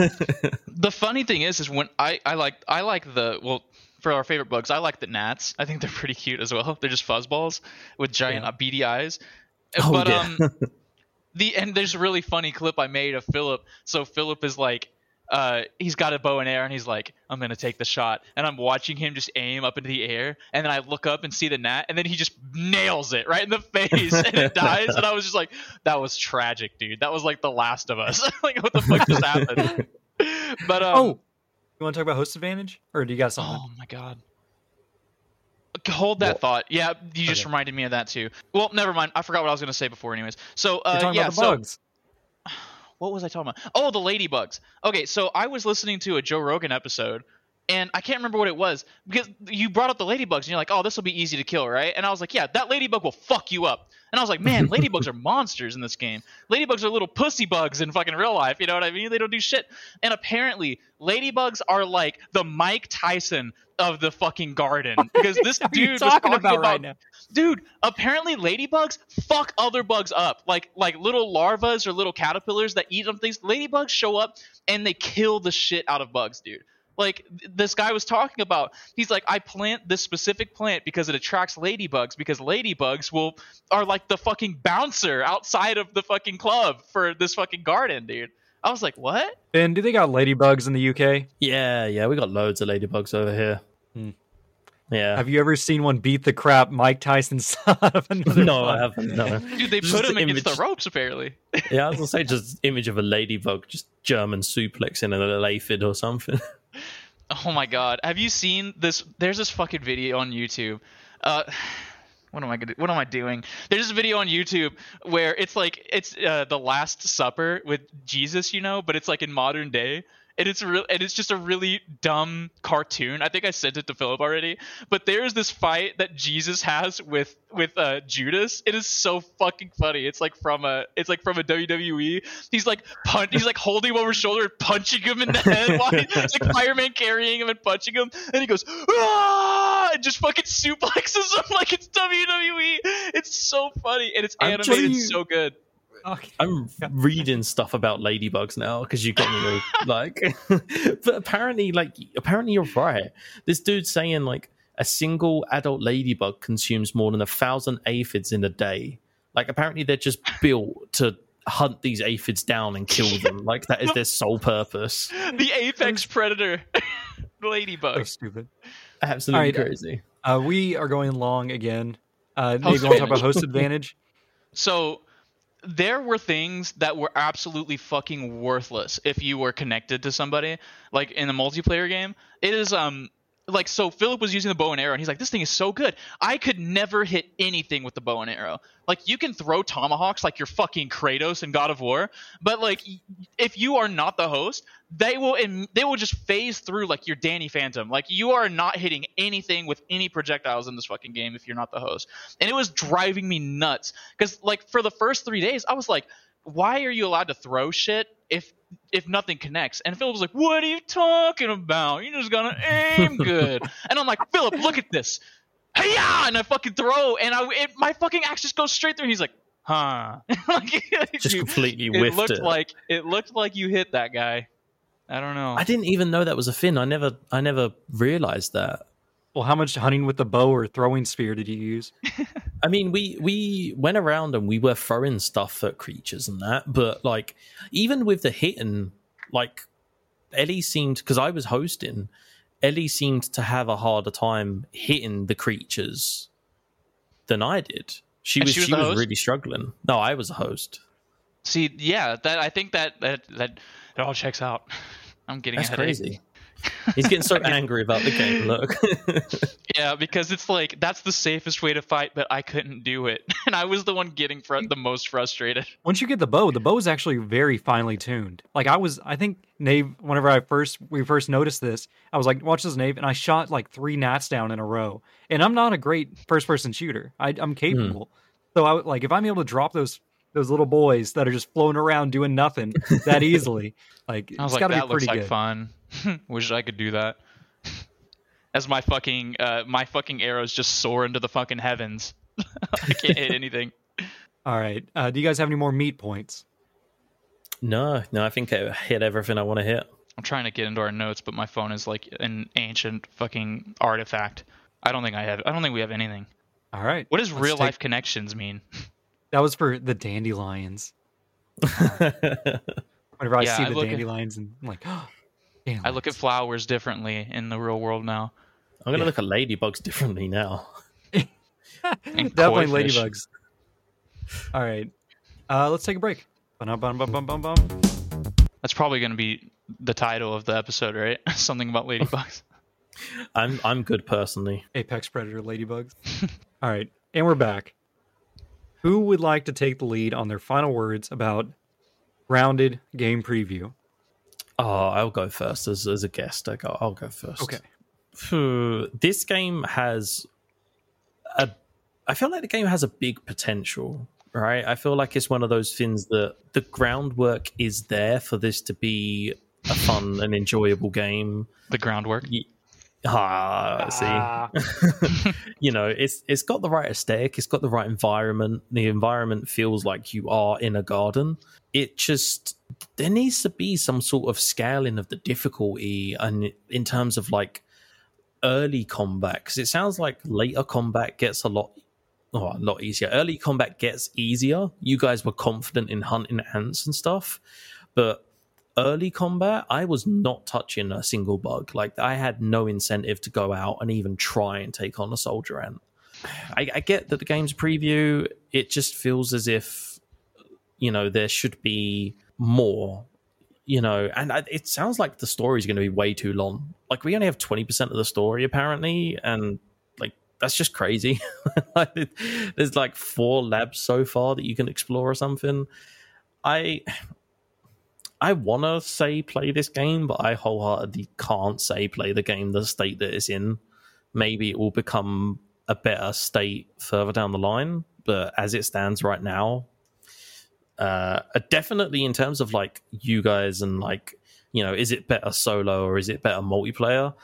The funny thing is, is when I I like I like the well for our favorite bugs, I like the gnats. I think they're pretty cute as well. They're just fuzzballs with giant Yeah. uh, beady eyes. Oh, but yeah. um, the and there's a really funny clip I made of Philip. So Philip is like, uh, he's got a bow and arrow, and he's like, I'm gonna take the shot, and I'm watching him just aim up into the air, and then I look up and see the gnat, and then he just nails it right in the face, and it dies, and I was just like, that was tragic, dude. That was like The Last of Us. like, what the fuck just happened? But um, oh, you want to talk about host advantage, or do you got something? Oh my god. Hold that thought. Yeah, you just Okay. reminded me of that too. Well, never mind. I forgot what I was going to say before, anyways. So, uh, yeah. so, what was I talking about? Oh, the ladybugs. Okay, so I was listening to a Joe Rogan episode, and I can't remember what it was because you brought up the ladybugs, and you're like, "Oh, this will be easy to kill, right?" And I was like, "Yeah, that ladybug will fuck you up." And I was like, "Man, ladybugs are monsters in this game. Ladybugs are little pussy bugs in fucking real life. You know what I mean? They don't do shit." And apparently, ladybugs are like the Mike Tyson of the fucking garden because this What are you dude was talking talking about about right now? dude apparently ladybugs fuck other bugs up like like little larvas or little caterpillars that eat them things ladybugs show up and they kill the shit out of bugs dude like this guy was talking about he's like i plant this specific plant because it attracts ladybugs because ladybugs will are like the fucking bouncer outside of the fucking club for this fucking garden dude i was like what And do they got ladybugs in the UK? yeah, yeah. We got loads of ladybugs over here. Hmm. Yeah. Have you ever seen one beat the crap Mike Tyson son of another? no, bug? I haven't. No. dude they Just put him the against image- the ropes apparently Yeah, I was gonna say just image of a ladybug just German suplexing a little aphid or something. Oh my god. Have you seen this there's this fucking video on YouTube. Uh what am I gonna what am I doing? There's this video on YouTube where it's like it's uh, the last supper with Jesus, you know, but it's like in modern day. And it's real and it's just a really dumb cartoon. I think I sent it to Philip already. But there's this fight that Jesus has with with uh, Judas. It is so fucking funny. It's like from a it's like from a WWE. He's like punch he's like holding him over his shoulder and punching him in the head while it's like fireman carrying him and punching him and he goes ah and just fucking suplexes him like it's WWE. It's so funny and it's I'm animated so good. Okay. I'm reading stuff about ladybugs now because you got me all, like. but apparently, like, apparently you're right. This dude's saying like a single adult ladybug consumes more than a thousand aphids in a day. Like, apparently they're just built to hunt these aphids down and kill them. like that is their sole purpose. The apex predator. So Ladybug. stupid. Absolutely All right, crazy. Uh, we are going long again. Uh, maybe Host you want to talk about host advantage? So there were things that were absolutely fucking worthless if you were connected to somebody like in a multiplayer game. It is um like so Philip was using the bow and arrow and he's like this thing is so good. I could never hit anything with the bow and arrow. Like you can throw tomahawks like you're fucking Kratos in God of War, but like if you are not the host, they will im- they will just phase through like you're Danny Phantom. Like you are not hitting anything with any projectiles in this fucking game if you're not the host. And it was driving me nuts cuz like for the first 3 days I was like why are you allowed to throw shit if if nothing connects? And Philip was like, "What are you talking about? You just gotta aim good." and I'm like, "Philip, look at this, hey And I fucking throw, and I it, my fucking axe just goes straight through. He's like, "Huh?" like, Just you- completely it looked it. like it looked like you hit that guy. I don't know. I didn't even know that was a fin. I never, I never realized that. Well, how much hunting with the bow or throwing spear did you use? I mean, we we went around and we were throwing stuff at creatures and that, but like even with the hitting, like Ellie seemed because I was hosting, Ellie seemed to have a harder time hitting the creatures than I did. She And was she she was was, the host? really struggling. No, I was a host. See, yeah, that I think that that that it all checks out. I'm getting That's crazy. He's getting so angry about the game. Look, Yeah, because it's like that's the safest way to fight, but I couldn't do it, and I was the one getting fr- the most frustrated. Once you get the bow, the bow is actually very finely tuned. Like I was, I think Nave. Whenever I first we first noticed this, I was like, "Watch this, Nave," and I shot like three gnats down in a row. And I'm not a great first person shooter. I, I'm hmm. capable, so I like if I'm able to drop those those little boys that are just floating around doing nothing that easily, like I was it's like, got to that be pretty looks like good. fun. Wish I could do that. As my fucking uh, my fucking arrows just soar into the fucking heavens. I can't hit anything. All right, uh, do you guys have any more meat points? no, no, I think I hit everything I want to hit. I'm trying to get into our notes, but my phone is like an ancient fucking artifact. I don't think I have. I don't think we have anything. All right, What does Let's real take- life connections mean? That was for the dandelions. Whenever I Yeah, see I the look at- dandelions, and I'm like, oh. I look at flowers differently in the real world now. I'm gonna Yeah. look at ladybugs differently now. And Definitely koi fish. ladybugs. All right. Uh, let's take a break. Bum, bum, bum, bum, bum, bum. That's probably going to be the title of the episode, right? Something about ladybugs. I'm I'm good personally. Apex Predator ladybugs. All right. And we're back. Who would like to take the lead on their final words about Grounded game preview? Oh, I'll go first as as a guest. I go, I'll go first. Okay. This game has a I feel like the game has a big potential, right? I feel like it's one of those things that the groundwork is there for this to be a fun and enjoyable game. the groundwork. Ah, see. you know, it's it's got the right aesthetic, it's got the right environment. The environment feels like you are in a garden. It just there needs to be some sort of scaling of the difficulty and in terms of like early combat because it sounds like later combat gets a lot oh, a lot easier. Early combat gets easier. You guys were confident in hunting ants and stuff, but early combat, I was not touching a single bug. Like I had no incentive to go out and even try and take on a soldier ant. I, I get that the game's preview. It just feels as if you know there should be more. You know, and I, it sounds like the story is going to be way too long. Like we only have twenty percent of the story apparently, and like that's just crazy. There's like four labs so far that you can explore or something. I I want to say play this game, but I wholeheartedly can't say play the game the state that it's in. Maybe it will become a better state further down the line, but as it stands right now, uh, definitely in terms of like you guys and like you know, is it better solo or is it better multiplayer?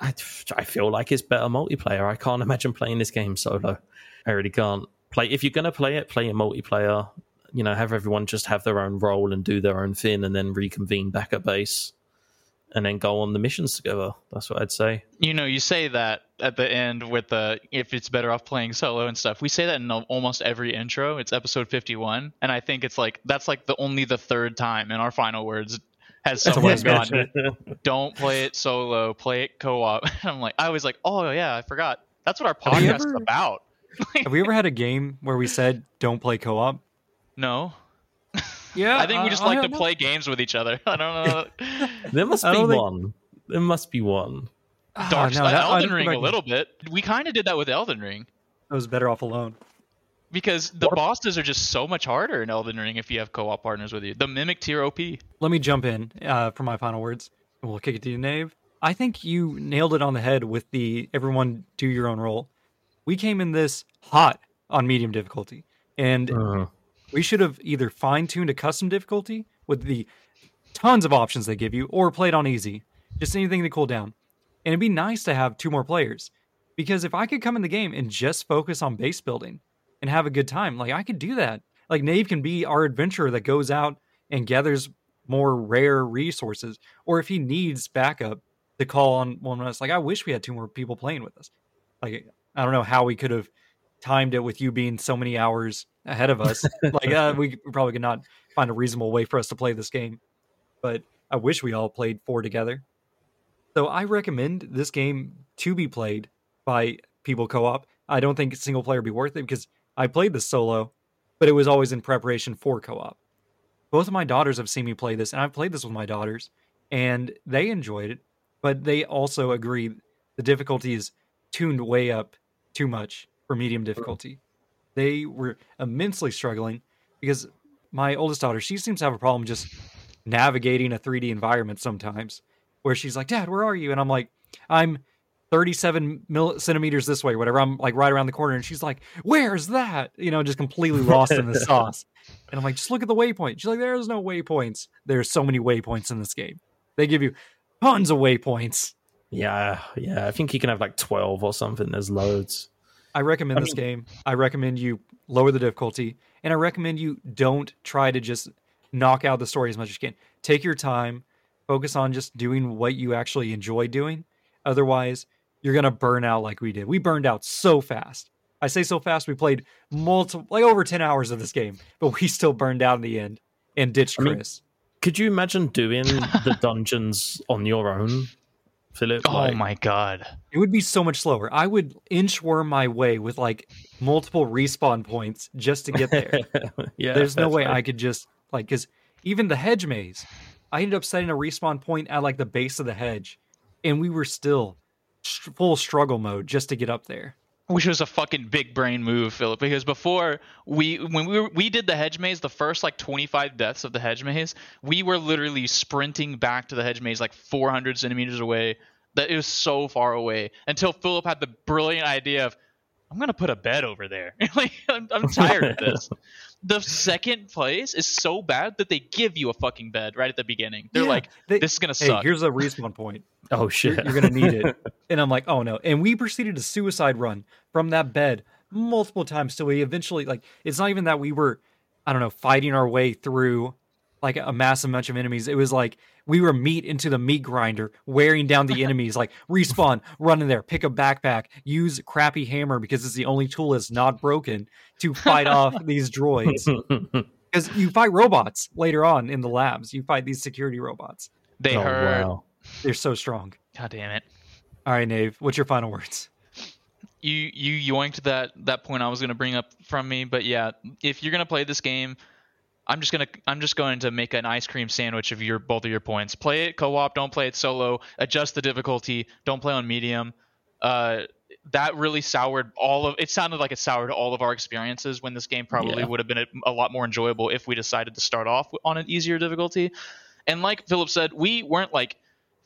I, I feel like it's better multiplayer. I can't imagine playing this game solo. I really can't play. If you're gonna play it, play it multiplayer you know, have everyone just have their own role and do their own thing and then reconvene back at base and then go on the missions together. That's what I'd say. You know, you say that at the end with the if it's better off playing solo and stuff. We say that in almost every intro. It's episode 51, and I think it's like that's like the only the third time in our final words has someone gone, "Don't play it solo, play it co-op." I'm like, I was like, "Oh yeah, I forgot. That's what our Have you podcast is about." Have we ever had a game where we said don't play co-op? No, Yeah, I think we just I like to don't know. play games with each other. I don't know. there must be don't think- one. There must be one. Ah, Dark no, that- Elden Ring go a little bit. We kind of did that with Elden Ring. I was better off alone. Because the What- bosses are just so much harder in Elden Ring if you have co-op partners with you. The Mimic Tear OP. Let me jump in uh, for my final words. We'll kick it to you, Nave. I think you nailed it on the head with the everyone do your own role. We came in this hot on medium difficulty, and Uh, we should have either fine tuned a custom difficulty with the tons of options they give you, or played on easy, just anything to cool down. And it'd be nice to have two more players, because if I could come in the game and just focus on base building and have a good time, like I could do that. Like Nave can be our adventurer that goes out and gathers more rare resources, or if he needs backup to call on one of us. Like I wish we had two more people playing with us. Like I don't know how we could have timed it with you being so many hours ahead of us. like uh, we probably could not find a reasonable way for us to play this game. But I wish we all played four together. So I recommend this game to be played by people co-op. I don't think single player would be worth it because I played this solo, but it was always in preparation for co-op. both of my daughters have seen me play this, and I've played this with my daughters, and they enjoyed it, but they also agree the difficulty is tuned way up too much for medium difficulty. They were immensely struggling because my oldest daughter, she seems to have a problem just navigating a 3D environment sometimes, where she's like, "Dad, where are you?" And I'm like, "I'm 37 mil- centimeters this way, whatever. I'm like right around the corner, and she's like, "Where's that?" You know, just completely lost in the sauce. And I'm like, "Just look at the waypoint." She's like, "There's no waypoints. There's so many waypoints in this game. They give you tons of waypoints." Yeah, yeah. I think you can have like 12 or something. There's loads. I recommend I this mean- game. I recommend you lower the difficulty, and I recommend you don't try to just knock out the story as much as you can. Take your time, focus on just doing what you actually enjoy doing. Otherwise, you're gonna burn out like we did. We burned out so fast. I say so fast. We played multiple, like over ten hours of this game, but we still burned out in the end and ditched I mean, Chris. Could you imagine doing the dungeons on your own, Philip? Oh Like, my god. It would be so much slower. I would inchworm my way with like multiple respawn points just to get there. yeah. There's no way right. I could just like because even the hedge maze, I ended up setting a respawn point at like the base of the hedge, and we were still str- full struggle mode just to get up there. Which was a fucking big brain move, Philip. Because before we, when we were, we did the hedge maze, the first like 25 deaths of the hedge maze, we were literally sprinting back to the hedge maze like 400 centimeters away. That it was so far away until Philip had the brilliant idea of, I'm gonna put a bed over there. like I'm, I'm tired of this. The second place is so bad that they give you a fucking bed right at the beginning. They're Yeah, like, they- this is gonna Hey, suck. here's a respawn point. Oh You're, shit! you're gonna need it. And I'm like, oh no. And we proceeded to suicide run from that bed multiple times till we eventually like. It's not even that we were, I don't know, fighting our way through like a massive bunch of enemies. It was like we were meat into the meat grinder, wearing down the enemies. Like respawn, run in there, pick a backpack, use crappy hammer because it's the only tool that's not broken to fight off these droids. Because you fight robots later on in the labs. You fight these security robots. they oh, heard. wow. They're so strong. God damn it. All right, Nave, what's your final words? you you yoinked that that point I was gonna bring up from me, but yeah, if you're gonna play this game, I'm just gonna I'm just going to make an ice cream sandwich of your both of your points. Play it co-op, don't play it solo. Adjust the difficulty. Don't play on medium. Uh, that really soured all of. It sounded like it soured all of our experiences when this game probably Yeah. would have been a, a lot more enjoyable if we decided to start off on an easier difficulty. And like Philip said, we weren't like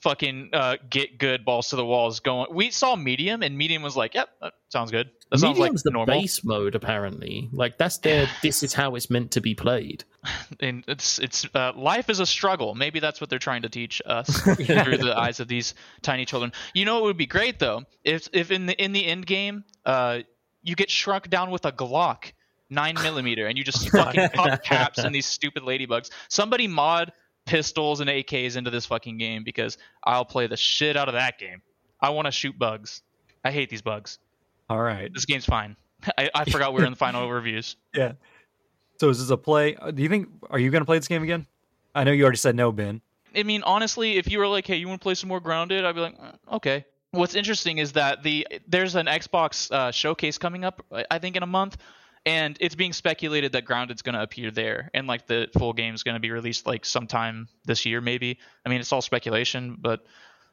fucking uh, get good balls to the walls going. We saw medium, and medium was like, "Yep, that sounds good. That sounds like Medium's the normal." base mode, apparently. Like that's their. this is how it's meant to be played. And it's it's uh, life is a struggle. Maybe that's what they're trying to teach us through the eyes of these tiny children. You know, it would be great though if if in the in the end game, uh, you get shrunk down with a Glock nine millimeter, and you just fucking pop caps and these stupid ladybugs. Somebody mod pistols and AKs into this fucking game because I'll play the shit out of that game. I want to shoot bugs. I hate these bugs. All right. This game's fine. I, I forgot we were in the final reviews. Yeah. So is this a play? uh, Do you think are you going to play this game again? I know you already said no, Ben. I mean, honestly, if you were like, "Hey, you want to play some more Grounded?" I'd be like, "Uh, "Okay." What's interesting is that the there's an Xbox uh, showcase coming up, I- I think in a month, and it's being speculated that Grounded's going to appear there, and like the full game's going to be released like sometime this year, maybe. I mean, it's all speculation, but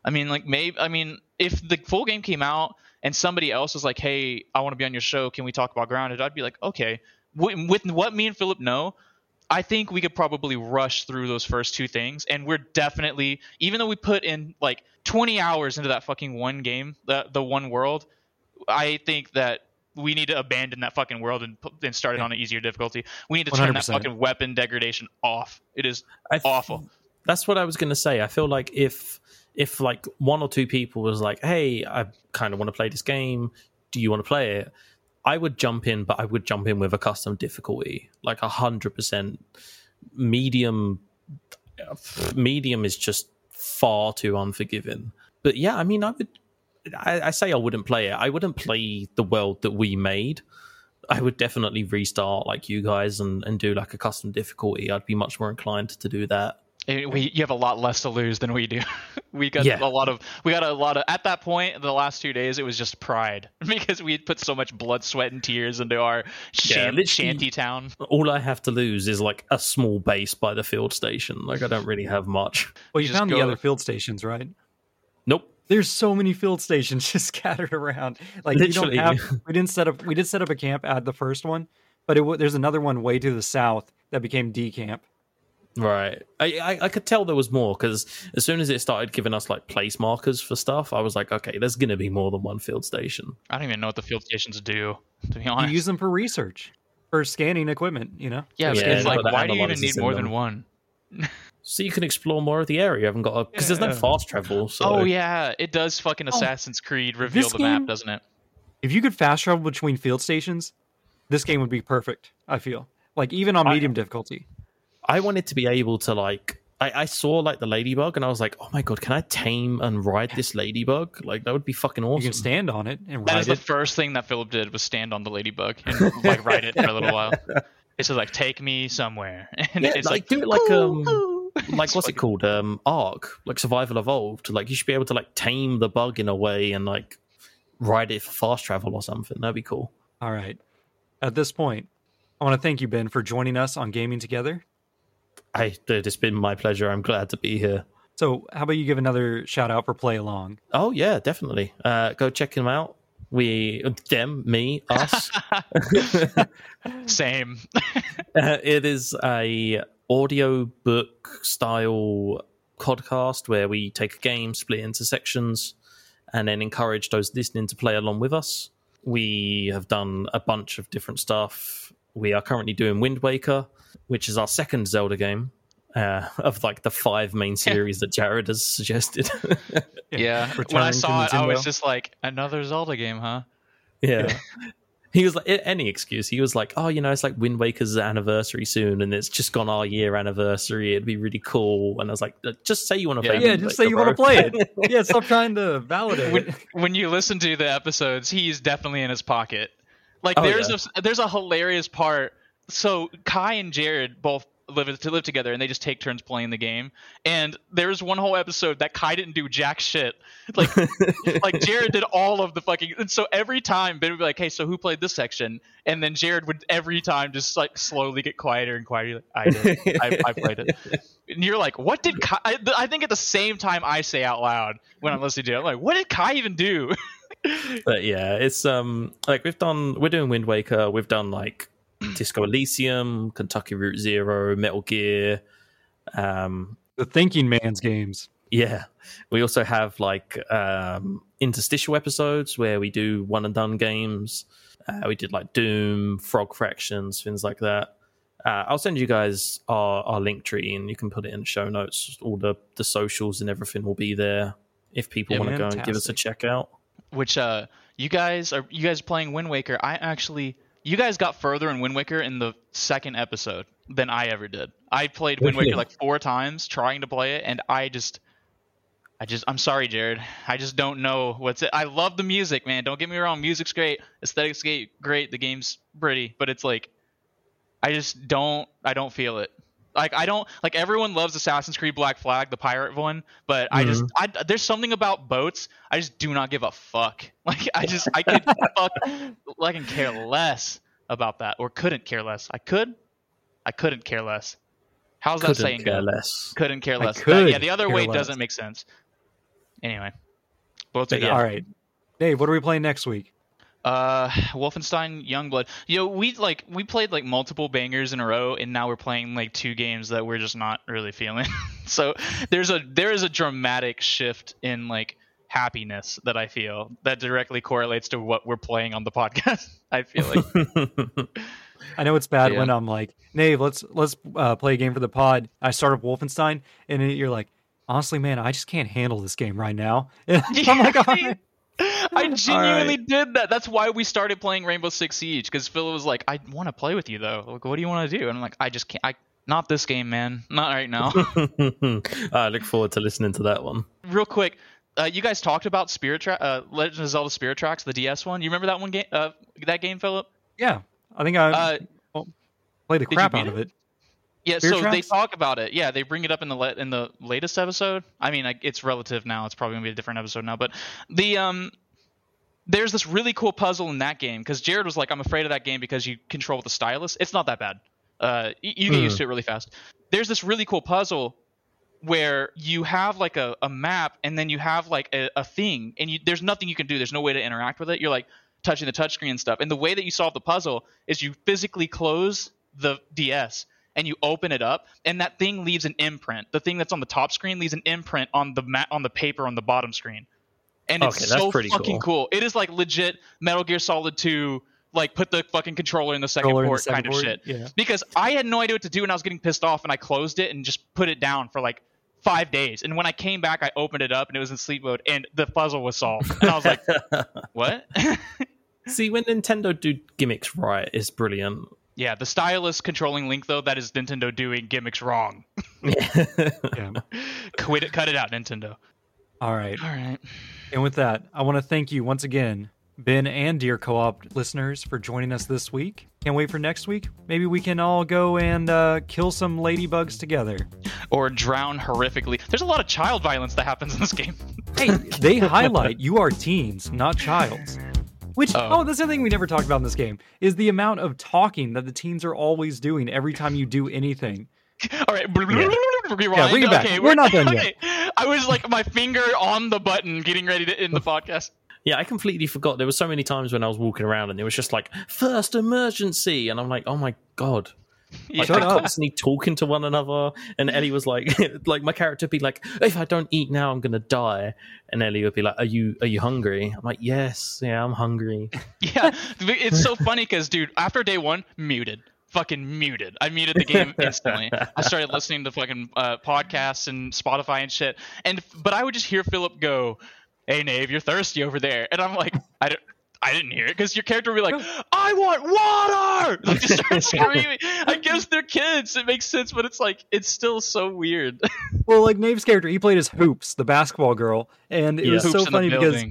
I mean, like maybe I mean, if the full game came out and somebody else was like, "Hey, I want to be on your show. Can we talk about Grounded?" I'd be like, "Okay." With, what me and Philip know, I think we could probably rush through those first two things, and we're definitely, even though we put in like 20 hours into that fucking one game, the the one world, I think that we need to abandon that fucking world and put, and start it on an easier difficulty. We need to turn that 100%. fucking weapon degradation off. It is th- awful. That's what I was going to say. I feel like if if like one or two people was like, "Hey, I kind of want to play this game. Do you want to play it?" I would jump in, but I would jump in with a custom difficulty, like a hundred percent. Medium, medium is just far too unforgiving. But yeah, I mean, I would. I, I say I wouldn't play it. I wouldn't play the world that we made. I would definitely restart like you guys and, and do like a custom difficulty. I'd be much more inclined to do that. We you have a lot less to lose than we do. we got Yeah. a lot of we got a lot of at that point the last two days it was just pride because we had put so much blood, sweat, and tears into our shan- literally- shanty town. All I have to lose is like a small base by the field station. Like I don't really have much. Well, you Just found go- the other field stations, right? Nope. There's so many field stations just scattered around. Like Literally. you don't have. We didn't set up. We did set up a camp at the first one, but it, there's another one way to the south that became D camp. Right. I, I I could tell there was more because as soon as it started giving us like place markers for stuff, I was like, okay, there's gonna be more than one field station. I don't even know what the field stations do to be honest, You use them for research, for scanning equipment. You know. yeah, Yeah, it's like got why do you even need more them. than one? So you can explore more of the area. You haven't got because there's no fast travel. So Oh yeah, it does fucking Assassin's Creed reveal the game- map, doesn't it? If you could fast travel between field stations, this game would be perfect. I feel like even on I- medium difficulty. I wanted to be able to like. I, I saw like the ladybug and I was like, oh my god, can I tame and ride this ladybug? Like that would be fucking awesome. You can stand on it and That ride is the first thing that Philip did was stand on the ladybug and like ride it for a little while. It's just like take me somewhere, and Yeah, it's like, like, do it like um ooh." like what's it called? Um ARK like survival evolved. Like you should be able to like tame the bug in a way and like ride it for fast travel or something. That'd be cool. All right. At this point, I want to thank you, Ben, for joining us on Gaming Together. i dude, it's been my pleasure. I'm glad to be here. So, how about you give another shout out for Play Along? oh yeah definitely. Uh go check them out. We them me us. Same. Uh, it is a audio book style podcast where we take a game, split it into sections, and then encourage those listening to play along with us. We have done a bunch of different stuff. We are currently doing Wind Waker, which is our second Zelda game uh, of like the five main series that Jared has suggested. Yeah. When I saw it, I was just like, another Zelda game, huh? yeah. He was like any excuse. He was like, "Oh, you know, it's like Wind Waker's anniversary soon, and it's just gone our year anniversary. It'd be really cool." And I was like, "Uh, "Just say you want to Yeah. play. Yeah, Wind just say you want to play it. yeah, stop trying to validate When, when you listen to the episodes, he's definitely in his pocket. Like Oh, there's yeah. a there's a hilarious part. So Kai and Jared both live to live together, and they just take turns playing the game. And there's one whole episode that Kai didn't do jack shit. Like like Jared did all of the fucking. And so every time Ben would be like, "Hey, so who played this section?" And then Jared would every time just like slowly get quieter and quieter. Like, I did. I, I played it. And you're like, "What did Kai?" I, I think at the same time I say out loud when I'm listening to it, I'm like, "What did Kai even do?" but yeah, it's um like we've done. We're doing Wind Waker. We've done like Disco Elysium, Kentucky Route Zero, Metal Gear. Um, The thinking man's games. Yeah. We also have like um, interstitial episodes where we do one and done games. Uh, we did like Doom, Frog Fractions, things like that. Uh, I'll send you guys our, our link tree and you can put it in the show notes. All the, the socials and everything will be there if people Yeah, want to go and give us a fantastic. check out. which uh you guys are you guys playing Wind Waker. I actually you guys got further in Wind Waker in the second episode than I ever did. I played Wind Waker like four times trying to play it and I just I just I'm sorry, Jared. I just don't know what's it. I love the music, man. Don't get me wrong, music's great, aesthetics great, great, the game's pretty, but it's like I just don't I don't feel it. Like I don't like everyone loves Assassin's Creed Black Flag, the pirate one, but I just mm-hmm. I there's something about boats I just do not give a fuck. Like I just I could fuck I can care less about that or couldn't care less. I could I couldn't care less. How's that Couldn't saying care go? less. Couldn't care I less. That- yeah, the other way less. doesn't make sense. Anyway, both are But good. yeah. All right. Dave, what are we playing next week? Uh, Wolfenstein Youngblood. You know, we like we played like multiple bangers in a row, and now we're playing like two games that we're just not really feeling. so there's a there is a dramatic shift in like happiness that I feel that directly correlates to what we're playing on the podcast. I feel like I know it's bad Yeah. when I'm like, Nave, let's let's uh, play a game for the pod. I start up Wolfenstein, and you're like, honestly, man, I just can't handle this game right now. I'm like, all right. I genuinely did that. That's why we started playing Rainbow Six Siege because Phil was like, "I want to play with you though. Like, what do you want to do?" And I'm like, "I just can't. I not this game, man. Not right now." I look forward to listening to that one. real quick, uh, you guys talked about Spirit Tra- uh, Legend of Zelda Spirit Tracks, the DS one. You remember that one game? Uh, that game, Philip? yeah, I think I Uh, played the crap beat out of it. Yeah, Beer so they talk about it. Yeah, they bring it up in the la- in the latest episode. I mean, like, it's relative now. It's probably gonna be a different episode now. But the um, there's this really cool puzzle in that game because Jared was like, "I'm afraid of that game because you control the stylus." It's not that bad. Uh, y- you get Hmm. used to it really fast. There's this really cool puzzle where you have like a, a map and then you have like a, a thing and you, there's nothing you can do. There's no way to interact with it. You're like touching the touchscreen and stuff. And the way that you solve the puzzle is you physically close the DS and you open it up and that thing leaves an imprint. The thing that's on the top screen leaves an imprint on the mat on the paper on the bottom screen. And it's Okay, that's so pretty fucking cool. cool. It is like legit Metal Gear Solid 2 like put the fucking controller in the second Controller in the port second kind of shit yeah. because I had no idea what to do and I was getting pissed off and I closed it and just put it down for like five days. And when I came back, I opened it up and it was in sleep mode and the puzzle was solved. And I was like, what? See, when Nintendo do gimmicks right, it's brilliant. Yeah, the stylus controlling Link though, that is Nintendo doing gimmicks wrong. Yeah. Quit it, cut it out, Nintendo. All right. All right. And with that, I want to thank you once again, Ben and Dear Co op listeners, for joining us this week. Can't wait for next week. Maybe we can all go and uh, kill some ladybugs together. Or drown horrifically. There's a lot of child violence that happens in this game. Hey, they highlight you are teens, not childs. Which Oh. oh. that's the thing we never talked about in this game is the amount of talking that the teens are always doing every time you do anything. All right. Yeah. Rewind. Yeah, bring it back. Okay, We're not done yet. I was like my finger on the button getting ready to end the podcast. Yeah, I completely forgot. There were so many times when I was walking around and it was just like first emergency, and I'm like, oh my god. Like, Yeah. Shut they're up. constantly talking to one another, and Ellie was like, like my character would be like, if I don't eat now, I'm gonna die, and Ellie would be like, are you are you hungry? I'm like, yes, yeah, I'm hungry. Yeah, it's so funny because, dude, after day one, muted, fucking muted. I muted the game instantly. I started listening to fucking uh, podcasts and Spotify and shit. And but I would just hear Philip go, "Hey, Nave, you're thirsty over there," and I'm like, I don't. I didn't hear it because your character would be like, "I want water!" Like just start screaming. I guess they're kids. It makes sense, but it's like it's still so weird. Well, like Nave's character, he played as Hoops, the basketball girl, and it Yeah. was Hoops so funny because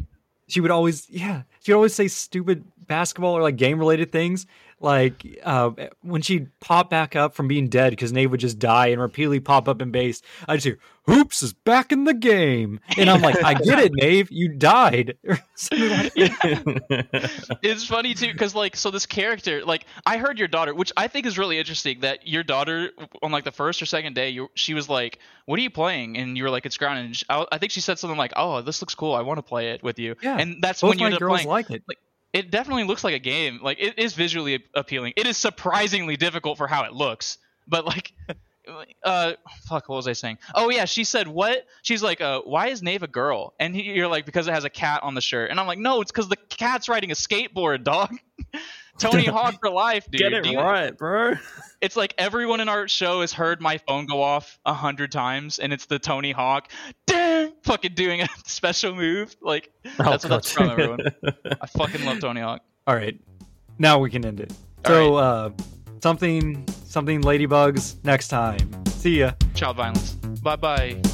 she would always yeah she would always say stupid basketball or like game related things like uh, when she'd pop back up from being dead because Nave would just die and repeatedly pop up in base I'd just hear hoops is back in the game. And I'm like I get it Nave you died. Or something like it's funny too because like so this character like i heard your daughter which i think is really interesting that your daughter on like the first or second day you, she was like what are you playing? And you were like it's ground and she, I, I think she said something like oh this looks cool. I want to play it with you. Yeah, and that's both when you my end up girls playing like it it definitely looks like a game. Like it is visually appealing. It is surprisingly difficult for how it looks. But like uh fuck what was i saying? Oh yeah she said what? She's like uh why is nave a girl? And he, you're like because it has a cat on the shirt. And i'm like no it's because the cat's riding a skateboard dog. Tony hawk for life dude. Get it you- right, bro. It's like everyone in our show has heard my phone go off a hundred times and it's the tony hawk dang, fucking doing a special move. Like that's what that's from everyone. I fucking love tony hawk. All right. Now we can end it. All so uh something something ladybugs next time. See ya. Child violence. Bye bye